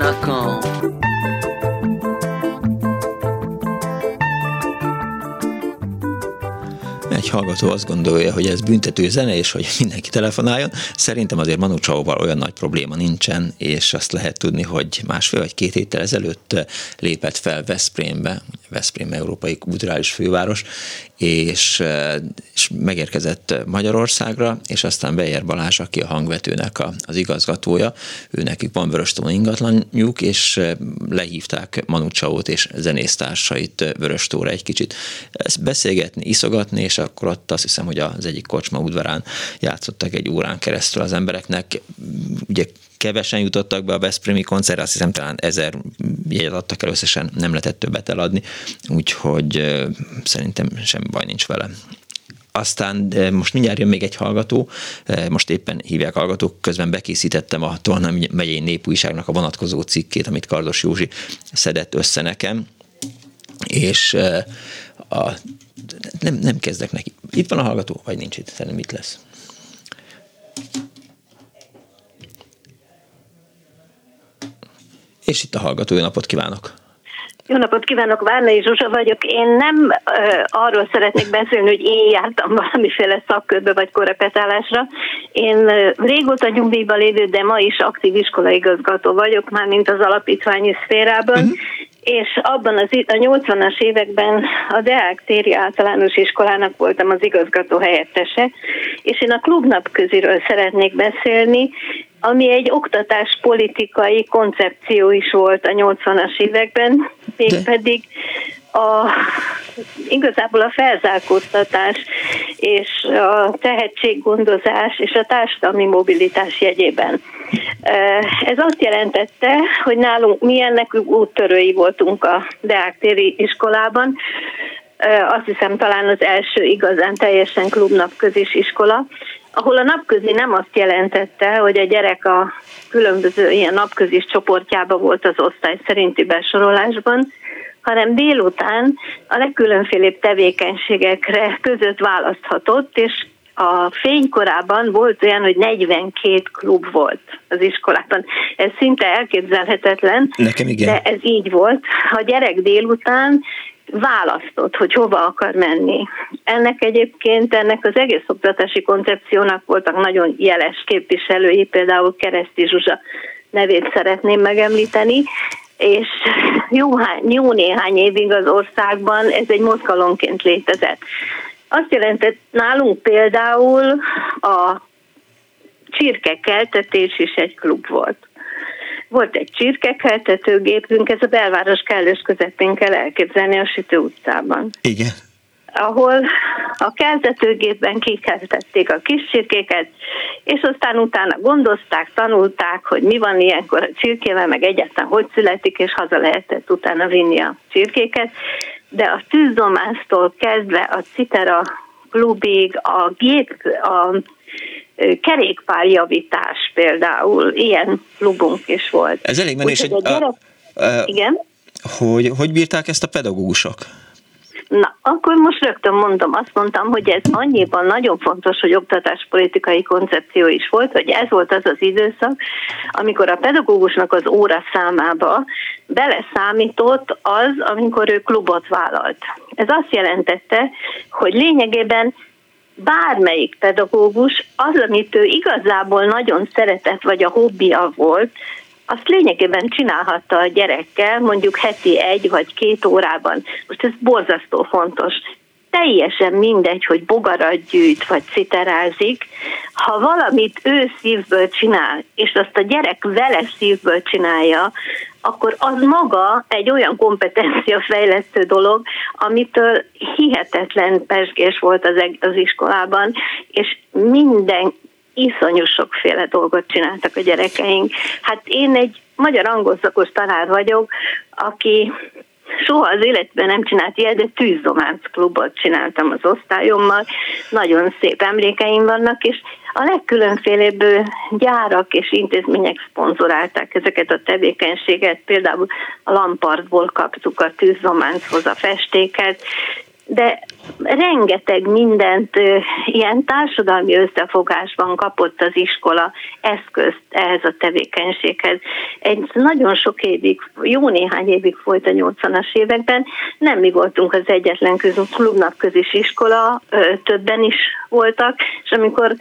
I come. Egy hallgató azt gondolja, hogy ez büntető zene, és hogy mindenki telefonáljon. Szerintem azért Manu Chao-val olyan nagy probléma nincsen, és azt lehet tudni, hogy másfél vagy két héttel ezelőtt lépett fel Veszprémbe, Veszprém európai kulturális főváros, és, és megérkezett Magyarországra, és aztán Bejer Balázs, aki a hangvetőnek a, az igazgatója, ő nekik van Vöröstomon ingatlanjuk, és lehívták Manu Chao-t és zenésztársait Vöröstóra egy kicsit beszélgetni, iszogatni, és akkor ott azt hiszem, hogy az egyik kocsma udvarán játszottak egy órán keresztül az embereknek. Ugye kevesen jutottak be a Veszprémi koncertre, azt hiszem talán ezer jegyet adtak el összesen, nem lehetett többet eladni, úgyhogy szerintem semmi baj nincs vele. Aztán most mindjárt jön még egy hallgató, most éppen hívják hallgatók, közben bekészítettem a Tolna megyei népújságnak a vonatkozó cikkét, amit Kardos Józsi szedett össze nekem, és a, nem, nem kezdek neki. Itt van a hallgató, vagy nincs itt? Szerintem itt lesz. És itt a hallgató, jó napot kívánok! Jó napot kívánok, Várnai Zsuzsa vagyok. Én nem uh, arról szeretnék beszélni, hogy én jártam valamiféle szakkörbe vagy korepetálásra. Én uh, régóta nyugdíjban lévő, de ma is aktív iskolaigazgató vagyok, már mint az alapítványi szférában. Uh-huh és abban az, a 80-as években a Deák téri általános iskolának voltam az igazgató helyettese, és én a klubnap köziről szeretnék beszélni, ami egy oktatáspolitikai koncepció is volt a 80-as években, mégpedig a, igazából a felzárkóztatás és a tehetséggondozás és a társadalmi mobilitás jegyében. Ez azt jelentette, hogy nálunk mi ennek úttörői voltunk a Deák téri iskolában, azt hiszem talán az első igazán teljesen klubnapközis iskola, ahol a napközi nem azt jelentette, hogy a gyerek a különböző ilyen napközis csoportjába volt az osztály szerinti besorolásban, hanem délután a legkülönfélébb tevékenységekre között választhatott, és a fénykorában volt olyan, hogy 42 klub volt az iskolában. Ez szinte elképzelhetetlen, Nekem igen. de ez így volt. A gyerek délután választott, hogy hova akar menni. Ennek egyébként, ennek az egész oktatási koncepciónak voltak nagyon jeles képviselői, például Kereszti Zsuzsa nevét szeretném megemlíteni, és jó, jó néhány évig az országban ez egy mozgalomként létezett. Azt jelentett nálunk például a csirkekeltetés is egy klub volt. Volt egy csirkekeltetőgépünk, ez a belváros kellős közepén kell elképzelni a Sütő utcában. Igen ahol a keltetőgépben kikeltették a kis csirkéket, és aztán utána gondozták, tanulták, hogy mi van ilyenkor a csirkével, meg egyáltalán hogy születik, és haza lehetett utána vinni a csirkéket. De a tűzdomásztól kezdve a citera klubig, a gép, a kerékpárjavítás például, ilyen klubunk is volt. Ez elég menés, hogy, a, gyerek... a, a, igen? Hogy, hogy bírták ezt a pedagógusok? Na, akkor most rögtön mondom, azt mondtam, hogy ez annyiban nagyon fontos, hogy oktatáspolitikai koncepció is volt, hogy ez volt az az időszak, amikor a pedagógusnak az óra számába beleszámított az, amikor ő klubot vállalt. Ez azt jelentette, hogy lényegében bármelyik pedagógus az, amit ő igazából nagyon szeretett, vagy a hobbija volt, azt lényegében csinálhatta a gyerekkel, mondjuk heti egy vagy két órában. Most ez borzasztó fontos. Teljesen mindegy, hogy bogarat gyűjt vagy citerázik, ha valamit ő szívből csinál, és azt a gyerek vele szívből csinálja, akkor az maga egy olyan kompetencia fejlesztő dolog, amitől hihetetlen pesgés volt az, az iskolában, és minden iszonyú sokféle dolgot csináltak a gyerekeink. Hát én egy magyar angol szakos tanár vagyok, aki soha az életben nem csinált ilyet, de tűzdománc klubot csináltam az osztályommal. Nagyon szép emlékeim vannak, és a legkülönfélébb gyárak és intézmények szponzorálták ezeket a tevékenységet. Például a Lampartból kaptuk a tűzdománchoz a festéket, de rengeteg mindent ilyen társadalmi összefogásban kapott az iskola eszközt ehhez a tevékenységhez. Egy nagyon sok évig, jó néhány évig folyt a 80-as években, nem mi voltunk az egyetlen klubnapközis iskola, többen is voltak, és amikor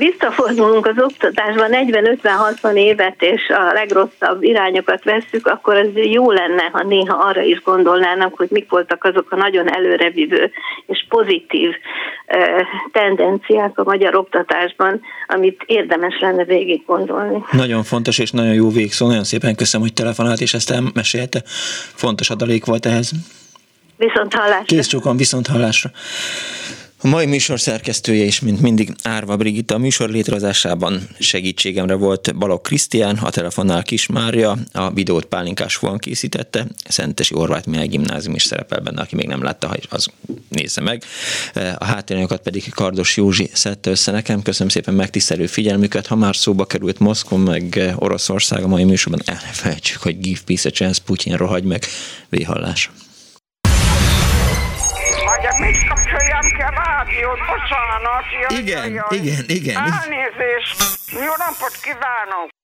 visszafordulunk az oktatásban 40-50-60 évet, és a legrosszabb irányokat vesszük, akkor az jó lenne, ha néha arra is gondolnának, hogy mik voltak azok a nagyon előrevívő és pozitív tendenciák a magyar oktatásban, amit érdemes lenne végig gondolni. Nagyon fontos és nagyon jó végszó. Nagyon szépen köszönöm, hogy telefonált és ezt elmesélte. Fontos adalék volt ehhez. Viszont hallásra. Kész csókon, viszont hallásra. A mai műsor szerkesztője is, mint mindig, Árva Brigitta. A műsor létrehozásában segítségemre volt Balog Krisztián, a telefonnál Kis Mária, a videót Pálinkás Fuan készítette, Szentesi Orvát Mihály Gimnázium is szerepel benne, aki még nem látta, az nézze meg. A háttéranyagokat pedig Kardos Józsi szedte össze nekem. Köszönöm szépen megtisztelő figyelmüket. Ha már szóba került Moszkva meg Oroszország a mai műsorban, elfelejtsük, hogy give peace a chance, Putyin rohagy meg. Véhallás. Bocsánat. Igen, igen, igen. Elnézést. Jó napot kívánok.